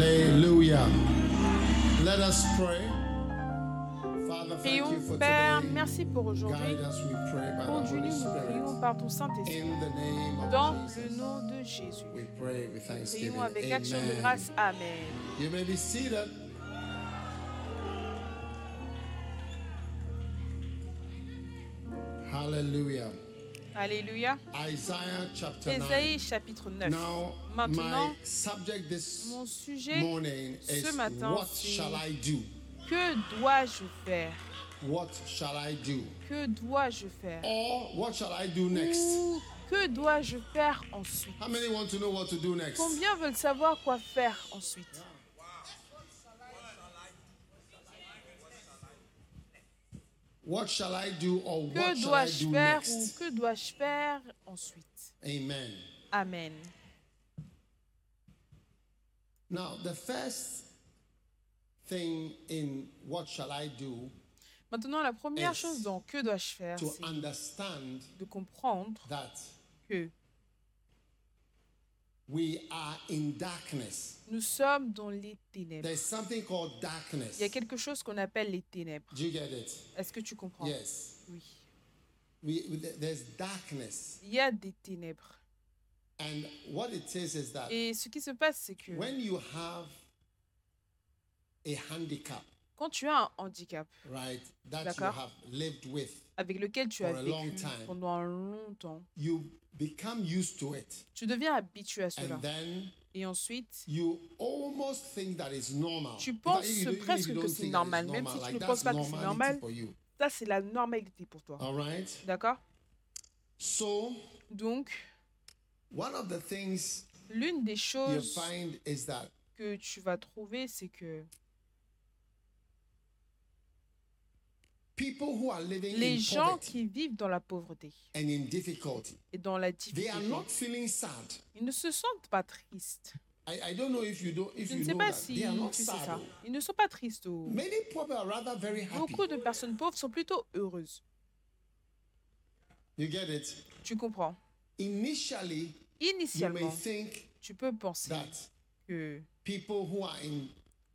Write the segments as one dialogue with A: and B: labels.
A: Hallelujah. Let us pray. Father, thank you
B: Prions, Père, merci pour aujourd'hui.
A: Guide us, we pray, by the
B: Conduis-nous, nous prions par ton Saint-Esprit.
A: In the name
B: Dans
A: of
B: le
A: Jesus.
B: nom de Jésus. Prions avec action de grâce. Amen.
A: You may be seated. Hallelujah.
B: Alléluia.
A: Isaiah chapter 9.
B: Ésaïe chapitre 9.
A: Now,
B: Maintenant,
A: my subject this
B: Mon sujet,
A: morning is
B: ce matin,
A: what shall I do?
B: que dois-je faire?
A: What shall I do?
B: Que dois-je faire?
A: Or what shall I do next?
B: Ou que dois-je faire ensuite?
A: How many want to know what to do next?
B: Combien veulent savoir quoi faire ensuite?
A: What shall I do or what
B: Que dois-je
A: do
B: faire ou que dois-je faire ensuite?
A: Amen.
B: Amen.
A: Now, the first thing in what shall I do
B: Maintenant, la première chose dans que dois-je faire,
A: to
B: c'est
A: understand
B: de comprendre
A: that
B: que
A: we are in darkness.
B: nous sommes dans les ténèbres.
A: There's something called darkness.
B: Il y a quelque chose qu'on appelle les ténèbres.
A: Do you get it?
B: Est-ce que tu comprends?
A: Yes.
B: Oui.
A: We, there's darkness.
B: Il y a des ténèbres.
A: And what it is is that
B: Et ce qui se passe, c'est que
A: when you have a handicap,
B: quand tu as un handicap
A: right, that you
B: D'accord?
A: have lived with,
B: avec lequel tu as vécu
A: time.
B: pendant longtemps,
A: you become used to it.
B: tu deviens habitué à cela.
A: And then
B: Et ensuite,
A: you almost think that is normal.
B: Tu penses
A: you
B: presque
A: you
B: que c'est normal, même si tu ne penses pas que c'est normal. ça, c'est la normalité pour toi.
A: Right?
B: D'accord?
A: So,
B: Donc,
A: one of the things
B: l'une des
A: you
B: choses
A: find is that
B: que tu vas trouver, c'est que les gens qui vivent dans la pauvreté
A: and in difficulty,
B: et dans la
A: they are
B: difficulté,
A: not feeling sad.
B: ils ne se sentent pas tristes.
A: I, I don't know if you don't if
B: Je ne sais pas si tu sais ça.
A: oh.
B: Ils ne sont pas tristes. oh.
A: Many people are rather very happy.
B: Beaucoup de personnes pauvres sont plutôt heureuses.
A: You get it?
B: Tu comprends?
A: Initially, you may
B: Initialement,
A: think
B: tu peux penser
A: that
B: que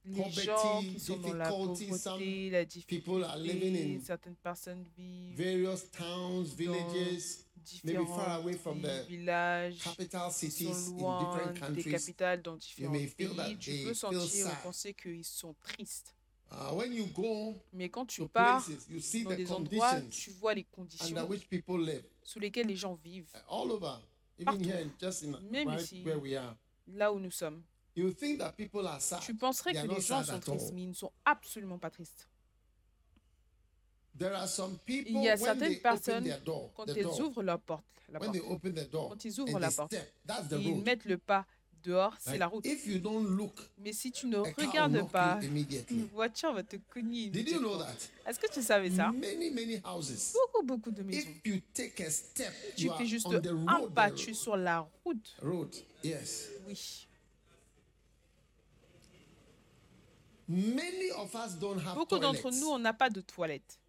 B: les gens
A: poverty,
B: qui sont dans la pauvreté, la
A: people are living
B: difficulté,
A: in
B: certaines personnes vivent
A: various towns, villages, maybe far
B: différents
A: away from
B: pays,
A: the
B: villages,
A: capital
B: qui
A: cities
B: sont
A: in different
B: des capitales dans différents pays. Tu peux sentir ou penser qu'ils sont tristes.
A: Uh, when you go
B: Mais quand tu pars
A: places, you see
B: dans des endroits, tu vois les
A: under
B: conditions
A: which people live
B: sous lesquelles les gens vivent,
A: all over, even
B: Partout.
A: here, in- just in
B: Même
A: right
B: ici.
A: where we are.
B: là où nous sommes.
A: You think that people are sad.
B: Tu penserais
A: They
B: que les gens sont tristes, mais ils ne sont absolument pas tristes.
A: There are some people
B: Il y a certaines personnes,
A: door,
B: quand elles
A: door,
B: ouvrent leur porte, la
A: when
B: porte,
A: they open the door,
B: Quand ils ouvrent la porte,
A: step,
B: et ils mettent le pas dehors, c'est
A: Like,
B: la route.
A: If you don't look,
B: Mais si tu ne regardes pas, une voiture va te cogner.
A: You know?
B: Est-ce que tu savais ça?
A: Many, many houses.
B: Beaucoup, beaucoup de maisons.
A: If you take a step,
B: Tu
A: you
B: fais juste un
A: road.
B: pas, tu es sur la route.
A: road. Yes.
B: Oui.
A: Many of us don't have
B: Beaucoup d'entre nous, on n'a pas de toilette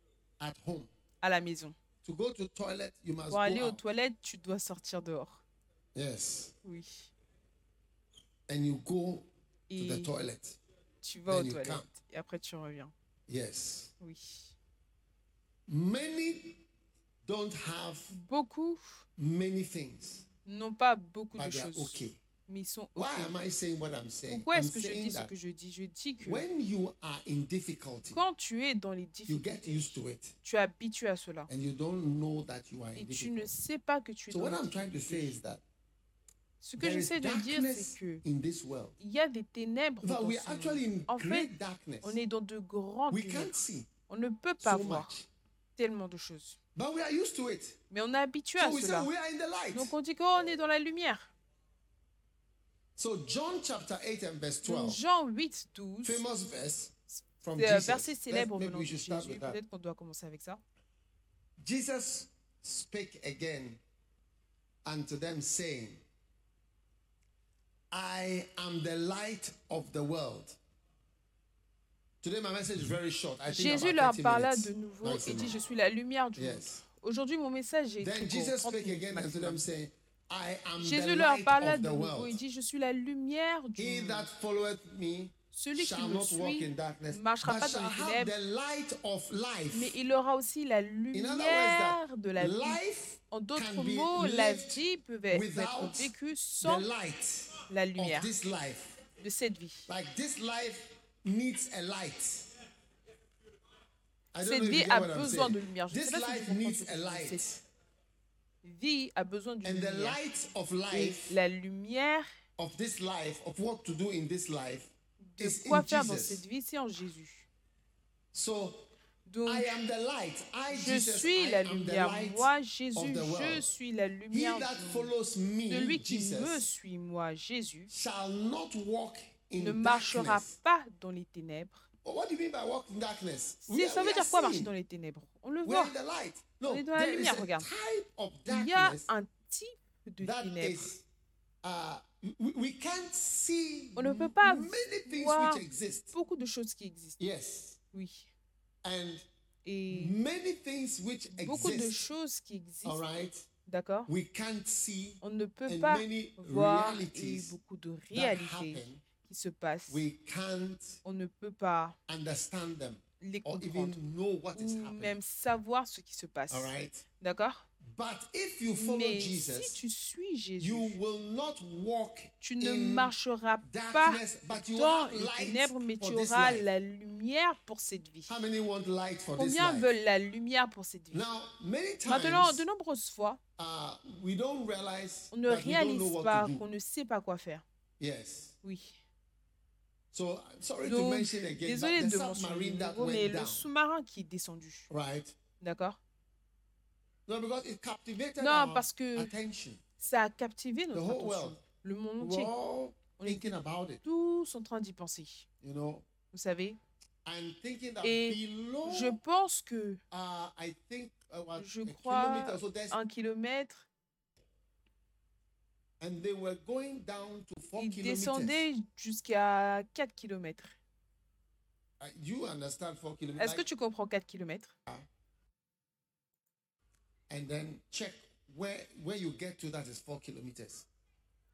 A: at home.
B: à la maison.
A: To go to toilet, you must
B: Pour aller aux toilettes, tu dois sortir dehors.
A: Yes.
B: Oui.
A: And you go to the
B: Et
A: toilet.
B: tu vas aux toilettes. Et après, tu reviens.
A: Yes.
B: Oui.
A: Many don't have
B: Beaucoup
A: many things,
B: n'ont pas beaucoup de choses. Mais ils sont
A: Why
B: OK.
A: am I saying what I'm saying?
B: Pourquoi est-ce que je dis ce que je dis? Je dis que
A: when you are in difficulty,
B: quand tu es dans les
A: you
B: difficultés,
A: get used to it
B: tu es habitué à cela.
A: and you don't know that you are in
B: Et tu ne sais pas que tu es
A: So
B: dans
A: what
B: les
A: I'm trying to say
B: difficultés.
A: is that
B: Ce que j'essaie de dire, c'est que
A: in this world.
B: il y a des ténèbres dans ce monde. En fait, on est dans de grandes
A: We
B: ténèbres.
A: can't see
B: On ne peut pas
A: so
B: voir
A: much,
B: tellement de choses.
A: but we are used to it.
B: Mais on est habitué à
A: So
B: cela. Donc on dit qu'on est dans la lumière.
A: So John chapter 8 and verse
B: Donc
A: 12,
B: Jean 8, 12,
A: famous verse from Jesus.
B: verset célèbre
A: maybe
B: venant
A: we
B: de
A: should start
B: Jésus.
A: with that.
B: Peut-être qu'on doit commencer avec ça.
A: Jesus spake again unto them, saying, I am the light of the world. Today, my message is very short. I think
B: Jésus leur
A: 30
B: parla
A: minutes
B: de nouveau et dit Je suis la lumière du monde. Aujourd'hui, mon message est
A: Then
B: très court,
A: Jesus
B: 30
A: spake
B: minutes
A: again unto
B: maximum.
A: them, saying, I am
B: Jésus leur parla de nouveau. Il dit, je suis la lumière du monde. Celui qui me suit
A: darkness,
B: marchera pas dans les ténèbres, mais il aura aussi la lumière de la vie. En d'autres mots, la vie peut être vécue sans la lumière
A: this life.
B: de cette vie. Cette vie a besoin de lumière. Je ne
A: This
B: sais pas si vous comprenez. Cette vie a besoin d'une
A: And the
B: lumière.
A: light of
B: Et
A: life,
B: la lumière
A: of this life, of what to do in this life,
B: de
A: is
B: quoi
A: in
B: faire dans
A: Jesus.
B: cette vie, c'est en Jésus.
A: So
B: Donc,
A: I am the light. I,
B: je
A: Jesus,
B: suis
A: I
B: la lumière. Moi, Jésus, je suis la lumière
A: me,
B: Celui qui me suit, moi, Jésus,
A: shall not walk in
B: ne marchera
A: darkness.
B: pas dans les ténèbres.
A: What do you mean by walk in darkness? We
B: Ça veut dire quoi marcher dans les ténèbres? On le voit.
A: are in the light? No,
B: On est dans la lumière, regarde. Il y a un type de ténèbres.
A: uh, we, we can't see
B: On ne peut pas voir
A: which exist.
B: beaucoup de choses qui existent.
A: Yes.
B: Oui.
A: And
B: Et
A: many things which
B: beaucoup de choses qui existent, d'accord
A: we can't see
B: On ne peut pas voir et beaucoup de réalités qui se passent.
A: we can't
B: On ne peut pas
A: understand them
B: les
A: or even
B: comprendre
A: know what is
B: ou
A: happening.
B: même savoir ce qui se passe.
A: All right.
B: D'accord?
A: But if you follow
B: Mais
A: Jesus,
B: si tu suis Jésus,
A: you will not walk
B: tu ne
A: in
B: marcheras pas
A: darkness, but you
B: dans les ténèbres, mais tu auras la lumière pour cette vie.
A: How many want light for this
B: Combien
A: life?
B: veulent la lumière pour cette vie?
A: Now, many times,
B: Maintenant, de nombreuses fois,
A: uh, we don't realize
B: on ne réalise pas qu'on ne sait pas quoi faire.
A: Yes.
B: Oui.
A: So, sorry to mention again,
B: désolé
A: but
B: de
A: the
B: mentionner
A: submarine
B: de
A: that
B: nouveau, mais le sous-marin qui est descendu,
A: right?
B: d'accord
A: No, because it captivated
B: Non,
A: our
B: parce que
A: attention.
B: ça a captivé notre
A: whole
B: attention.
A: world.
B: Le monde
A: We're
B: entier.
A: all
B: On est
A: thinking about it,
B: tous en train d'y penser.
A: you know,
B: Vous savez?
A: And thinking that
B: Et
A: below,
B: Je pense que
A: uh, I think, uh, what,
B: Je
A: a
B: crois
A: kilometer, so there's,
B: un kilomètre,
A: and they were going down to four
B: il
A: kilometers.
B: descendait jusqu'à 4 kilomètres.
A: Uh, you understand four kilometers?
B: Est-ce que tu comprends 4 kilomètres?
A: And then check where where you get to that is four kilometers.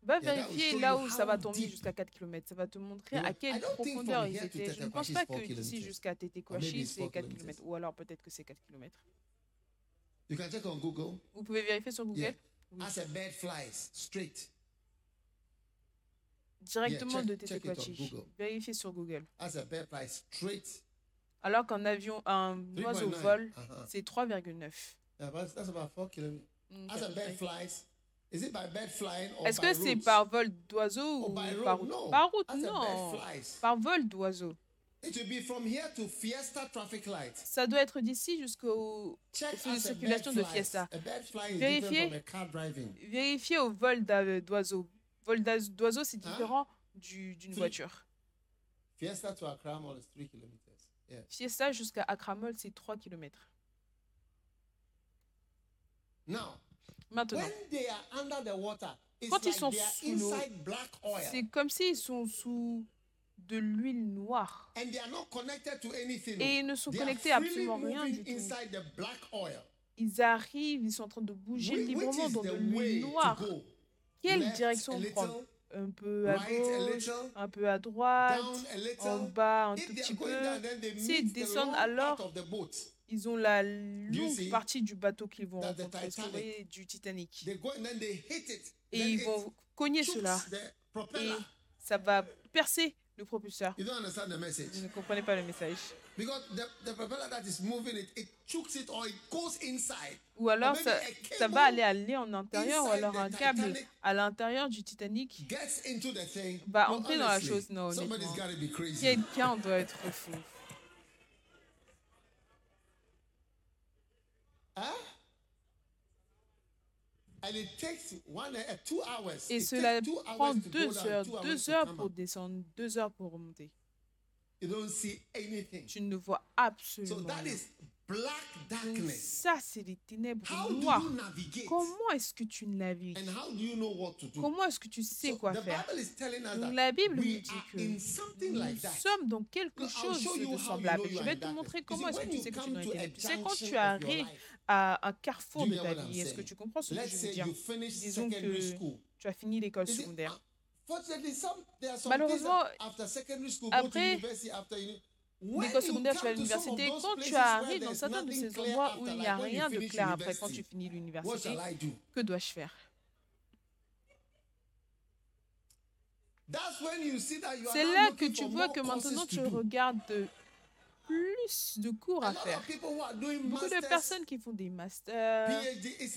B: Va vérifier là où ça va tomber jusqu'à 4 km. Ça va te montrer à quelle profondeur ils étaient. Je ne pense pas que d'ici jusqu'à Tetekwashi c'est
A: four
B: 4
A: kilometers.
B: km. Ou alors peut-être que c'est 4 km.
A: You can check on Google.
B: Vous pouvez vérifier sur Google. Oui.
A: As a bird flies straight,
B: directement
A: check-
B: de
A: check
B: Tetekwashi.
A: Google.
B: Vérifiez sur Google.
A: as a bird flies straight,
B: Alors qu'un avion, un oiseau
A: 3.9.
B: vole,
A: Uh-huh.
B: c'est 3,9.
A: Yeah, but that's about four kilometers.
B: Mm,
A: As a bird flies, is it by bird flying or
B: Est-ce que c'est par vol d'oiseau ou
A: by
B: par
A: route? No.
B: Par route,
A: As
B: non. Par vol d'oiseau.
A: It will be from here to Fiesta traffic light.
B: Ça doit être d'ici jusqu'au
A: a bird
B: circulations de. Fiesta.
A: Driving.
B: Vérifiez au vol d'a- d'oiseau. Vol d'oiseau, c'est
A: Hein?
B: différent du- d'une voiture.
A: Fiesta to. Yeah.
B: Jusqu'à Akramol, c'est 3 km.
A: Now,
B: Maintenant,
A: when they are under the water, it's
B: Quand ils sont sous l'eau, c'est comme s'ils sont sous de l'huile noire.
A: And they are not connected to anything.
B: Et ils ne sont connectés à absolument rien du tout. Ils arrivent, ils sont en train de bouger librement dans de l'huile noire. Quelle direction prendre? Un peu à gauche,
A: little,
B: un peu à droite, en bas un tout petit peu. S'ils descendent alors. Ils ont la longue partie du bateau qu'ils vont rencontrer, du Titanic. Et ils vont cogner cela. Et ça va percer le propulseur.
A: You don't understand the message.
B: Vous ne comprenez pas le message.
A: Because the, the propeller that is moving it, it chokes it or it goes inside.
B: Ou alors ça, va aller aller en intérieur, ou alors un câble à l'intérieur du Titanic.
A: Gets into the thing.
B: Va entrer dans la chose, non. Quelqu'un doit être fou.
A: Huh? And it takes one, uh, two hours.
B: Et
A: It
B: cela prend deux heures,
A: two hours
B: deux heures pour descendre, deux heures pour remonter.
A: You don't see anything.
B: Tu ne vois
A: So
B: absolument
A: that
B: rien.
A: is black
B: Donc
A: darkness.
B: ça, c'est les ténèbres
A: How do
B: noires.
A: you navigate?
B: Comment est-ce que tu navigues?
A: And how do you know what to do?
B: Comment est-ce que tu sais quoi faire? Donc la Bible nous dit que nous sommes dans quelque chose de semblable. Je vais te montrer comment est-ce que tu sais que tu es dans les
A: to a
B: ténèbres. Tu sais, quand tu arrives à un carrefour de ta vie, est-ce que tu comprends ce que je veux dire? Disons
A: secondary
B: que
A: school.
B: tu as fini l'école secondaire.
A: Some
B: Malheureusement, après L'école secondaire, tu vas à l'université. Quand tu arrives dans certains de ces endroits où il n'y a rien de clair après quand tu
A: university,
B: finis
A: What
B: l'université,
A: shall I do?
B: que dois-je faire? C'est là que tu vois que maintenant tu regardes de plus de cours à faire. Beaucoup de personnes qui font des masters,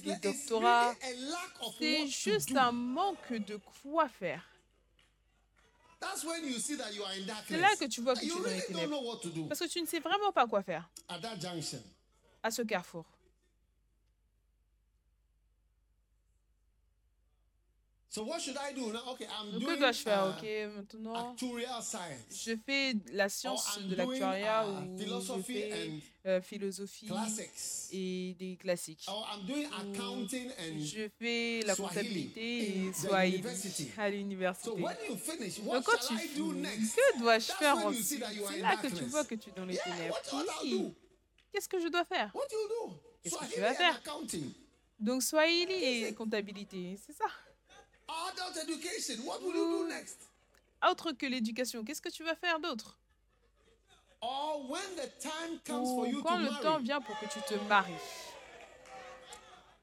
B: des doctorats, c'est juste un manque de quoi faire.
A: That's when you see that you are in darkness.
B: C'est là que tu vois que tu es
A: you
B: dans les ténèbres.
A: know what to do
B: Parce que tu ne sais vraiment pas quoi faire
A: at that junction.
B: à ce carrefour.
A: So what should I do now? Okay, I'm
B: Donc que dois-je faire Ok, maintenant, je fais la science de l'actuariat ou je fais
A: and
B: euh, philosophie et des classiques. Je fais la comptabilité et Swahili à l'université. Donc quand tu finis, que dois-je faire C'est là que tu vois que tu es dans les ténèbres. Oui. Qu'est-ce que je dois faire? Qu'est-ce que tu vas faire? Donc Swahili et comptabilité, c'est ça?
A: Adult education. What will you do
B: Ouh.
A: next?
B: Autre que l'éducation, qu'est-ce que tu vas faire d'autre?
A: Or when the time comes for
B: Ou
A: you
B: quand
A: to
B: le temps vient pour que tu te maries.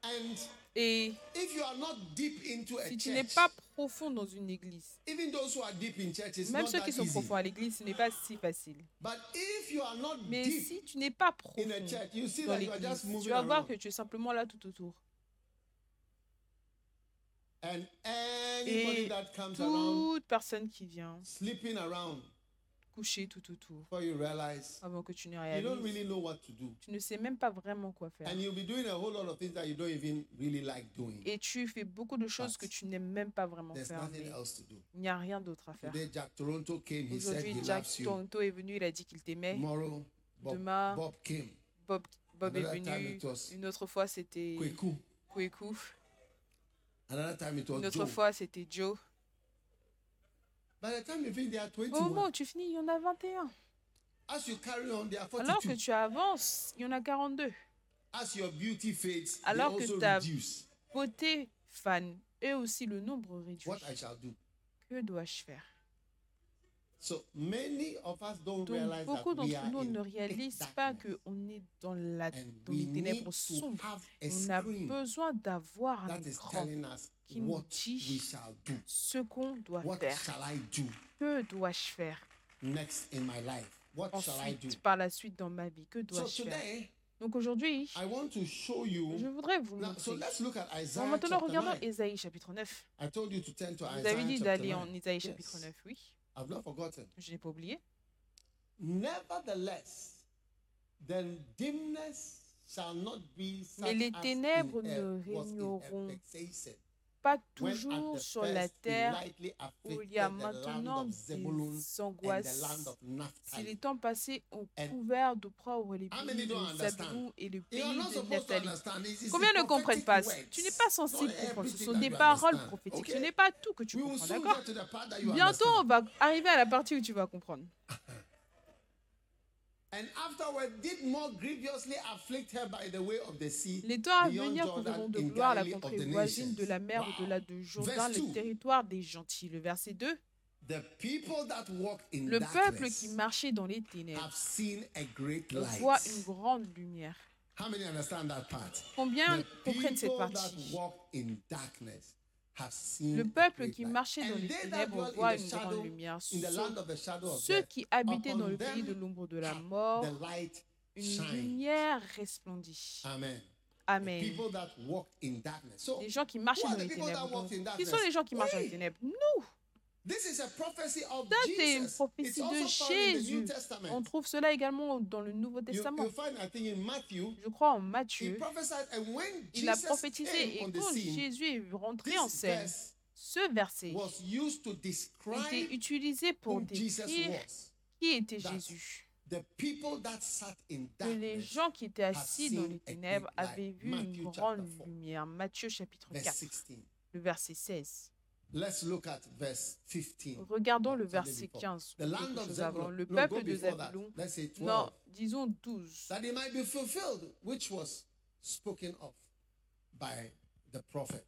A: and
B: Et
A: if you are not deep into a
B: si tu n'es pas profond dans une église,
A: even those who are deep in church, it's
B: même
A: not
B: ceux
A: that
B: qui sont
A: easy.
B: profonds à l'église, ce n'est pas si facile.
A: But if you are not
B: Mais
A: deep
B: si tu n'es pas
A: in
B: profond
A: a church, you see
B: dans
A: that you are
B: l'église,
A: just moving
B: tu vas voir
A: around.
B: que tu es simplement là tout autour.
A: And anybody
B: Et
A: that comes around,
B: toute personne qui vient
A: sleeping around,
B: coucher tout autour
A: before you realize
B: avant que tu ne
A: you don't
B: réalises,
A: really know what to do.
B: tu ne sais même pas vraiment quoi faire.
A: And you'll be doing a whole lot of things that you don't even really like doing.
B: Et tu fais beaucoup de choses que tu n'aimes même pas vraiment
A: There's
B: faire.
A: nothing
B: mais
A: else to do.
B: Il n'y a rien d'autre à faire.
A: Today, Jack Toronto came. He said
B: Aujourd'hui,
A: he
B: Jack
A: loves you.
B: Toronto est venu, il a dit qu'il t'aimait.
A: Tomorrow, Bob,
B: Demain,
A: Bob came.
B: Bob, Bob est
A: Another time
B: venu.
A: it was
B: Une autre fois, c'était
A: Kweku.
B: Kweku.
A: Another time it was
B: Une autre fois, c'était Joe.
A: By the time you finish, there are
B: Au moment
A: 21.
B: où tu finis, il y en a 21.
A: As you carry on, there are
B: Alors que
A: 42.
B: tu avances, il y en a 42.
A: As your beauty fades, they
B: Alors que
A: also
B: ta
A: reduce.
B: beauté fan, eux aussi le nombre réduit.
A: What I shall do.
B: Que dois-je faire
A: So many of us don't
B: Donc beaucoup d'entre nous ne réalisent pas qu'on est dans, la, dans
A: we
B: les ténèbres sombres. On a besoin d'avoir un écran. qui nous dit
A: we shall do.
B: Ce qu'on doit
A: What
B: faire.
A: shall I do
B: Que dois-je faire
A: next in my life? What shall I do?
B: ensuite, par la suite dans ma vie Que
A: So
B: dois-je faire
A: today,
B: Donc aujourd'hui,
A: I want to show you.
B: je voudrais vous montrer.
A: let's look at
B: Bon,
A: Isaiah
B: maintenant, regardons
A: 9.
B: Ésaïe chapitre 9.
A: I told you to turn to
B: Vous
A: Isaiah
B: avez dit d'aller
A: 9.
B: en Ésaïe chapitre 9, oui.
A: I've not forgotten.
B: Je n'ai pas oublié.
A: Nevertheless, the dimness shall not be such
B: Mais les
A: as
B: ténèbres
A: in
B: ne régneront Pas toujours sur la terre où il y a maintenant des angoisses. Si les temps passés ont couvert d'opprobre les pays de? Zabulon et le pays de
A: it's
B: Combien ne comprennent pas? Tu n'es pas censé comprendre. Ce sont des paroles prophétiques. Ce n'est pas tout que tu comprends, d'accord? Bientôt, on va arriver à la partie où tu vas comprendre.
A: And afterward did more grievously afflict her by the way of the sea.
B: Les temps à venir couvriront de gloire la contrée voisine de la mer au-delà de Jourdain, le territoire des gentils. Le verset 2.
A: The people that walk in
B: Le peuple qui marchait dans les ténèbres voit une grande lumière.
A: How many understand that part?
B: Combien comprennent cette partie? Le peuple qui marchait dans les ténèbres voit
A: the
B: une grande lumière. Ceux- qui habitaient dans le pays de l'ombre de la mort,
A: the light
B: une lumière resplendit.
A: Amen.
B: Amen. Les gens qui marchaient
A: Who are
B: dans
A: the
B: les ténèbres. Qui sont les gens qui marchent dans les ténèbres? Nous
A: this is a prophecy of
B: Ça, c'est une
A: Jesus. It's
B: prophétie
A: also
B: de
A: found in the New
B: Jésus.
A: Testament.
B: On trouve cela également dans le Nouveau Testament. Je crois en Matthieu. Il a prophétisé et quand Jésus est rentré en scène, ce verset
A: was used to
B: était
A: describe
B: utilisé pour décrire
A: was.
B: qui était Jésus.
A: the people that sat in
B: que les gens qui étaient assis dans les ténèbres avaient vu
A: Matthew
B: une
A: chapter
B: grande
A: 4.
B: lumière. Matthieu chapitre
A: verse
B: 4,
A: 16.
B: le verset 16.
A: Let's look at verse 15.
B: Regardons le verset
A: before.
B: 15.
A: The
B: ou
A: land
B: quelque
A: of
B: chose avant. Le peuple de. Zabulon.
A: Let's say 12.
B: Non, disons 12.
A: That it might be fulfilled, which was spoken of by the prophet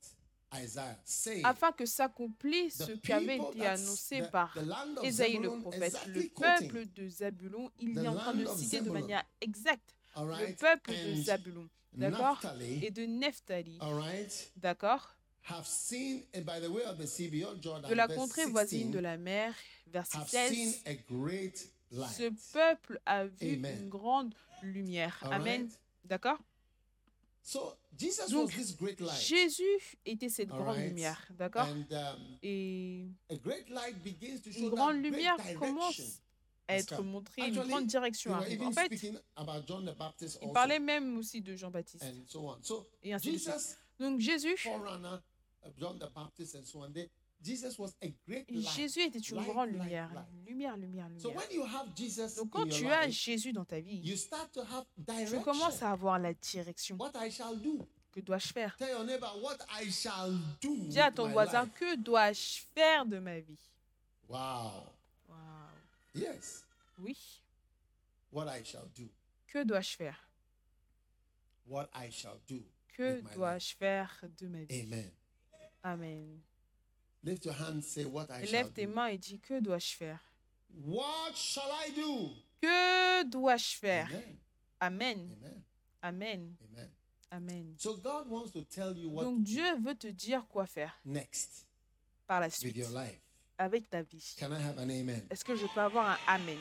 A: Isaiah, saying,
B: Afin que s'accomplisse ce qui avait été annoncé par Ésaïe le prophète. Le peuple de Zabulon, il est en train de citer de manière exacte le peuple de Zabulon. D'accord? Et de Nephtali. D'accord?
A: Have seen, and by the way of the sea beyond Jordan,
B: De la contrée voisine
A: 16,
B: de la mer, verset
A: have seen
B: 16.
A: a great light.
B: Ce peuple a vu
A: Amen.
B: une grande lumière. Amen. D'accord? Donc,
A: was this great light.
B: Jésus était cette grande lumière. D'accord?
A: And um,
B: Et
A: a great light begins to show
B: une grande lumière commence à être montrée, une grande direction arrive. En fait, il parlait même aussi de Jean-Baptiste. Et ainsi de suite. Donc Jésus,
A: John the Baptist, and so on. They, Jesus was a great light.
B: Jésus était une
A: Light,
B: grande lumière.
A: light.
B: Lumière, lumière,
A: So
B: lumière.
A: when you have Jesus
B: Donc
A: in
B: quand
A: your
B: tu as
A: life,
B: Jésus dans ta vie,
A: you start to have
B: tu
A: direction.
B: commences à avoir la direction.
A: What I shall do.
B: Que dois-je faire?
A: Tell your neighbor what I shall do.
B: Dis à ton voisin, que dois-je faire de ma vie?
A: Wow.
B: Waouh.
A: Yes.
B: Oui,
A: What I shall do.
B: que dois-je faire?
A: What I shall do.
B: Que dois-je faire de ma vie?
A: Amen.
B: Amen.
A: Lift your hand. Say what I
B: Et
A: shall
B: lève tes
A: do.
B: mains et dis, que dois-je faire?
A: What shall I do?
B: Que dois-je faire?
A: Amen.
B: Amen.
A: Amen.
B: Amen.
A: Amen.
B: Amen.
A: So God wants to tell you what
B: Donc Dieu veut te dire quoi faire
A: next
B: par la
A: with
B: suite
A: your life.
B: avec ta vie.
A: Can I have an amen?
B: Est-ce que je peux avoir un Amen?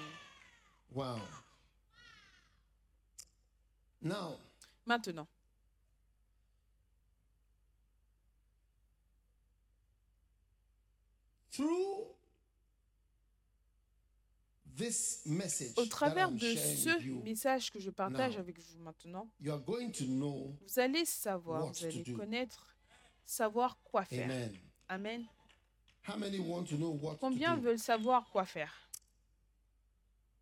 A: Wow. Now,
B: Maintenant,
A: through this message
B: au travers de ce message que je partage avec vous maintenant,
A: you are going to know.
B: vous allez savoir, vous allez connaître, savoir quoi faire.
A: Amen.
B: Amen.
A: How many want to know what
B: Combien
A: to do?
B: veulent savoir quoi faire?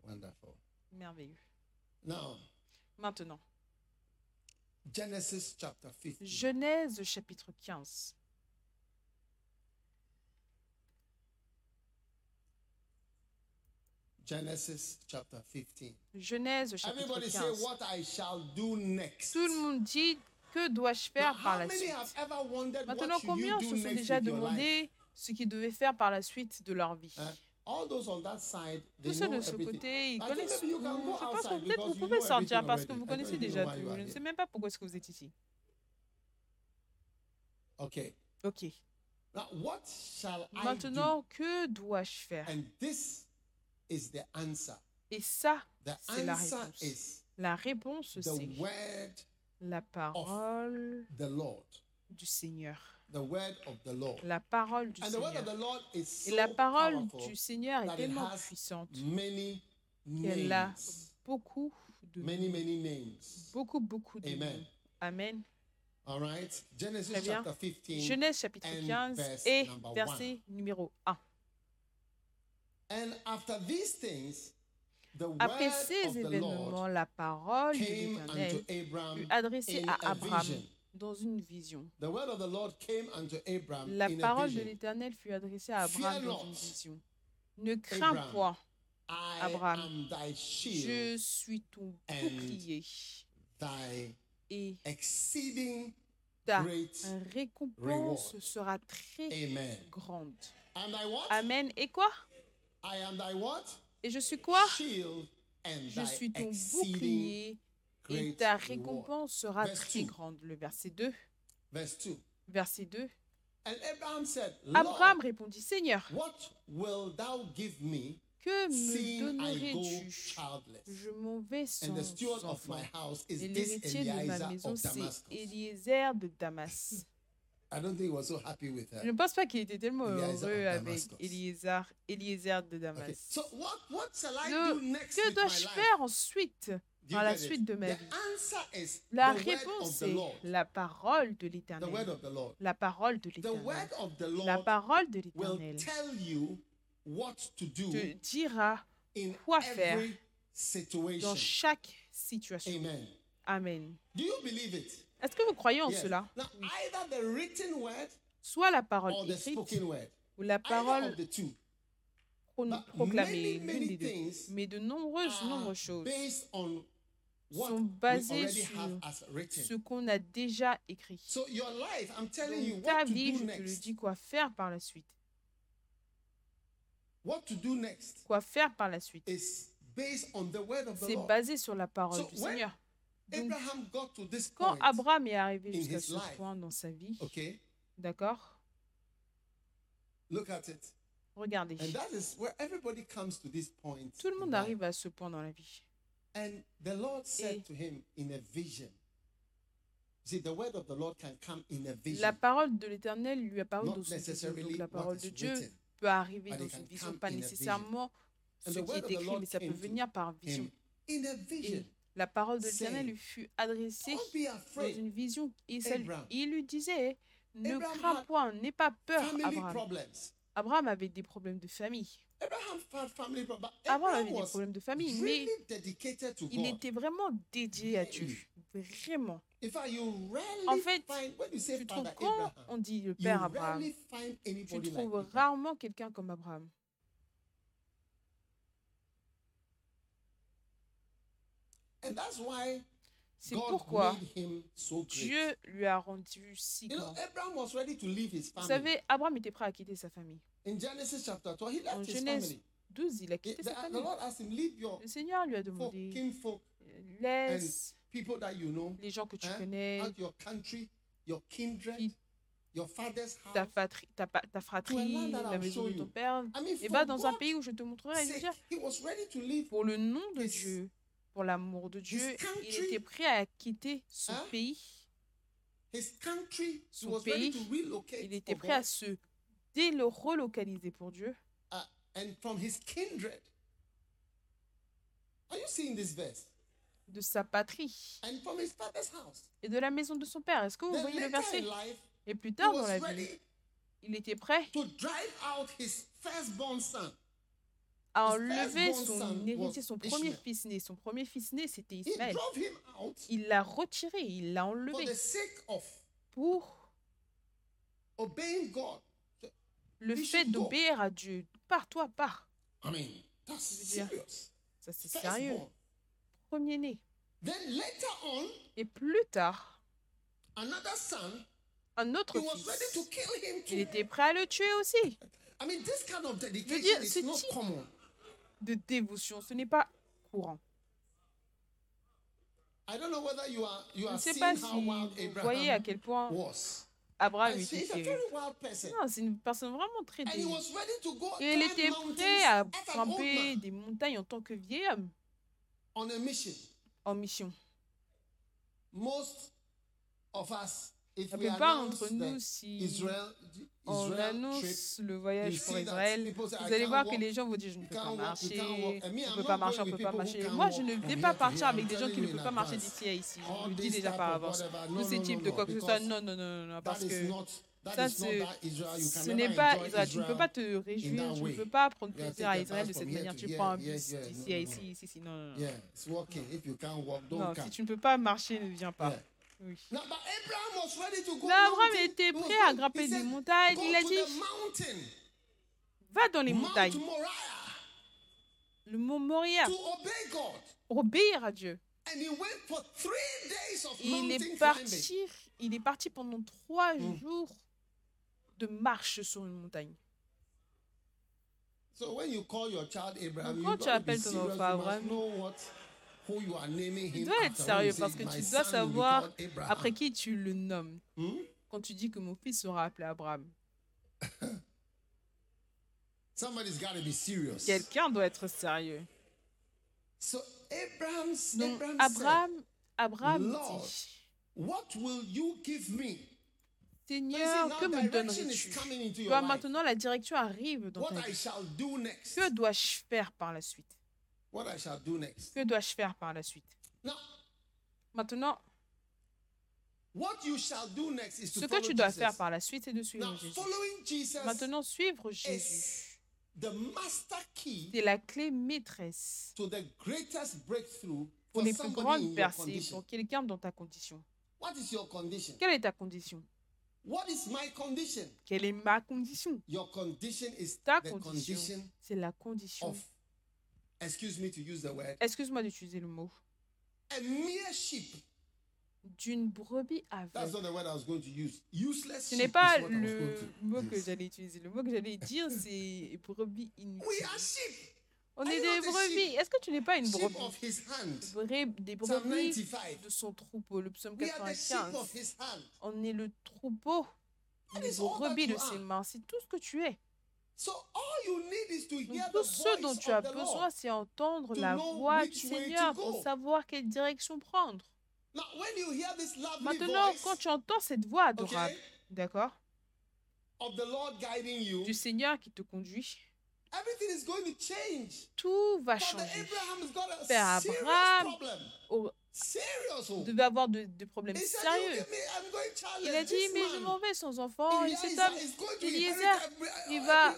A: Wonderful.
B: Merveilleux.
A: Now,
B: Maintenant,
A: Genesis chapter 15.
B: Genèse chapitre 15.
A: Genesis chapter 15.
B: Genèse chapitre
A: Everybody say
B: 15.
A: what I shall do next.
B: Tout le monde dit que dois-je
A: Now,
B: faire par
A: how
B: la suite? Maintenant, combien se sont déjà demandé ce qu'ils devaient faire par la suite de leur vie?
A: Huh? All those on that side, they
B: Tous ceux de ce côté, ils connaissent tout. Je pense que peut-être vous pouvez sortir parce que vous connaissez déjà tout. Je ne sais même pas pourquoi est-ce que vous êtes ici. Ok.
A: Now, what shall I
B: Maintenant, que dois-je faire?
A: Is the answer.
B: Et ça,
A: The
B: c'est la
A: answer
B: réponse.
A: is
B: La réponse,
A: the
B: c'est
A: word
B: la parole
A: the Lord.
B: du Seigneur.
A: The word of the Lord.
B: La parole du
A: And the word of
B: Seigneur.
A: the Lord is
B: Et
A: so
B: la parole
A: powerful
B: du Seigneur est tellement puissante
A: many
B: qu'elle a
A: names.
B: beaucoup de
A: Many, names.
B: beaucoup, beaucoup de
A: Amen.
B: noms. Amen.
A: All right. Genesis
B: Très bien.
A: chapter 15.
B: Genèse chapitre
A: and
B: 15
A: verse
B: et
A: number
B: verset numéro 1.
A: And after these things, the
B: Après ces événements, la parole de l'Éternel fut adressée à Abraham dans une vision.
A: The word of the Lord came unto Abram
B: La parole de l'Éternel fut adressée à Abraham dans une vision. Ne crains point, Abraham, je suis ton bouclier et ta récompense sera très grande. Amen. Et quoi?
A: I am thy what?
B: Et je suis quoi?
A: Shield and
B: Je suis ton bouclier et ta récompense sera
A: Verse
B: très
A: 2.
B: grande. Le verset 2.
A: Verse 2.
B: Verset 2.
A: And Abraham said,
B: Abraham répondit, Seigneur,
A: what will thou give me,
B: que me
A: seeing I go
B: donnerais-tu?
A: childless?
B: Je m'en vais
A: And the
B: sans
A: steward of
B: enfant.
A: my house is
B: Et l'héritier de ma maison,
A: of
B: c'est
A: Damascus.
B: Eliezer de Damas.
A: I don't think he was so happy with
B: Je
A: her.
B: ne pense pas qu'il était tellement heureux avec. Eliezer, Eliezer de
A: Okay.
B: Damas.
A: So what, what shall I
B: Le-
A: do next
B: Que dois-je faire ensuite dans la
A: it?
B: suite de ma
A: The
B: vie?
A: answer is
B: La réponse
A: of the
B: est la parole de l'Éternel. La parole de l'Éternel. La parole de
A: will
B: l'Éternel
A: tell you what to do
B: te dira quoi faire
A: situation.
B: chaque situation.
A: Amen.
B: Amen.
A: Do you believe it?
B: Est-ce que vous croyez en
A: Yes.
B: cela?
A: Now, either the written word
B: Soit la parole écrite ou la parole proclamée,
A: many,
B: Mais de nombreuses, nombreuses choses sont basées sur ce qu'on a déjà écrit.
A: So your life, I'm telling you
B: Donc, ta
A: to
B: vie,
A: do
B: je te le
A: next.
B: dis, quoi faire par la suite.
A: What to do next
B: Quoi faire par la suite. C'est basé sur la parole
A: So
B: du
A: when
B: Seigneur. Donc,
A: Abraham got to this
B: quand
A: point,
B: Abraham est arrivé jusqu'à ce point dans sa vie,
A: okay,
B: d'accord?
A: Look at it.
B: Regardez.
A: And that is where everybody comes to this point.
B: Tout le monde arrive à ce point dans la vie.
A: And the Lord said
B: Et-
A: to him in a vision. See, the word of the Lord can come in a vision.
B: La parole de l'Éternel lui apparaît
A: Not
B: dans une vision. Donc la parole de Dieu
A: written.
B: peut arriver dans une vision, pas
A: in a
B: nécessairement ce qui est écrit, mais ça peut venir par vision.
A: in a vision.
B: Et la parole de l'Éternel lui fut adressée dans une vision. Et il lui disait, ne crains point, n'aie pas peur, Abraham.
A: problems.
B: Abraham avait des problèmes de famille.
A: Abraham
B: avait des problèmes de famille, mais il était vraiment dédié à Dieu. Vraiment. En fait, Tu trouves quand on dit le père Abraham, tu trouves rarement quelqu'un comme Abraham. C'est pourquoi. Dieu lui a rendu si grand.
A: Abraham was ready to leave his
B: Vous
A: family.
B: savez, Abraham était prêt à quitter sa famille.
A: In Genesis chapter 12, he left
B: En
A: his
B: Genèse
A: family.
B: 12, il a quitté
A: the,
B: sa famille.
A: Lord asked him, leave your
B: Le Seigneur lui a demandé,
A: kinfolk,
B: laisse
A: people that you know,
B: les gens que tu
A: hein,
B: connais,
A: out your country, your kindred,
B: Qui-
A: your father's house.
B: ta, patrie, ta, ta fratrie, la maison de ton père, et va dans un pays où je te montrerai. Je veux
A: sake,
B: dire,
A: he was ready to leave.
B: pour le nom de Dieu, pour l'amour de Dieu, il
A: country,
B: était prêt à quitter son
A: hein,
B: pays.
A: His country, he
B: Son
A: was ready
B: pays,
A: to relocate
B: Il était prêt à se délo- relocaliser pour Dieu.
A: uh, and from his kindred. Are you seeing this verse?
B: de sa patrie
A: And from his father's house.
B: et de la maison de son père. Est-ce que vous
A: Then
B: voyez le verset?
A: life,
B: Et plus tard dans la vie, il était prêt
A: to drive out his firstborn son.
B: Enlever
A: firstborn
B: son héritier, son premier
A: Ishmael.
B: fils né. Son premier fils né, c'était Ismaël. Il l'a retiré, il l'a enlevé pour le fait d'obéir à Dieu. Pars, toi, Je veux
A: serious.
B: Ça, c'est sérieux.
A: Firstborn.
B: Premier né.
A: Then later on,
B: Et plus tard,
A: another son,
B: un autre fils. Il était prêt à le tuer aussi.
A: Of dedication
B: dire, ce type-. De dévotion, ce n'est pas courant.
A: I don't know whether you are you
B: Je ne sais pas si vous voyez à quel point. Abraham était. Non, c'est une personne vraiment très
A: go
B: Et il était prêt à grimper des montagnes en tant que vieil homme
A: on a mission.
B: en mission.
A: Most of us, if
B: La plupart d'entre nous, si on annonce le voyage pour Israël, vous
A: "I
B: allez voir que les gens vont dire je ne peux pas marcher,
A: can't walk." And me,
B: on
A: I'm
B: ne peut pas
A: not
B: marcher, on
A: going
B: ne peut pas marcher. Moi, je ne vais pas partir avec des gens qui ne peuvent pas marcher d'ici à ici. Je vous le dis déjà par avance. Tous ces types de quoi que ce soit, non, non, non, non, parce que ça, ce n'est pas Israël. Tu ne peux pas te réjouir, tu ne peux pas prendre plaisir à Israël de cette manière. Tu prends un bus d'ici à ici, ici, ici. Non, non, non. Si tu ne peux pas marcher, ne viens pas. Oui.
A: Abraham mountain.
B: était prêt à grimper des montagnes. Il a dit, va dans les montagnes. Le mont Moria, obéir à Dieu.
A: Of
B: Il est parti, il est parti pendant trois
A: Mm.
B: jours de marche sur une montagne.
A: So when you call your child Abraham,
B: Donc,
A: you
B: quand tu appelles ton enfant Abraham, Tu dois être sérieux parce que
A: "My
B: tu dois savoir
A: called Abraham."
B: après qui tu le nommes.
A: Hmm?
B: Quand tu dis que mon fils sera appelé Abraham,
A: Somebody's got to be serious.
B: quelqu'un doit être sérieux.
A: So Abraham's,
B: Donc
A: Abraham,
B: Abraham, dit,
A: said, "What will you give me?"
B: Seigneur, que me donnerais-tu?
A: life.
B: maintenant la direction arrive dans ta vie. Que dois-je faire par la suite?
A: What I shall do next.
B: Que dois-je faire par la suite?
A: Now,
B: Maintenant,
A: what you shall do next is to
B: ce que
A: follow
B: tu dois
A: Jesus.
B: faire par la suite, c'est de suivre
A: Now,
B: Jésus.
A: following Jesus
B: Maintenant, suivre Jésus,
A: the master key
B: C'est la clé maîtresse
A: to the greatest breakthrough
B: pour
A: for
B: les plus
A: somebody
B: grandes
A: your
B: percées
A: condition.
B: pour quelqu'un dans ta condition.
A: What is your condition?
B: Quelle est ta condition?
A: What is my condition?
B: Quelle est ma condition?
A: Your condition is
B: Ta
A: the
B: condition,
A: condition
B: c'est la condition.
A: of, excuse me to use the word,
B: Excuse-moi d'utiliser le mot.
A: a mere sheep.
B: D'une brebis
A: That's
B: aveugle.
A: not the word I was going to use. Useless
B: Ce n'est pas le mot que j'allais utiliser. Le mot que j'allais dire, c'est brebis
A: We
B: inutiles.
A: are sheep.
B: On
A: Are
B: est des brebis.
A: sheep?
B: Est-ce que tu n'es pas une brebis? Des brebis
A: 95.
B: de son troupeau. Le psaume
A: We are the sheep
B: 95.
A: of his hand.
B: On est le troupeau. Les brebis de ses mains. C'est tout ce que tu es.
A: So all you need is to
B: Donc,
A: hear
B: tout
A: the
B: ce dont
A: voice
B: tu as
A: of the
B: besoin,
A: Lord.
B: c'est entendre
A: to
B: la
A: know
B: voix du Seigneur pour savoir quelle direction prendre.
A: Now, when you hear this lovely
B: Maintenant,
A: voice,
B: quand tu entends cette voix adorable, d'accord,
A: of the Lord guiding you,
B: du Seigneur qui te conduit,
A: everything is going to change.
B: tout va changer. Père Abraham, Oh, devait avoir de- des problèmes
A: said, "You
B: sérieux. Il a dit, mais je m'en vais sans enfant, et cet homme, Eliezer, il
A: every-
B: va-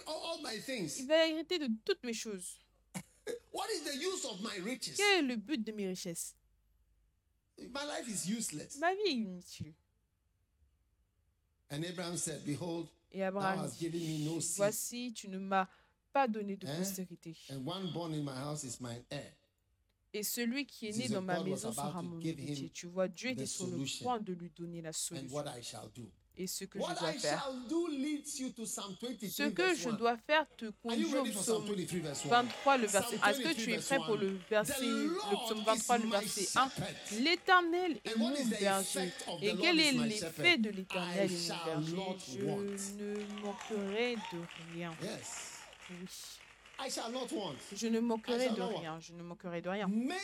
B: il va hériter de toutes mes choses.
A: What is the use of my riches?
B: Quel est le but de mes richesses?
A: My life is useless.
B: Ma vie est inutile.
A: And Abraham said, Behold,
B: Et Abraham dit,
A: given me no seed,
B: voici, tu ne m'as pas donné de
A: Hein?
B: postérité. Et celui qui est né dans ma maison sera mon héritier. Tu vois, Dieu était sur le point de lui donner la solution. Et ce que
A: What
B: je dois
A: I
B: faire.
A: shall do leads you to Psalm 23,
B: Ce que je
A: 1.
B: dois faire te conduit au psaume
A: 23, verse 1?
B: 23, le verset
A: Psalm
B: 1. Est-ce que
A: 23,
B: tu es prêt pour
A: 1?
B: le verset, le psaume
A: is
B: 23, le verset 1
A: shepherd.
B: L'Éternel est mon berger. Et quel est l'effet de l'Éternel est mon berger? Je ne manquerai de rien. Oui.
A: I shall not want.
B: Je ne manquerai
A: I shall
B: de
A: want.
B: rien. Je ne manquerai de rien.
A: Many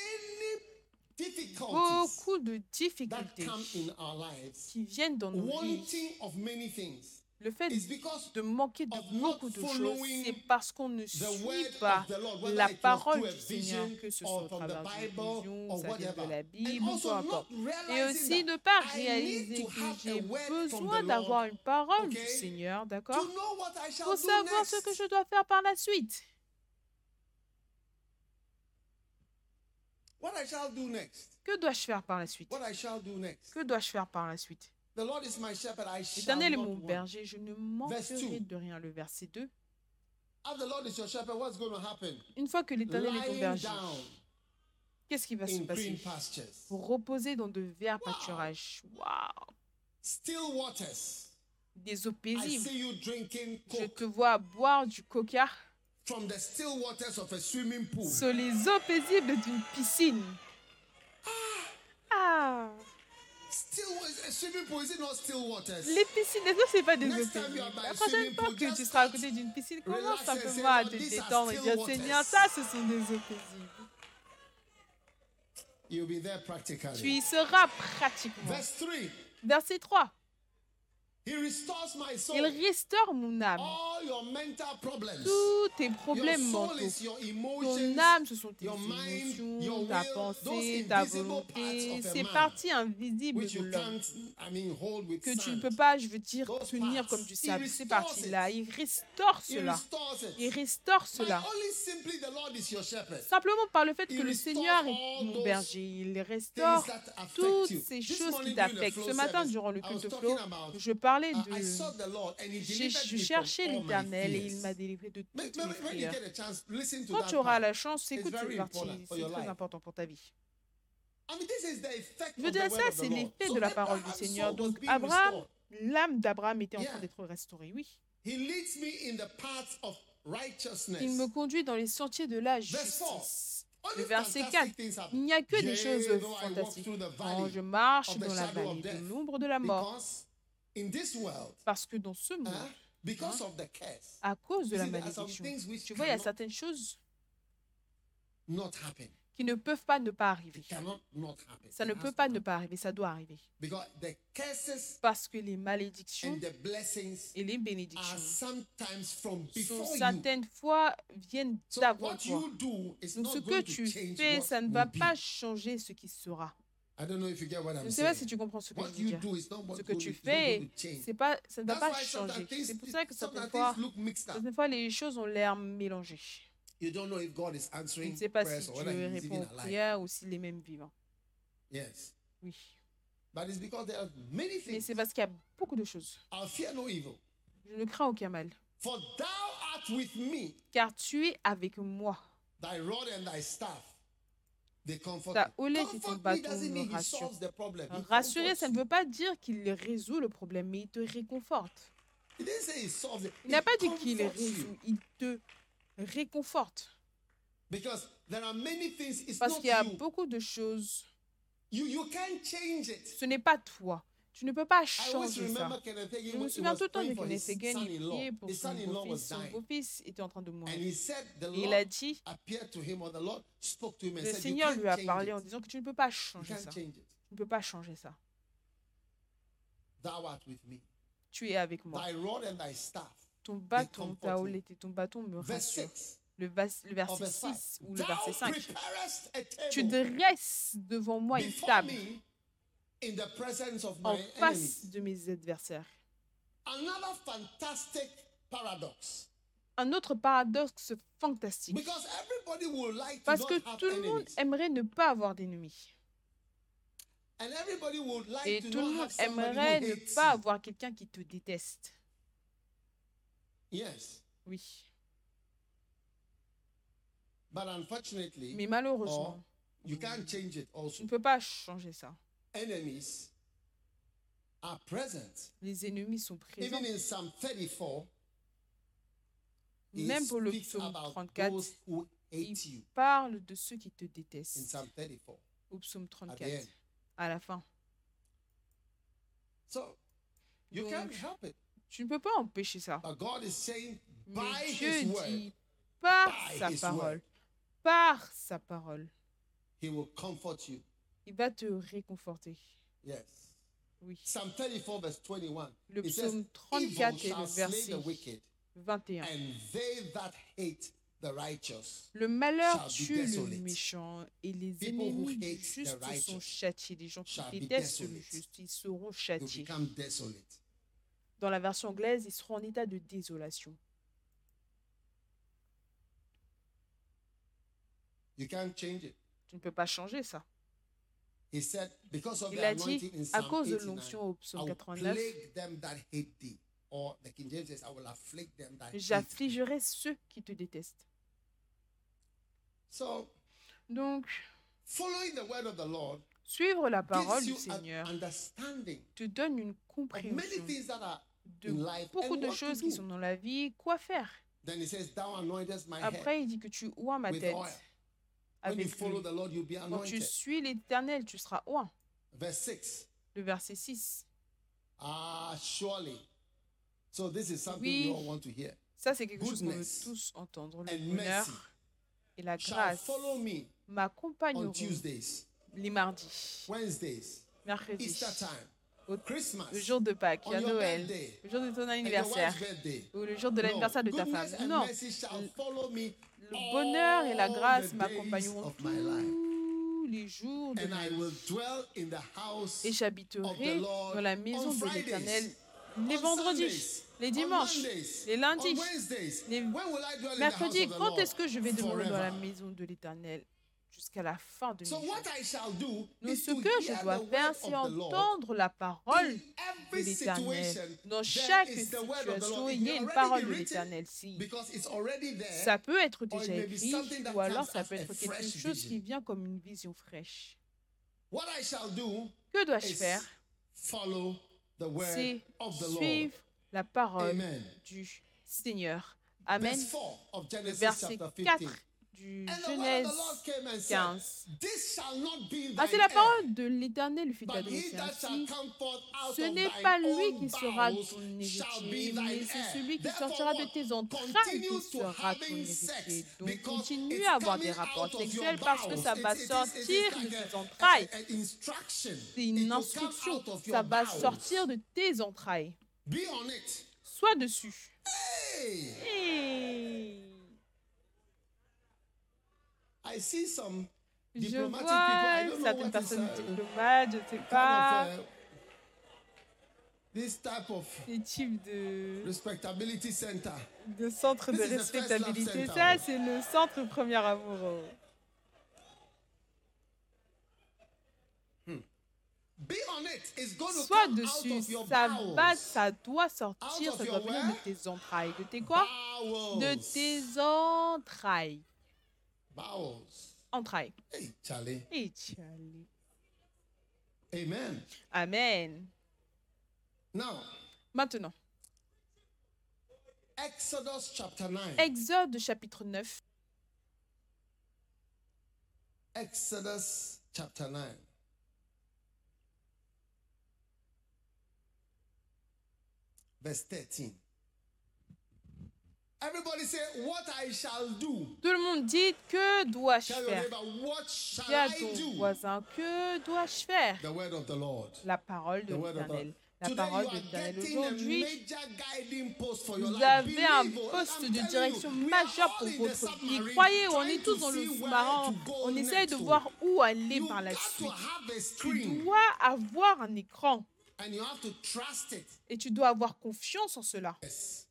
A: difficulties
B: Beaucoup de
A: that
B: difficultés
A: come in our lives,
B: qui viennent dans nos vies.
A: wanting of many things,
B: Le fait
A: is because
B: de manquer de beaucoup de choses, c'est parce qu'on ne
A: the
B: suit pas
A: Lord,
B: la parole du Seigneur, que ce soit au travers d'une
A: Bible
B: vision, ça vient de la Bible, peu
A: also not
B: importe. Et aussi
A: that
B: ne pas
A: I need
B: réaliser
A: to
B: que
A: have
B: j'ai besoin
A: the
B: d'avoir
A: Lord
B: une parole du Seigneur,
A: to
B: d'accord
A: know what I shall
B: Pour
A: do
B: savoir ce
A: next.
B: que je dois faire par la suite.
A: What I shall do next.
B: Que dois-je faire par la suite?
A: What I shall do next?
B: Que dois-je faire par la suite?
A: The Lord is my shepherd, I shall
B: L'Éternel est mon berger, je ne manquerai de rien. Le verset 2.
A: As the Lord is your shepherd, what's going to happen?
B: Une fois que l'Éternel est ton berger, qu'est-ce qui va se passer? Pour reposer dans de verts pâturages.
A: Waters.
B: Des eaux
A: I
B: paisibles.
A: see you drinking
B: Je te vois boire du coca
A: from the still waters of a swimming pool.
B: sur les eaux paisibles d'une piscine. Ah
A: Still, a swimming pool, is it not still waters?
B: Les piscines, est-ce que c'est pas des eaux paisibles La prochaine fois que tu seras à côté d'une piscine, commence simplement à te détendre et dire. Seigneur, ça, ce sont des eaux paisibles.
A: You'll be there
B: Tu
A: practically.
B: y seras pratiquement.
A: Verse 3
B: Verset 3.
A: He restores my soul.
B: Il restaure mon âme. Tous tes problèmes mentaux. Ton âme, ce sont tes émotions, ta pensée, ta volonté, ces parties invisibles de l'homme que tu ne peux pas, je veux dire, tenir comme du sable. Ces parties-là, il restaure cela. Il restaure cela. Simplement par le fait que le Seigneur est mon berger. Il restaure toutes ces choses qui t'affectent. Ce matin, durant le culte flow,
A: about,
B: je parlais
A: I
B: de... J'ai- l'Éternel et il m'a délivré de
A: When-
B: toutes mes
A: when- when you
B: prières.
A: get a chance, listen to
B: Quand tu auras la chance, écoute cette partie. C'est très important pour ta vie. Je veux dire, ça, c'est l'effet de la parole du Seigneur. Donc, Abraham, l'âme d'Abraham était en train d'être restaurée, oui. Il me conduit dans les sentiers de la justice. Le verset
A: fantastic
B: 4.
A: things happen.
B: Il n'y a que des choses fantastiques. Quand je marche dans la vallée de l'ombre de la mort,
A: Because in this world,
B: parce que dans ce monde,
A: huh, because of the curse,
B: à cause de la malédiction, tu vois, il y a certaines choses
A: not happen.
B: qui ne peuvent pas ne pas arriver. Ça ne peut pas ne pas arriver, ça doit arriver.
A: Because the curses
B: Parce que les malédictions
A: and the blessings
B: et les
A: are
B: bénédictions
A: sometimes from
B: sont
A: before you.
B: certaines fois viennent d'avant toi.
A: you do is
B: Donc ce que tu fais, ça ne va pas changer ce qui sera.
A: I don't know if you get what
B: Je ne sais pas si tu comprends ce que je veux dire. Ce que tu fais, c'est pas, ça ne va pas changer. C'est pour ça que certaines fois, certaines fois, les choses ont l'air mélangées.
A: You don't know if God is
B: Je
A: answering
B: ne sais pas si Dieu répond aux prières ou s'il est même vivant.
A: Yes.
B: Oui.
A: But it's because there are many
B: Mais c'est parce qu'il y a beaucoup de choses.
A: I'll fear no evil.
B: Je ne crains aucun mal.
A: For thou art with me,
B: Car tu es avec moi. Et ton
A: Comfort me
B: bâton me.
A: He
B: Rassurer, ça ne veut pas dire qu'il résout le problème, mais il te réconforte. Il n'a pas dit qu'il résout, il te réconforte. Parce qu'il y a beaucoup de choses. Ce n'est pas toi. Tu ne peux pas changer ça. Je me souviens tout le temps de Kenneth Hagin, il priait pour son beau-fils. Son beau-fils était en train de mourir. Et il a dit, le Seigneur lui a parlé en disant que tu ne peux pas changer ça. Tu ne peux pas changer ça. Tu es avec moi. Ton bâton, ta
A: me.
B: houlette et ton bâton me rassurent.
A: 6
B: Le, vas- le verset
A: verse 5.
B: 6 ou le verset 5.
A: preparest a
B: Tu dresses devant moi une table en face de mes adversaires.
A: Another fantastic paradox.
B: Un autre paradoxe fantastique.
A: Because everybody would like to
B: Parce
A: not
B: que
A: have
B: tout le monde
A: enemies.
B: aimerait ne pas avoir d'ennemis.
A: And everybody would like
B: Et
A: to
B: tout le monde aimerait ne pas avoir quelqu'un qui te déteste.
A: Yes.
B: Oui.
A: But unfortunately,
B: Mais malheureusement,
A: or you can't change it
B: tu
A: also.
B: ne peux pas changer ça.
A: Enemies are present.
B: Les ennemis sont présents.
A: Even in Psalm 34, he
B: Même pour le psaume
A: about
B: 34,
A: those who hate you.
B: Parle de ceux qui te
A: In
B: détestent.
A: Psalm 34.
B: Au psaume
A: At the
B: 34.
A: end.
B: À la fin.
A: So you
B: Donc,
A: can't help it.
B: Tu ne peux pas empêcher ça.
A: But God is saying, by
B: Mais Dieu
A: his word,
B: dit par
A: by
B: sa
A: his
B: parole.
A: word.
B: Par sa parole.
A: he will comfort you.
B: Il va te réconforter.
A: Yes.
B: Oui.
A: Psalm 34, verse 21.
B: Le
A: it says,
B: psaume
A: Evil
B: 34 et le verset
A: the wicked,
B: 21.
A: and they that hate the righteous.
B: Le malheur tue le méchant et les
A: People
B: ennemis du juste sont châtiés. Les gens qui
A: shall be
B: détestent le
A: desolate.
B: juste, ils seront châtiés. Dans la version anglaise, ils seront en état de désolation.
A: You can't change it.
B: Tu ne peux pas changer ça.
A: He said, because of
B: Il a dit,
A: anointing in
B: à cause de
A: 89,
B: l'onction au
A: I
B: psaume
A: will
B: 89,
A: plague them that hate thee. Or the King James says, I will afflict them that hate thee.
B: j'affligerai ceux qui te détestent.
A: So,
B: Donc,
A: following the word of the Lord
B: suivre la parole du Seigneur
A: understanding
B: te donne une compréhension
A: things that are
B: de
A: in life
B: beaucoup de
A: what to
B: choses qui
A: do.
B: sont dans la vie, quoi faire.
A: Then he says, Thou anointest my head
B: Après, il dit que tu oins ma tête avec
A: follow
B: lui.
A: the Lord, you'll be
B: Quand tu suis l'Éternel, tu seras oint.
A: Verse 6.
B: Le verset 6.
A: Ah, surely. So this is something
B: Oui.
A: we all want to hear.
B: Ça, c'est quelque chose qu'on veut tous entendre. Le bonheur et la grâce
A: follow me on
B: m'accompagneront les mardis,
A: Wednesdays,
B: mercredis,
A: Easter time,
B: au-
A: Christmas,
B: le jour de Pâques, à Noël, le jour de ton anniversaire ou le jour de l'anniversaire de ta femme. Non, Le- bonheur et la grâce m'accompagneront tous les jours de vie. Et j'habiterai dans la maison
A: on
B: de l'Éternel les vendredis, les dimanches, les lundis, les mercredis. Quand est-ce que je vais demeurer dans la maison de l'Éternel? Jusqu'à la fin de mes
A: So
B: jours
A: what I shall do
B: Donc,
A: is
B: ce que je dois faire, c'est entendre la parole de l'Éternel. Dans chaque situation, il y a une parole de l'Éternel. Si ça peut être déjà écrit, ou alors ça peut être quelque chose qui vient comme une vision fraîche. Que dois-je
A: is
B: faire? C'est suivre la parole
A: Amen.
B: du Seigneur. Amen.
A: Verse 4 of Genesis
B: Verset
A: chapter
B: 4
A: 15.
B: Du Genèse
A: the Lord came and
B: 15.
A: said, This shall not be
B: Ah, c'est la parole de l'Éternel fut adressée ainsi.
A: come forth out
B: Ce
A: of
B: n'est pas lui qui sera ton héritier, mais c'est celui qui sortira de tes entrailles
A: Continue
B: qui sera ton héritier. Donc continue à avoir des rapports sexuels parce que ça va sortir de tes entrailles. C'est une instruction. Ça va sortir de tes entrailles.
A: Be on it.
B: Sois dessus.
A: Hey,
B: Hey.
A: I see some
B: Je
A: diplomatic people, I
B: vois certaines personnes diplomates, je ne sais pas,
A: of uh, this type of
B: les types de,
A: respectability center.
B: de centres de
A: This
B: respectabilité. Ça, c'est le centre premier amour.
A: Be on it. It's going to
B: Sois
A: out
B: dessus,
A: of your
B: ça va, ça doit sortir, ça doit venir de tes entrailles. De tes quoi? De tes entrailles.
A: Bowels.
B: Entrailles.
A: Hey, Charlie.
B: Et Charlie.
A: Amen.
B: Amen.
A: Now,
B: Maintenant,
A: Exodus chapter 9.
B: Exode chapitre 9.
A: Exodus chapter 9. Verse 13. Everybody say, What I shall do.
B: Tout le monde dit Que dois-je faire? Dis à
A: I
B: ton
A: do?
B: voisin Que dois-je faire?
A: The word of the Lord.
B: La parole de l'Éternel. La parole
A: you
B: de l'Éternel. Aujourd'hui, vous avez un poste de direction majeur pour votre vie. Croyez, on est tous
A: to
B: dans le sous-marin. On essaye de voir où aller par la suite. Tu dois avoir un écran
A: and you have to trust it.
B: et tu dois avoir confiance en cela.
A: Yes.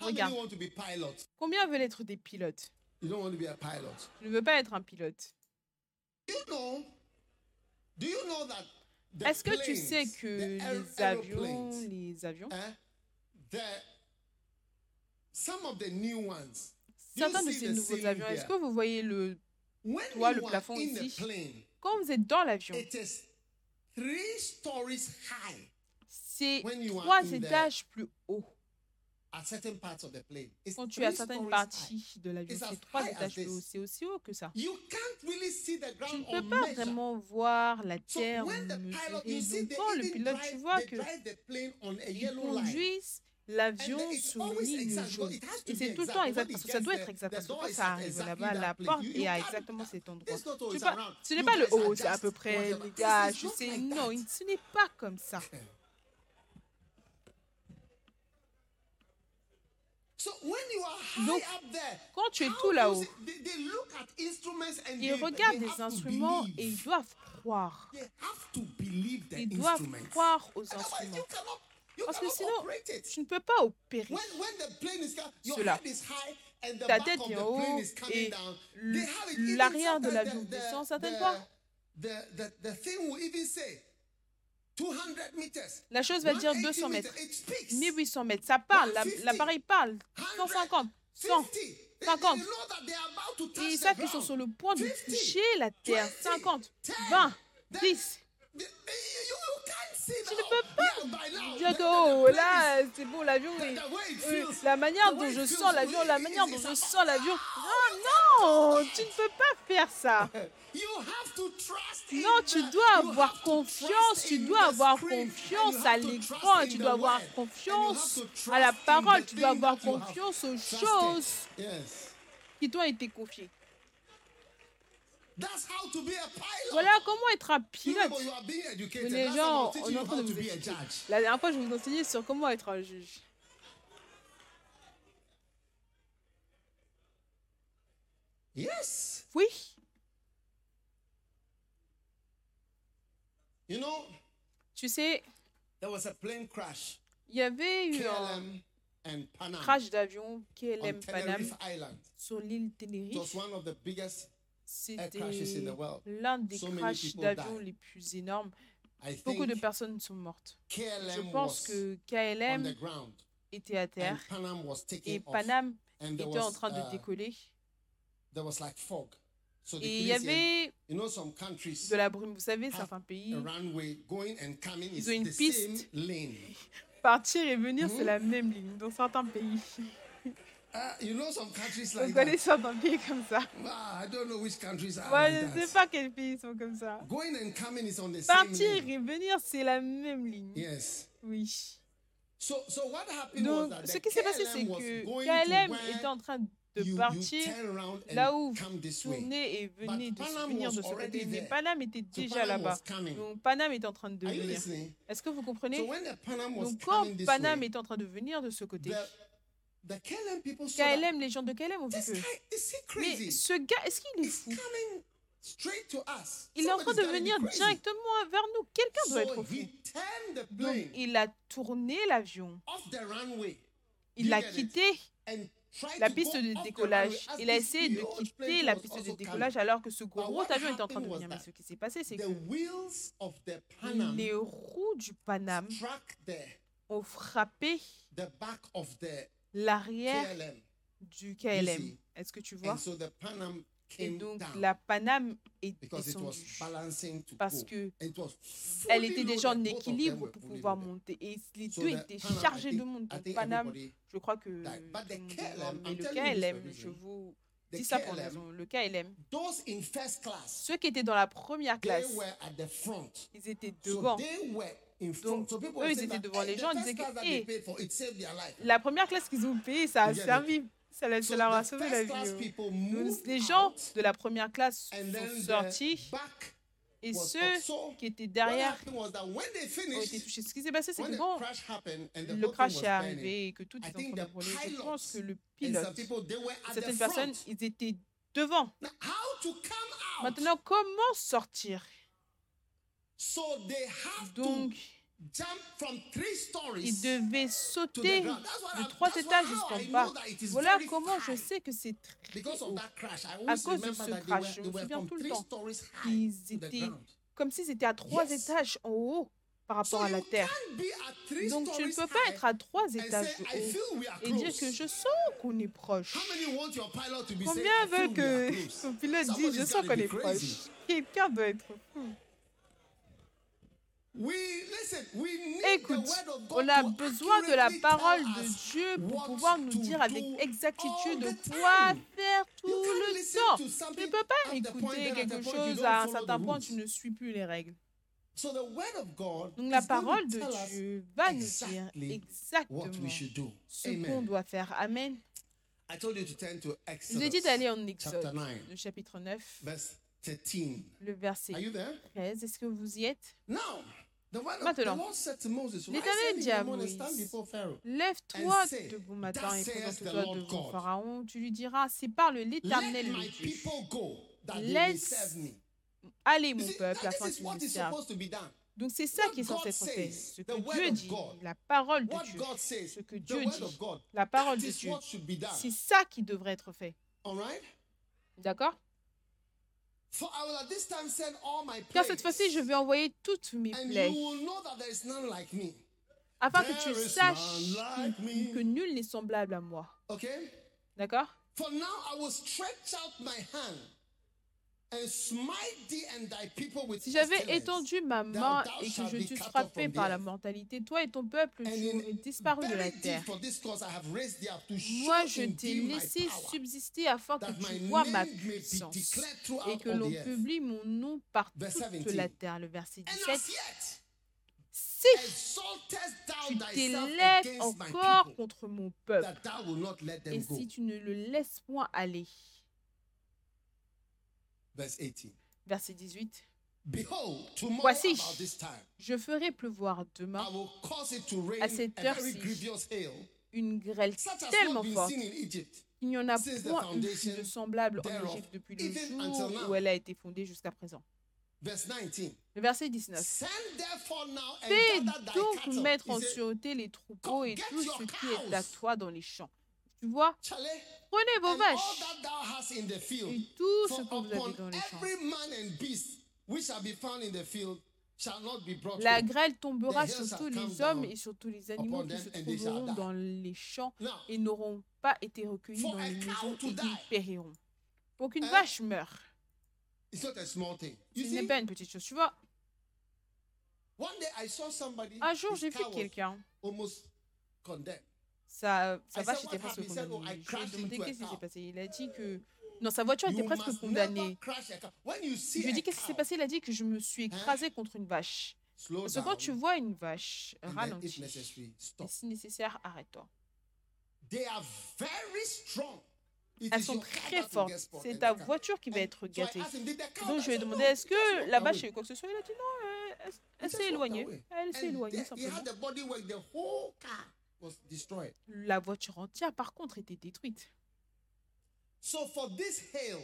B: Regarde.
A: many want to be pilots?
B: Combien veulent être des pilotes?
A: You don't want to be a pilot.
B: Je ne veux pas être un pilote.
A: Do you know? Do you know that the
B: Est-ce que tu sais que les avions, les avions,
A: the some of the new ones. do you
B: certains de ces nouveaux avions, est-ce que vous voyez le toit, le plafond ici?
A: plane,
B: quand vous êtes dans l'avion,
A: it is three stories high
B: c'est trois étages plus haut.
A: At certain parts of the plane. It's
B: Quand tu es à
A: three
B: certaines
A: high.
B: parties de l'avion,
A: as
B: c'est trois
A: as
B: étages plus haut. C'est aussi haut que ça.
A: You can't really see the
B: Tu
A: ground
B: ne peux pas
A: measure.
B: vraiment voir la
A: So
B: terre
A: when the pilot, you
B: mesurée.
A: see,
B: Donc quand le pilote,
A: drive,
B: tu vois que ils conduisent l'avion sur une ligne jaune.
A: It has to
B: Et
A: be
B: c'est tout le temps exact parce que ça doit être exact. Parce que quand ça arrive là-bas, la porte est à exactement cet endroit. Tu. Ce n'est pas le haut, c'est à peu près, les gars, je sais. Non, ce n'est pas comme ça.
A: So when you are high
B: Donc, quand tu es tout là-haut,
A: you see- they, they look at instruments and
B: Ils regardent des instruments et ils doivent croire.
A: They have to believe the
B: Ils doivent
A: instruments.
B: croire aux instruments.
A: you cannot, you
B: Parce que sinon,
A: operate it.
B: tu ne peux pas opérer. Cela. Ta
A: back
B: tête
A: of
B: est
A: the
B: en
A: plane
B: haut et l'arrière de l'avion descend certaines fois. La chose va dire
A: 180
B: 200 mètres,
A: meters. It speaks.
B: 1800 mètres. Ça parle, la-
A: 150,
B: l'appareil parle. 150, 100.
A: 50. They-
B: 50.
A: You know that they are about to touch
B: Et ils savent qu'ils sont sur le point de
A: 50,
B: toucher la terre.
A: 20,
B: 50,
A: 10.
B: 20,
A: Then
B: 10.
A: Now.
B: ne peux pas dire que oh, là, c'est bon, l'avion est. euh, la manière dont je sens l'avion, la manière dont je sens l'avion. Ah non, tu ne peux pas faire ça. Non, tu dois avoir confiance, tu dois avoir confiance à l'écran, tu dois avoir confiance à la parole, tu dois avoir confiance aux choses qui t'ont été confiées.
A: That's how to be a pilot.
B: Voilà comment être un pilote. Les gens, on est en train de vous expliquer. La dernière fois, je vous enseignais sur comment être un juge.
A: Yes.
B: Oui,
A: You know,
B: tu sais,
A: there was a plane crash.
B: il y avait eu un
A: KLM
B: crash d'avion
A: on
B: KLM Panam sur l'île Tenerife. C'était l'un des crashs d'avions les plus énormes. Beaucoup de personnes sont mortes. Je pense que KLM était à terre et. Panam était en
A: was,
B: train de
A: uh,
B: décoller.
A: there was like fog. So they
B: Et il y avait
A: you know some countries
B: de la brume. Vous savez, certains pays,
A: a runway going and coming is
B: Ils ont une piste. partir et venir,
A: Mhm.
B: c'est la même ligne dans certains pays.
A: Uh, you know some countries
B: Vous connaissez certains pays comme ça.
A: Ah, I don't know which countries are
B: Moi,
A: like
B: je ne sais pas quels pays sont comme ça.
A: Going and coming is on the same
B: Partir et venir, c'est la même ligne.
A: Yes.
B: Oui.
A: So, so what happened was
B: Donc,
A: that
B: ce qui s'est passé, c'est que KLM était en train de partir
A: turn around and
B: là où
A: way.
B: tourner et
A: But
B: de, venir de ce côté. Mais
A: there.
B: Panam était déjà là-bas. Donc Panam est en train de venir. Est-ce que vous comprenez?
A: So when the Panam was
B: Donc quand
A: coming this
B: Panam
A: way,
B: est en train de venir de ce côté,
A: KLM
B: les gens de KLM ont vu que. Mais ce gars, est-ce qu'il est fou? Il est en train de venir directement vers nous. Quelqu'un doit être fou. Donc, il a tourné l'avion. Il l'a
A: it?
B: quitté la piste de décollage. Il a essayé de quitter la piste de décollage alors que ce gros avion est en train de venir. Mais ce qui s'est passé, c'est que les roues du Paname ont frappé l'arrière du KLM. Est-ce que tu vois?
A: And so the Panam
B: Et donc la Paname est descendue parce
A: go.
B: que
A: And it was
B: elle
A: fully
B: était déjà en équilibre pour pouvoir monter. Et les deux étaient chargés de monde. Donc Paname, je crois que le
A: KLM.
B: Mais le je vous dis ça pour raison. Le KLM,
A: Those in first class,
B: ceux qui étaient dans la première classe,
A: were at the front.
B: ils étaient devant. Donc, eux, ils étaient devant les gens, ils disaient que, hey. La première classe qu'ils ont payée, ça a servi. Ça, leur a sauvé la vie. euh. Donc, les gens de la première classe sont sortis et ceux qui étaient derrière ont été touchés. Ce qui s'est passé, c'est que quand le crash est arrivé et que tout est en train de je pense que le pilote, certaines personnes, ils étaient devant. Maintenant, comment sortir? Donc,
A: to jump from three stories
B: ils devaient
A: to the
B: sauter de trois étages jusqu'en bas. Voilà comment je sais que c'est très haut. À cause de ce crash, je me souviens tout le temps qu'ils étaient comme si c'était à trois étages en haut par
A: So
B: rapport à la terre. Donc tu ne peux pas être à trois étages
A: I
B: de haut et dire que je sens qu'on est proche. Combien
A: are
B: que son pilote dise je sens qu'on est proche Quelqu'un doit être fou.
A: We, listen, we need
B: Écoute, on a besoin de la parole de Dieu pour pouvoir nous dire avec exactitude quoi faire tout le temps. Tu ne peux pas écouter quelque chose à un certain point, tu ne suis plus les règles. Donc la parole de Dieu va nous dire exactement
A: we should do.
B: ce qu'on doit faire. Amen.
A: I told you to turn to
B: Je vous ai dit d'aller en Exode,
A: 9,
B: le chapitre 9,
A: verse 13.
B: le verset
A: Are you there?
B: 13. Est-ce que vous y êtes?
A: The
B: Maintenant, l'Éternel dit à Moïse. Lève-toi debout matin
A: Thus
B: et présente-toi devant. Pharaon. Tu lui diras, c'est par le l'Éternel le Dieu. Laisse
A: You
B: mon peuple, afin qu'ils me servent. Donc c'est ça qui est censé être fait. Ce que Dieu dit, la parole de Dieu, ce que Dieu dit, la parole de Dieu, c'est ça qui devrait être fait. D'accord? Car cette fois-ci, je vais envoyer toutes mes
A: and
B: plaies,
A: you will know that there is none like me.
B: afin que tu saches que, que nul n'est semblable à moi. D'accord? Si j'avais étendu ma main et que je t'eusse frappé par la mortalité, toi et ton peuple, tu aurais disparu de la terre. Moi, je t'ai laissé subsister afin que tu vois ma puissance et que l'on publie mon nom par
A: Verse
B: toute
A: 17.
B: la terre. Le verset
A: And
B: 17.
A: as yet
B: Si tu t'élèves encore contre mon peuple et si tu ne le laisses point aller.
A: Verse 18.
B: Verset 18.
A: Behold, tomorrow
B: Voici. Je ferai pleuvoir demain
A: I will cause it to rain
B: À cette heure-ci, une grêle tellement forte qu'il n'y en a point eu de semblable en Égypte depuis le jour où elle a été fondée jusqu'à présent.
A: Verse 19.
B: Le verset 19.
A: Send therefore now and
B: Fais donc mettre en sûreté les troupeaux et tout ce qui est à toi dans les champs. Tu vois, prenez vos vaches et tout ce que vous avez dans les champs.
A: every man and beast which shall be found in the field shall not be brought
B: La grêle tombera sur tous les hommes et sur tous les animaux qui se trouveront dans les champs et n'auront pas été recueillis dans les maisons et ils périront. Pour qu'une
A: Hein?
B: vache meure,
A: it's not a small thing.
B: ce n'est pas une petite chose. Tu vois,
A: one day I saw somebody,
B: un jour j'ai vu quelqu'un,
A: said,
B: était
A: what?
B: presque
A: oh,
B: condamnée. Je lui ai demandé qu'est-ce qui s'est passé. Il a dit que non, sa voiture était presque condamnée. Je lui ai dit qu'est-ce qui s'est passé? Il a dit que je me suis écrasée contre une vache.
A: slow
B: Parce que quand tu vois une vache, ralentis. Et si nécessaire, arrête-toi. Elles sont très fortes. C'est ta voiture qui va être gâtée.
A: asked him, "Did the cow
B: Donc
A: die?"
B: je lui ai demandé
A: "No,
B: est-ce que la vache
A: away."
B: a eu quoi que ce soit? Il a dit non, euh, elle, elle s'est éloignée. Elle s'est éloignée simplement. La voiture entière, par contre, était détruite.
A: So for this hail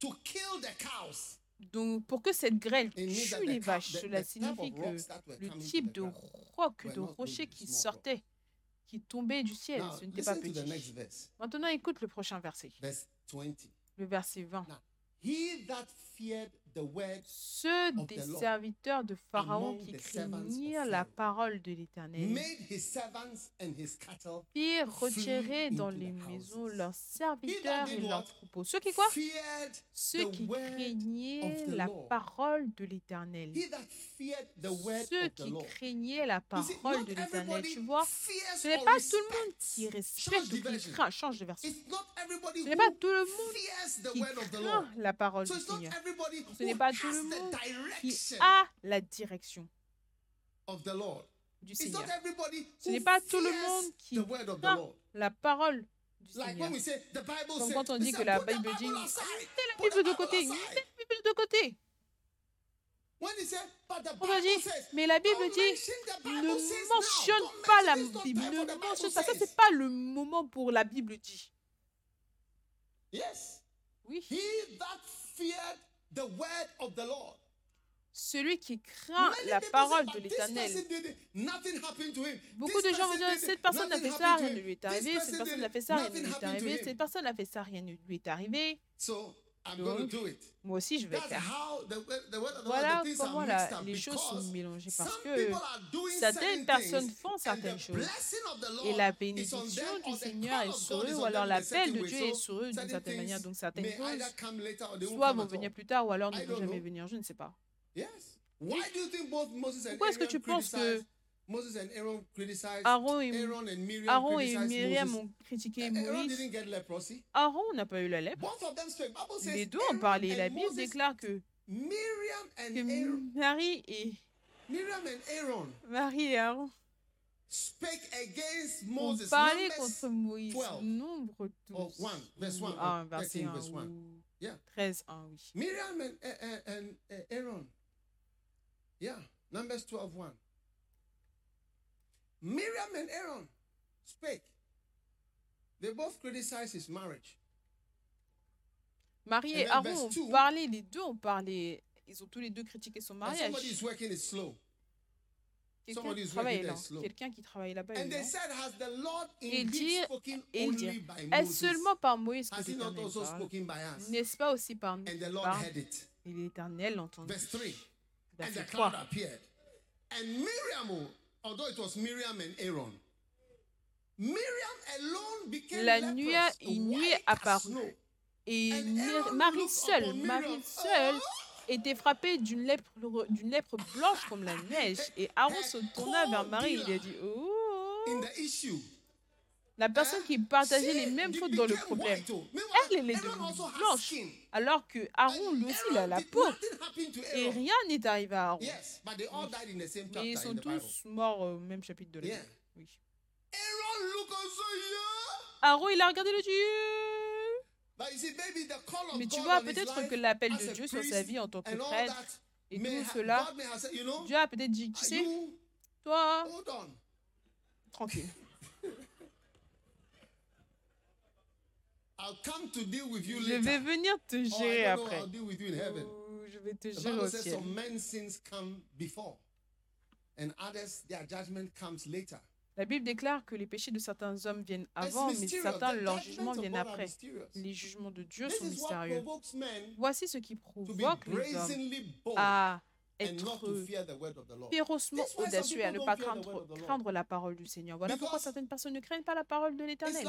A: to kill the cows,
B: Donc, pour que cette grêle tue les vaches, cela signifie que le type
A: the
B: de roc, de rocher qui
A: small
B: sortaient, qui tombaient du ciel,
A: Now,
B: ce n'était pas petit.
A: verse,
B: Maintenant, écoute le prochain verset,
A: verse 20.
B: le verset 20.
A: Now, he that feared
B: Ceux des serviteurs de Pharaon qui craignirent la parole de l'Éternel. Firent retirer dans les maisons leurs serviteurs et leurs troupeaux. Ceux qui quoi? Ceux qui craignaient la parole de l'Éternel. Ceux qui craignaient la parole de l'Éternel. Tu vois, ce n'est pas tout le monde qui respecte ou qui craint. Change de
A: everybody
B: Ce n'est pas tout le monde qui craint la parole du Seigneur. Ce n'est pas tout le monde qui a la direction
A: of the Lord.
B: du Seigneur.
A: not everybody
B: Ce n'est pas tout le monde qui
A: Lord.
B: la parole du
A: Like
B: Seigneur.
A: when we say the Bible
B: Comme
A: says,
B: quand on dit que la Bible dit, mettez la Bible de côté, mettez la Bible de côté. On a dit,
A: says,
B: mais la Bible dit, ne mentionne pas la Bible, ne mentionne pas. Ça, c'est pas le moment pour la Bible dit. Oui.
A: He that feared the word of the Lord.
B: Celui qui craint la parole de
A: "But this
B: l'éternel. Beaucoup de gens vont dire cette personne a
A: nothing
B: fait ça, rien ne lui est arrivé. Cette
A: person
B: personne
A: did
B: a
A: it,
B: fait ça, rien ne lui est arrivé. Cette personne a fait ça, rien ne lui est arrivé. Donc,
A: to do it.
B: Moi aussi, je vais faire. Voilà comment la- les choses sont mélangées. Parce que certaines
A: certain
B: personnes font certaines choses. Et la bénédiction du Seigneur est sur eux, ou alors l'appel de. Dieu est sur eux d'une
A: certain
B: certaine manière. Donc certaines choses, soit vont venir plus tard, ou alors ne vont jamais venir. Je ne sais pas. Pourquoi est-ce que tu penses que
A: Aaron
B: et,
A: Aaron and Miriam
B: Aaron et
A: criticized
B: Myriam
A: Moses?
B: ont critiqué
A: Aaron
B: Moïse
A: didn't get leprosy.
B: Aaron n'a pas eu la lèpre.
A: Both of them spoke. Bible says
B: Les deux ont parlé. La Bible
A: Moses,
B: déclare que,
A: Miriam and
B: que
A: Aaron,
B: Marie et,
A: Miriam and Aaron
B: Marie et Aaron ont
A: Moses.
B: parlé contre Moïse.
A: 12.
B: Nombre
A: Oh,
B: 12.
A: one, verse
B: ou
A: one, or
B: 1, verset
A: 13,
B: 1,
A: verse one.
B: ou
A: Yeah.
B: 13, 1, oui.
A: Miriam and Aaron. Yeah, Numbers 12, 1. Miriam and Aaron spake. They both criticized his marriage.
B: Marie et Aaron ont
A: two.
B: parlé, les deux ont parlé. Ils ont tous les deux critiqué son mariage. Quelqu'un qui travaille là. Quelqu'un qui travaille là-bas. Et dire- et il dit, Est-ce seulement par Moïse que l'Éternel
A: also
B: parle
A: spoken by us?
B: N'est-ce pas aussi par nous
A: And the
B: qu'il
A: Lord
B: parle
A: heard it.
B: Et l'Éternel l'entendit.
A: Verse 3. And
B: Verset
A: the cloud
B: 3.
A: appeared. And Miriam, although it was Miriam and Aaron, Miriam alone became
B: La nuée, une nuée apparut. Et Marie seule, Marie seule était frappée d'une lèpre, d'une lèpre blanche comme la neige. Et Aaron se tourna vers Marie et lui a dit Oh. La personne qui partageait les mêmes fautes dans le problème.
A: oh.
B: Elle, elle est devenue blanche. Alors que Aaron, lui aussi, il a la peau. Et rien n'est arrivé à Aaron.
A: Yes, but they all died in the same chapter
B: Mais ils sont tous morts au même chapitre de la
A: Yeah.
B: Bible. Oui.
A: Aaron
B: il a regardé le Dieu. Mais tu vois, peut-être que l'appel de Dieu sur sa vie en tant que prêtre et tout cela, Dieu a peut-être dit, tu sais, toi, tranquille.
A: I'll come to deal with you
B: Je vais venir te
A: I
B: gérer après.
A: I'll deal with you in heaven.
B: Ou je vais te gérer au ciel.
A: some men's sins come before, and others their judgment comes later.
B: La Bible déclare que les péchés de certains hommes viennent avant, mais certains, leurs jugements viennent après. Les jugements de Dieu sont mystérieux. Voici ce qui provoque les hommes à être férocement audacieux et à ne pas craindre, la parole du Seigneur. Voilà pourquoi certaines personnes ne craignent pas la parole de l'Éternel.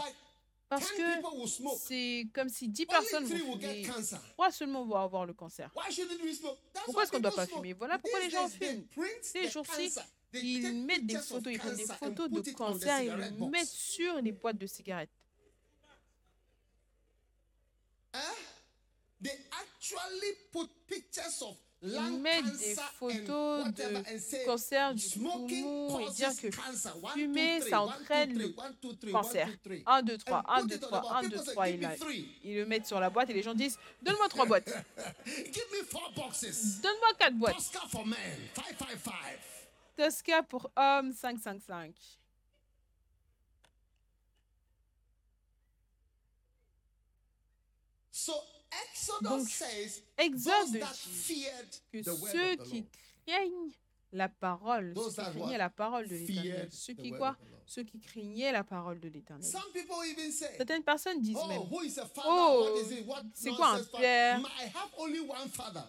B: Parce
A: 10
B: que c'est comme si 10 personnes vont fumer.
A: cancer.
B: Trois seulement vont avoir le cancer.
A: Why shouldn't we smoke? That's
B: Pourquoi est-ce qu'on ne doit pas fumer? Voilà pourquoi les gens fument. Ces jours-ci, Ils mettent des photos, ils prennent des photos de cancer et ils
A: cigarette
B: le
A: box.
B: mettent sur les boîtes de cigarettes.
A: They actually put pictures of
B: Ils mettent des photos de cancer du poumon et dire que fumer, ça entraîne le cancer.
A: one, two, three.
B: 1, 2, 3,
A: And
B: 1,
A: put
B: 2,
A: it on the
B: 3,
A: box.
B: 1, 2,
A: People say,
B: 3.
A: "Give
B: Ils,
A: me
B: la-
A: three."
B: ils le mettent sur la boîte et les gens disent Donne-moi trois boîtes. Donne-moi quatre boîtes.
A: Oscar for men, 555.
B: Tosca pour hommes, 555.
A: So Exodus
B: Donc,
A: says
B: Exode dit que ceux qui craignent la parole, ceux qui craignaient la parole de l'Éternel, ceux qui quoi? Ceux qui craignaient la parole de l'Éternel. Certaines personnes disent
A: Oh,
B: même? Oh, c'est quoi un père?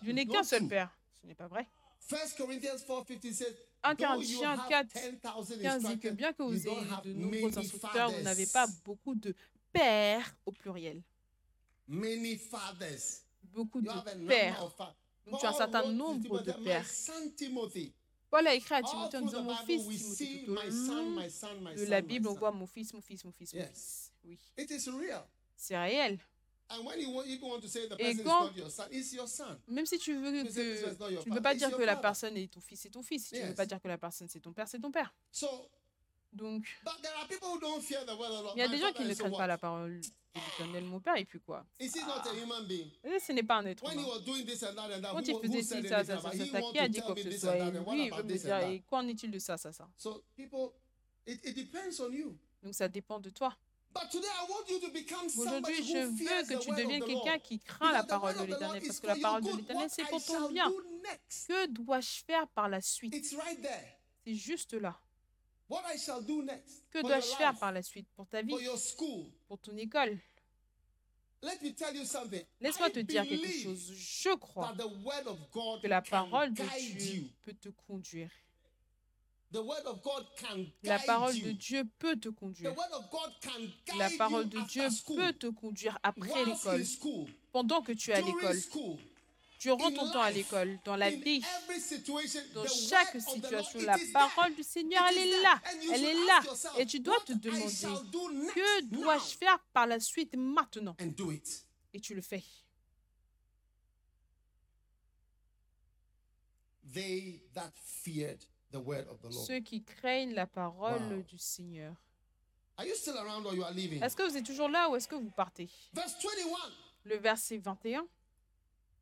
B: Je n'ai qu'un seul père. Ce n'est pas vrai.
A: First Corinthians 4:15 says,
B: 1
A: though you
B: Corinthiens
A: have
B: 4,
A: 10,000
B: 15 dit que bien que vous ayez de nombreux instructeurs, vous n'avez pas beaucoup de pères au pluriel.
A: Many fathers.
B: Beaucoup
A: You
B: de
A: have a number
B: pères. Donc tu as un certain nombre de pères. Paul a écrit à Timothée en disant Mon fils, Timothée, tout au de la Bible, on voit mon fils, mon fils, mon fils, mon fils. Oui,
A: It is real.
B: c'est réel.
A: And when you want, you want to say the
B: Et quand-
A: not your son, it's your son.
B: Même si tu veux que tu ne veux
A: father,
B: pas dire que la personne est ton fils, c'est ton fils. Tu ne veux pas dire que la personne c'est ton père, c'est ton père.
A: So,
B: Donc, il y a des gens qui ne craignent pas la parole de l'Éternel. Mon père, et puis quoi
A: Is he not a human being?
B: Et Ce n'est pas un être humain. Quand il faisait ci, ça, ça, ça, ça, qui a dit quoi que ce soit Et lui, il veut me dire, et qu'en est-il de ça, ça, ça? Donc ça dépend de toi. Aujourd'hui, je veux que tu deviennes quelqu'un qui craint la parole de l'Éternel, parce que la parole de l'Éternel, c'est pour ton bien. Que dois-je faire par la suite? C'est juste là. Que dois-je faire par la suite Pour ta vie,
A: For your school.
B: pour ton école
A: Let me tell you something.
B: Laisse-moi te dire quelque chose. Je crois
A: That the word of God
B: que la
A: can
B: parole de
A: guide
B: Dieu
A: you.
B: peut te conduire.
A: The word of God can
B: La parole de Dieu peut te
A: The
B: conduire.
A: word of God can guide
B: La parole
A: you
B: de Dieu
A: school,
B: peut te conduire après l'école, pendant que tu es à
A: during
B: l'école,
A: school,
B: durant ton temps à l'école, dans la vie, dans chaque situation. La parole du Seigneur, elle est là. Elle est là. Et tu dois te demander, que dois-je faire par la suite maintenant? Et tu le fais.
A: They that feared the word of the Lord.
B: Ceux qui craignent la parole
A: Wow.
B: du Seigneur.
A: Are you still around or you are leaving?
B: Est-ce que vous êtes toujours là ou est-ce que vous partez?
A: Verse 21.
B: Le verset 21.
A: And he that regarded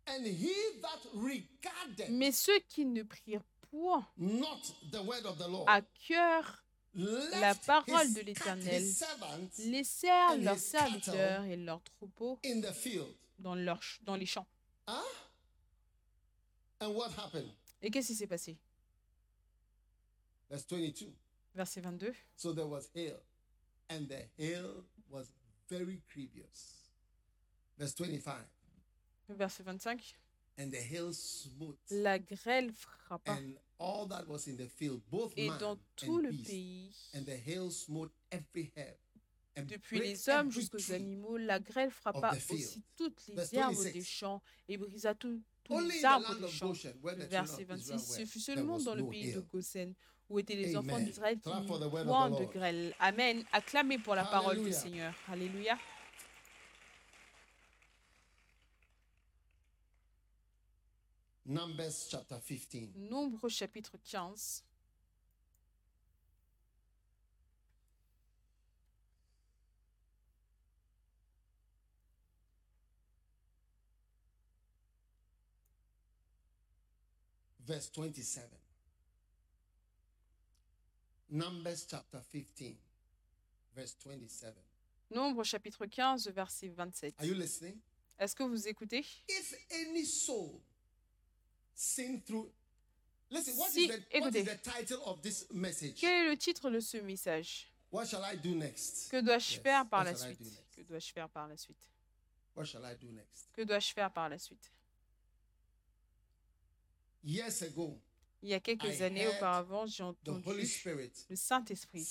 B: Mais ceux qui ne prirent point
A: not the word of the Lord,
B: à cœur
A: left
B: la parole de l'Éternel, laissèrent
A: and
B: leurs serviteurs et leurs troupeaux
A: in the field.
B: dans, les champs.
A: Huh? And what happened?
B: Et qu'est-ce qui s'est passé?
A: Verse 22.
B: Verset 22.
A: So there was hail, and the hail was very grievous. Verse 25.
B: Verset 25.
A: And the hail smote,
B: La grêle frappa.
A: and all that was in the field, both
B: Et
A: man
B: dans
A: and
B: tout le
A: beast,
B: pays,
A: and the hail smote every herb, and
B: depuis les hommes jusqu'aux animaux, la grêle frappa aussi toutes les herbes
A: 26.
B: des champs et brisa tout- tous les arbres des champs. Verset
A: of
B: 26.
A: Israel
B: Ce fut seulement dans le pays de
A: hail.
B: Goshen où étaient les enfants d'Israël qui point de grêle. Amen. Acclamez pour la parole du. Seigneur. Alléluia.
A: Numbers chapter 15.
B: Nombre chapitre 15.
A: verse 27. Numbers chapter 15, verse 27.
B: Nombre chapitre 15, verset 27.
A: Are you listening?
B: Est-ce que vous écoutez?
A: If any soul sin through. Listen, what,
B: Si-
A: is, the, what is
B: écoutez.
A: the title of this message?
B: Quel est le titre de ce message?
A: What shall I do next?
B: Que dois-je
A: Yes,
B: faire par
A: what
B: la
A: shall I
B: suite?
A: do next?
B: Que dois-je faire par la suite?
A: What shall I do next?
B: Que dois-je faire par la suite?
A: Years ago,
B: Il y a quelques
A: I
B: années auparavant, j'ai entendu le Saint-Esprit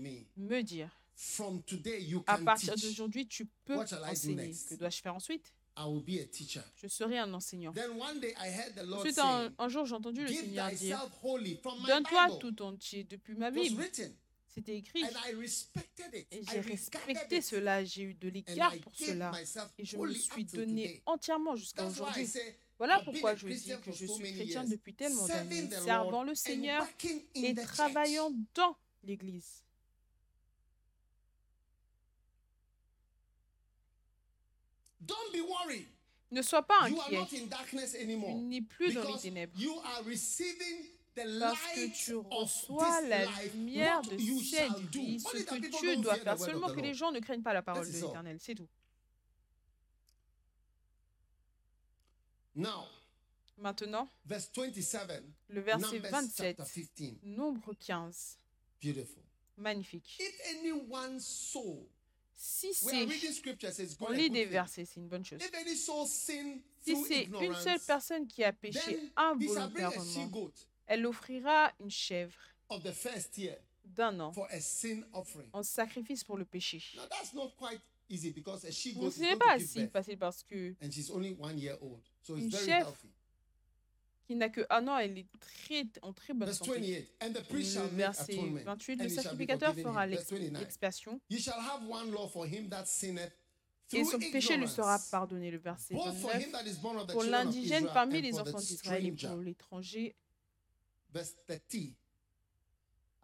A: me,
B: me dire
A: From today you
B: à
A: can
B: partir
A: teach.
B: d'aujourd'hui, tu peux
A: What shall I do
B: enseigner.
A: next?
B: Que dois-je faire ensuite?
A: I will be a teacher.
B: Je serai un enseignant.
A: Then one day I heard the Lord
B: Ensuite, un, jour, j'ai entendu le Seigneur dire Donne-toi tout entier depuis ma Bible. C'était écrit.
A: And I respected it.
B: Et
A: I
B: j'ai respecté
A: it.
B: cela. J'ai eu de l'égard
A: I
B: pour
A: gave
B: cela. Et je me suis donné entièrement jusqu'à
A: That's why I
B: aujourd'hui.
A: say,
B: Voilà pourquoi je dis
A: Christian
B: que je suis chrétien depuis tellement d'années,
A: serving the
B: servant
A: Lord
B: le
A: and
B: Seigneur
A: working in
B: et
A: the church.
B: travaillant dans l'Église.
A: Don't be worried.
B: Ne sois pas
A: You are
B: inquiet.
A: not in darkness
B: Tu
A: anymore.
B: n'es plus dans les ténèbres.
A: you are receiving the
B: Parce que tu
A: of
B: reçois la
A: life,
B: lumière de
A: you
B: cette vie, ce que tu dois faire. Seulement que les gens ne craignent pas la parole de l'Éternel. C'est tout.
A: Now,
B: Maintenant,
A: verse 27,
B: le verset
A: Numbers
B: 27,
A: chapter 15.
B: nombre 15.
A: Beautiful.
B: Magnifique. Si c'est. On lit des versets, c'est une bonne chose. Si c'est une seule personne qui a péché involontairement, elle offrira une chèvre d'un an
A: for a sin offering.
B: en sacrifice pour le péché.
A: Now that's not quite easy because a she
B: Donc,
A: goat
B: Ce n'est pas si facile parce que
A: and she's only one year old, so it's
B: Une chèvre. Qui n'a que un an, elle est très, en très bonne santé.
A: 28, and the priest
B: Le
A: shall make
B: verset
A: atonement,
B: 28,
A: and
B: le sacrificateur fera
A: him.
B: l'ex-
A: Verse 29,
B: l'expiation
A: Ye shall have one law for him that sinneth
B: et son péché lui sera pardonné. Le verset
A: both for
B: 29.
A: him that is born of the
B: Pour l'indigène parmi les enfants d'Israël et pour l'étranger,
A: Verse 30.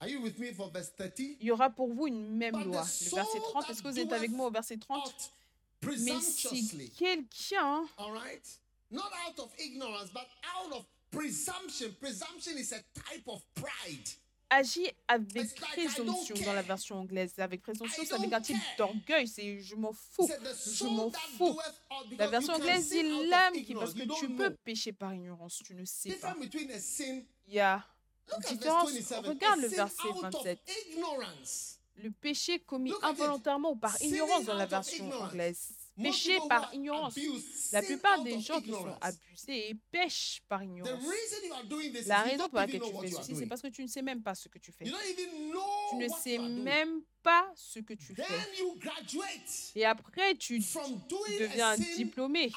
A: Are you with me for verse 30?
B: il y aura pour vous une même loi. Le verset
A: soul
B: 30, est-ce que vous êtes avec moi au verset 30
A: Ought
B: Mais si quelqu'un
A: all right? Not out of ignorance, but out of presumption. Presumption is a type of pride.
B: agit avec présomption dans la version anglaise, avec présomption, c'est avec un type d'orgueil, c'est je m'en fous, je m'en fous. La version anglaise dit l'âme qui, parce que tu peux pécher par ignorance, tu ne sais pas. Il y a différence.
A: 27.
B: Regarde le verset
A: out of
B: 27.
A: ignorance.
B: Le péché commis involontairement ou par ignorance dans la version anglaise. Péché par ignorance. La plupart des gens qui sont abusés pêchent par ignorance. La raison pour laquelle tu fais ceci, c'est parce que tu ne sais même pas ce que tu fais. Tu ne sais même pas ce que tu fais. Et après, tu deviens diplômé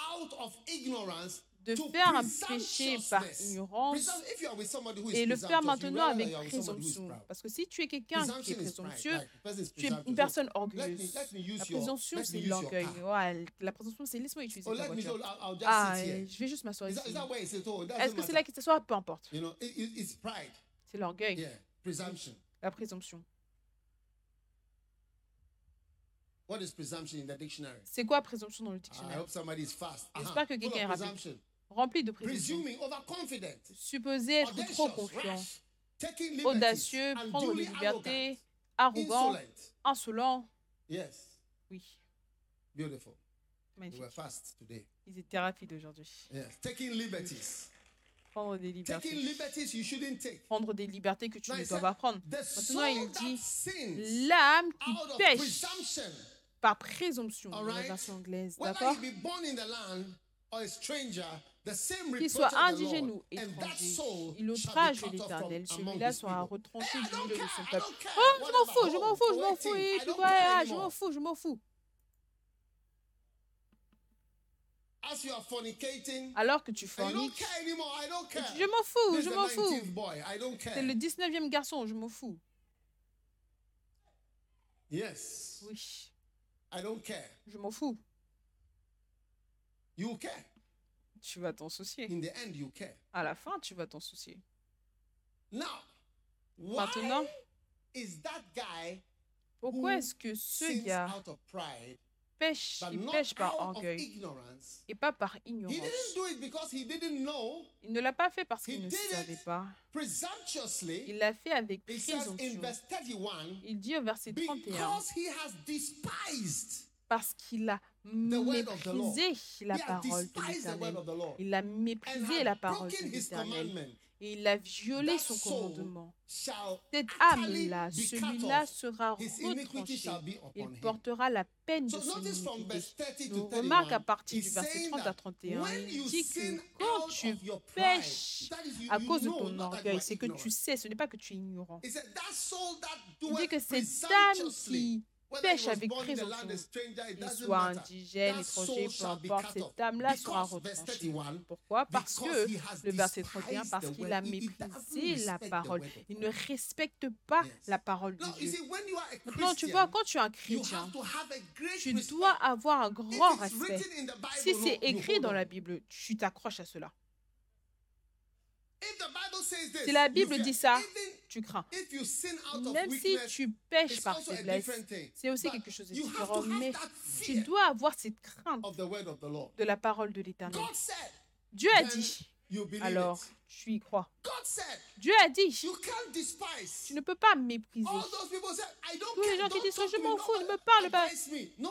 B: de faire un péché par ignorance et le faire maintenant avec présomption. Parce que si tu es quelqu'un qui est présomptueux, tu es une
A: So,
B: personne orgueilleuse. La présomption, c'est l'orgueil. la présomption, c'est laisse-moi utiliser
A: Oh,
B: ta
A: me,
B: voiture. Ah, je vais juste m'asseoir ici.
A: Oh,
B: Est-ce que c'est là qu'il s'assoit Peu importe. C'est l'orgueil, la présomption.
A: What is presumption in the dictionary?
B: C'est quoi présomption dans le
A: I
B: dictionnaire?
A: hope somebody is fast.
B: J'espère que
A: Full
B: quelqu'un est rapide. Rempli de présomption. Supposé être trop confiant, audacieux, prendre des libertés,
A: arrogant, insolent.
B: Oui, magnifique.
A: were fast today.
B: Ils étaient rapides aujourd'hui.
A: Liberties.
B: Prendre des
A: Taking
B: libertés.
A: liberties you shouldn't take.
B: Prendre des libertés que tu ne dois pas prendre. Maintenant, il dit l'âme qui pêche
A: presumption,
B: par présomption dans la version anglaise. D'accord? Qu'il soit indigène
A: and that
B: étranger, il outrage l'éternel. Celui-là sera retranché du milieu de son peuple. Oh, je m'en
A: whatever.
B: fous, je m'en fous, je m'en fous. Et puis ah, je m'en fous, je m'en fous.
A: As you are fornicating,
B: Alors que tu forniques, je m'en fous, je m'en fous.
A: 19th boy, I don't care.
B: C'est le 19e garçon, je m'en fous.
A: Yes,
B: Oui,
A: I don't care.
B: je m'en fous. Tu vas t'en soucier.
A: In the end, you care.
B: À la fin, tu vas t'en soucier.
A: Now, why
B: Maintenant,
A: is that guy
B: pourquoi est-ce que ce gars
A: out of pride,
B: pêche, il pêche par orgueil et pas par
A: He
B: ignorance?
A: didn't do it because he didn't know.
B: Il ne l'a pas fait parce qu'il ne savait pas. Il l'a fait avec présomption.
A: verse 31,
B: Il dit au verset 31,
A: because he has despised,
B: parce qu'il a méprisé la parole de
A: despised the word
B: l'Éternel. Il a méprisé la parole de l'Éternel. Et il a violé son commandement. Cette âme-là, celui-là sera retranché. Il portera la peine de
A: So
B: son
A: notice from
B: iniquité.
A: verse 30 to
B: Donc, remarque à
A: 31,
B: partir du verset
A: saying
B: 30 à
A: that
B: 31,
A: when
B: il
A: you
B: dit que quand tu
A: of your pride,
B: pêches à cause de ton orgueil, c'est que tu sais, ce n'est pas que tu es ignorant. Il dit que cette âme qui pêche avec
A: doesn't
B: soit indigène, étranger, peu importe, cette âme-là sera retranchée.
A: 31,
B: Pourquoi? Parce que le verset 31,
A: despised
B: parce qu'il a méprisé la parole. Il ne respecte pas la parole de Dieu. Maintenant, tu vois, quand tu es un chrétien, tu dois avoir un grand respect. Si c'est écrit dans la Bible, tu t'accroches à cela. Si la Bible dit ça, tu crains. Même si tu pêches par faiblesse, c'est aussi quelque chose de différent. Mais tu dois avoir cette crainte de la parole de l'Éternel. Dieu a dit, alors tu y crois. Dieu a dit,
A: you can't despise.
B: tu ne peux pas mépriser. Tous les gens qui disent que je m'en fous, ne me parle pas.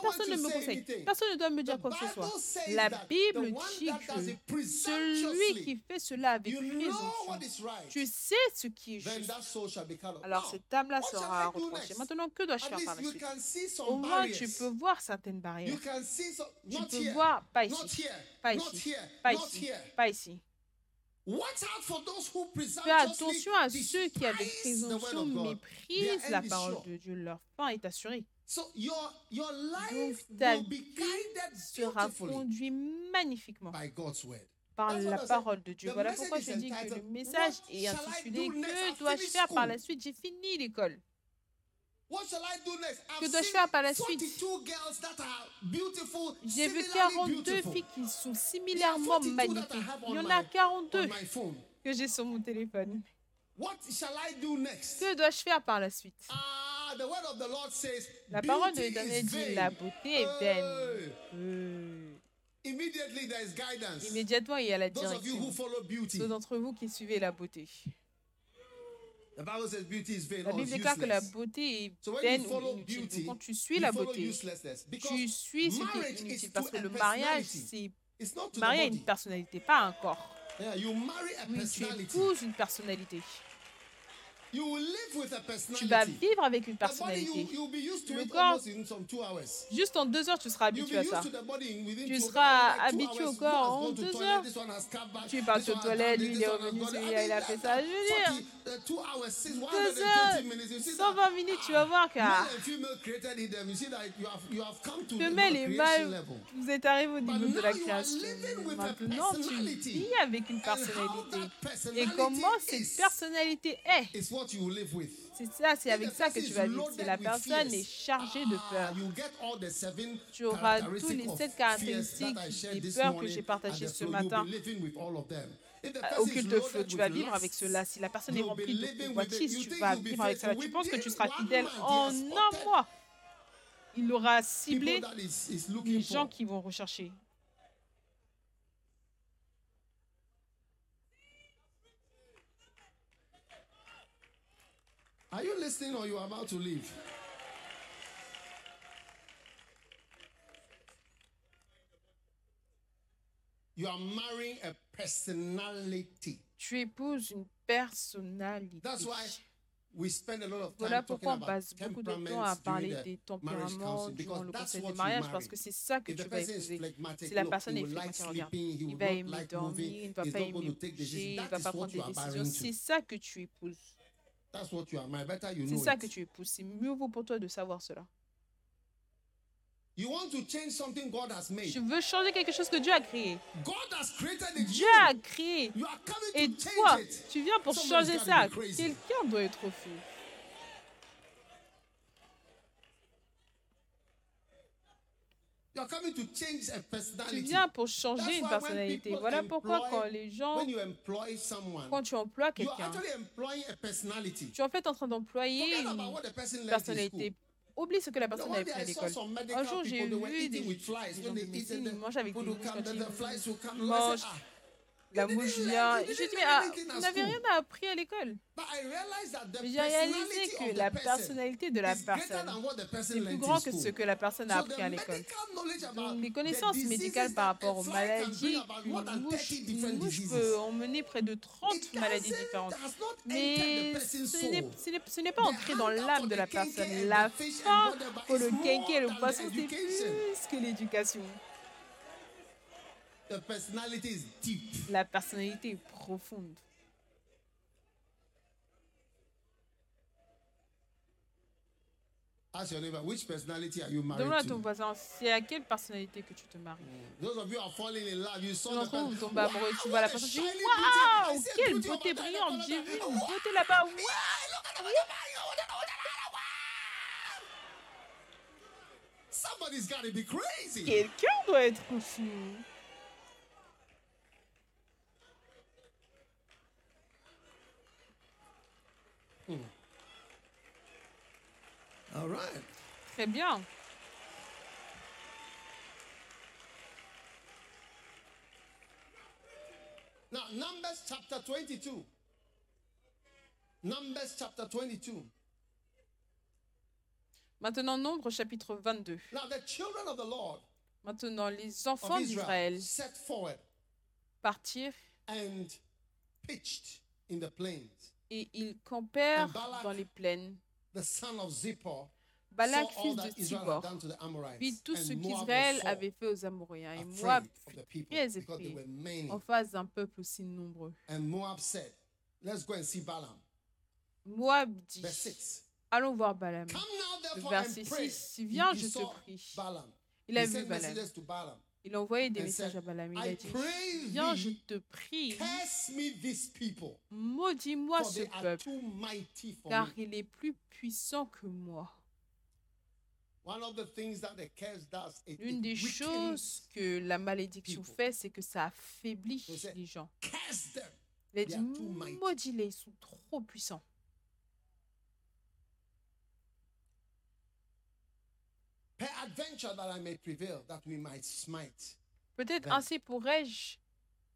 B: Personne ne me conseille. Personne ne doit me
A: The
B: dire quoi que ce soit.
A: Bible says
B: La Bible dit que celui qui fait cela avec présomption, tu sais ce qui est juste. Alors cette âme-là sera
A: next?
B: Maintenant, que dois-je faire par la
A: you
B: suite? Au moins, tu peux voir certaines barrières. Tu peux voir, pas ici, pas ici, pas ici, pas ici.
A: Those who
B: Fais attention à ceux qui, avec présomption, méprisent la parole de Dieu. Leur fin est assurée.
A: So your your life
B: ta
A: will be
B: vie Sera
A: beautifully
B: conduit magnifiquement
A: by God's word.
B: par la parole de Dieu. Voilà pourquoi je dis que le message est intitulé? Que dois-je faire par la suite? J'ai fini l'école.
A: What shall I do next?
B: Que dois-je faire par la suite?
A: 42 girls that are beautiful,
B: J'ai vu
A: similarly
B: 42
A: beautiful
B: filles qui sont similairement
A: 42 that I
B: magnifiques.
A: have
B: Il y en a
A: my-
B: 42
A: on my phone.
B: que j'ai sur mon téléphone.
A: What shall I do next?
B: Que dois-je faire par la suite?
A: Ah, the word of the Lord says,
B: La parole de l'Éternel dit. La beauté est vaine.
A: Hey.
B: Euh,
A: Immediately there is guidance.
B: Immédiatement, il y a la direction. Ceux d'entre vous qui suivez la beauté.
A: the Bible says beauty is vain.
B: La Bible déclare que la beauté est vaine
A: you
B: ou inutile. quand tu suis la beauté, tu suis ce qui est inutile. Parce que le mariage, c'est marié à une personnalité, pas un corps. Oui, tu épouses une personnalité.
A: You will live with a
B: Tu vas vivre avec une personnalité. Le corps-. Juste en deux heures, tu seras habitué à ça. Tu seras habitué au corps en deux heures. Tu
A: This
B: aux toilettes, lui, il est revenu, celui-là, il a fait ça. Je veux dire,
A: 40, uh,
B: deux
A: 120
B: heures,
A: minutes. You see that?
B: 120 minutes, tu vas voir
A: to
B: femelle
A: the
B: et
A: level.
B: vous êtes arrivé au niveau de la création. Maintenant, tu vis avec une personnalité. Et comment cette personnalité est?
A: What you will live with.
B: C'est ça, c'est avec ça que tu vas vivre. Si la personne est chargée de
A: ah,
B: peur,
A: you get all the seven
B: tu auras tous les sept caractéristiques des peurs que j'ai partagées ce matin au culte
A: loaded
B: flow. Tu vas vivre avec cela. Si la personne est remplie de convoitise, tu vas vivre avec cela. Tu penses que tu seras fidèle en un mois. Il aura ciblé les gens qui vont rechercher.
A: Are you listening or you are about to leave? You are marrying a personality.
B: Tu épouses une personnalité.
A: That's why we spend a lot of time
B: Voilà
A: talking
B: pourquoi on passe beaucoup de temps à parler des tempéraments durant le conseil du mariage parce que c'est ça que tu vas épouser. Si la personne est phlegmatique, regarde, il va aimer dormir, il ne va pas aimer bouger, il ne va pas prendre des décisions. C'est ça que tu épouses.
A: That's what you are marrying. Better you
B: C'est
A: know
B: ça que tu épouses. C'est mieux vaut pour toi de savoir cela.
A: You want to change something God has made.
B: Tu veux changer quelque chose que Dieu a créé.
A: God has created it.
B: Dieu a créé.
A: You are coming
B: Et
A: to
B: toi,
A: change it.
B: tu viens pour
A: Somebody's
B: changer ça. Quelqu'un doit être fou.
A: You are coming to change a
B: Tu viens pour changer une personnalité. Voilà pourquoi quand les gens, quand tu emploies quelqu'un,
A: actually employing a personality.
B: tu es en fait en train d'employer une personnalité. Oublie ce que la personne avait pris à l'école. Un jour, j'ai vu des, gens
A: the
B: mangent avec des mouches quand ils mangent. La mouche vient. dit,
A: learn
B: mais ah, vous n'avez rien appris à l'école.
A: But I realized that the
B: Mais j'ai réalisé
A: personality
B: que la personnalité de la personne c'est plus
A: learned
B: grand
A: in
B: que ce que la personne a appris à l'école. les connaissances médicales par rapport aux maladies, une mouche,
A: 30
B: une mouche peut emmener près de 30
A: It
B: maladies différentes. Mais ce n'est- pas entré dans l'âme de la personne. La faim pour le kenke et le poisson, c'est plus que l'éducation.
A: The personality is deep.
B: La personnalité est profonde.
A: Ask your neighbor, which personality are you married
B: Demande à ton
A: to?
B: voisin, c'est à quelle personnalité que tu te maries?
A: Those of you are falling in love. You saw
B: Tous
A: the
B: d'entre vous,
A: person.
B: vous tombez amoureux, tu vois la personne, tu dis Waouh, quelle beauté brillante, j'ai vu une beauté là-bas. Waouh.
A: Somebody's be crazy.
B: Quelqu'un doit être fou.
A: All right.
B: Très bien.
A: Now, Numbers chapter 22. Numbers chapter 22.
B: Maintenant, Nombre chapitre 22.
A: Now, the children of the Lord
B: Maintenant, les enfants d'Israël
A: set forward
B: partirent
A: and pitched in the plains.
B: et ils campèrent dans les plaines.
A: The son of Zippor
B: Balak, fils de Tibor,
A: done to the Amorites.
B: vit tout ce qu'Israël avait fait aux Amoréens. Et Moab fut
A: the people
B: très
A: because they
B: effrayé en face d'un peuple aussi nombreux.
A: And Moab said, Let's go and see Balaam.
B: Moab dit
A: Verse 6.
B: Allons voir Balaam.
A: Come now, therefore,
B: Verset
A: and pray.
B: 6 Viens, je te prie. Il a vu Balaam. Il a envoyé des messages à Balaam. Il a dit Viens, je te prie, maudis-moi ce peuple, car il est plus puissant que moi. L'une des choses que la malédiction fait, c'est que ça affaiblit les gens. Il a dit maudis-les, ils sont trop puissants.
A: Peradventure that I may prevail, that we might smite.
B: Peut-être ainsi pourrais-je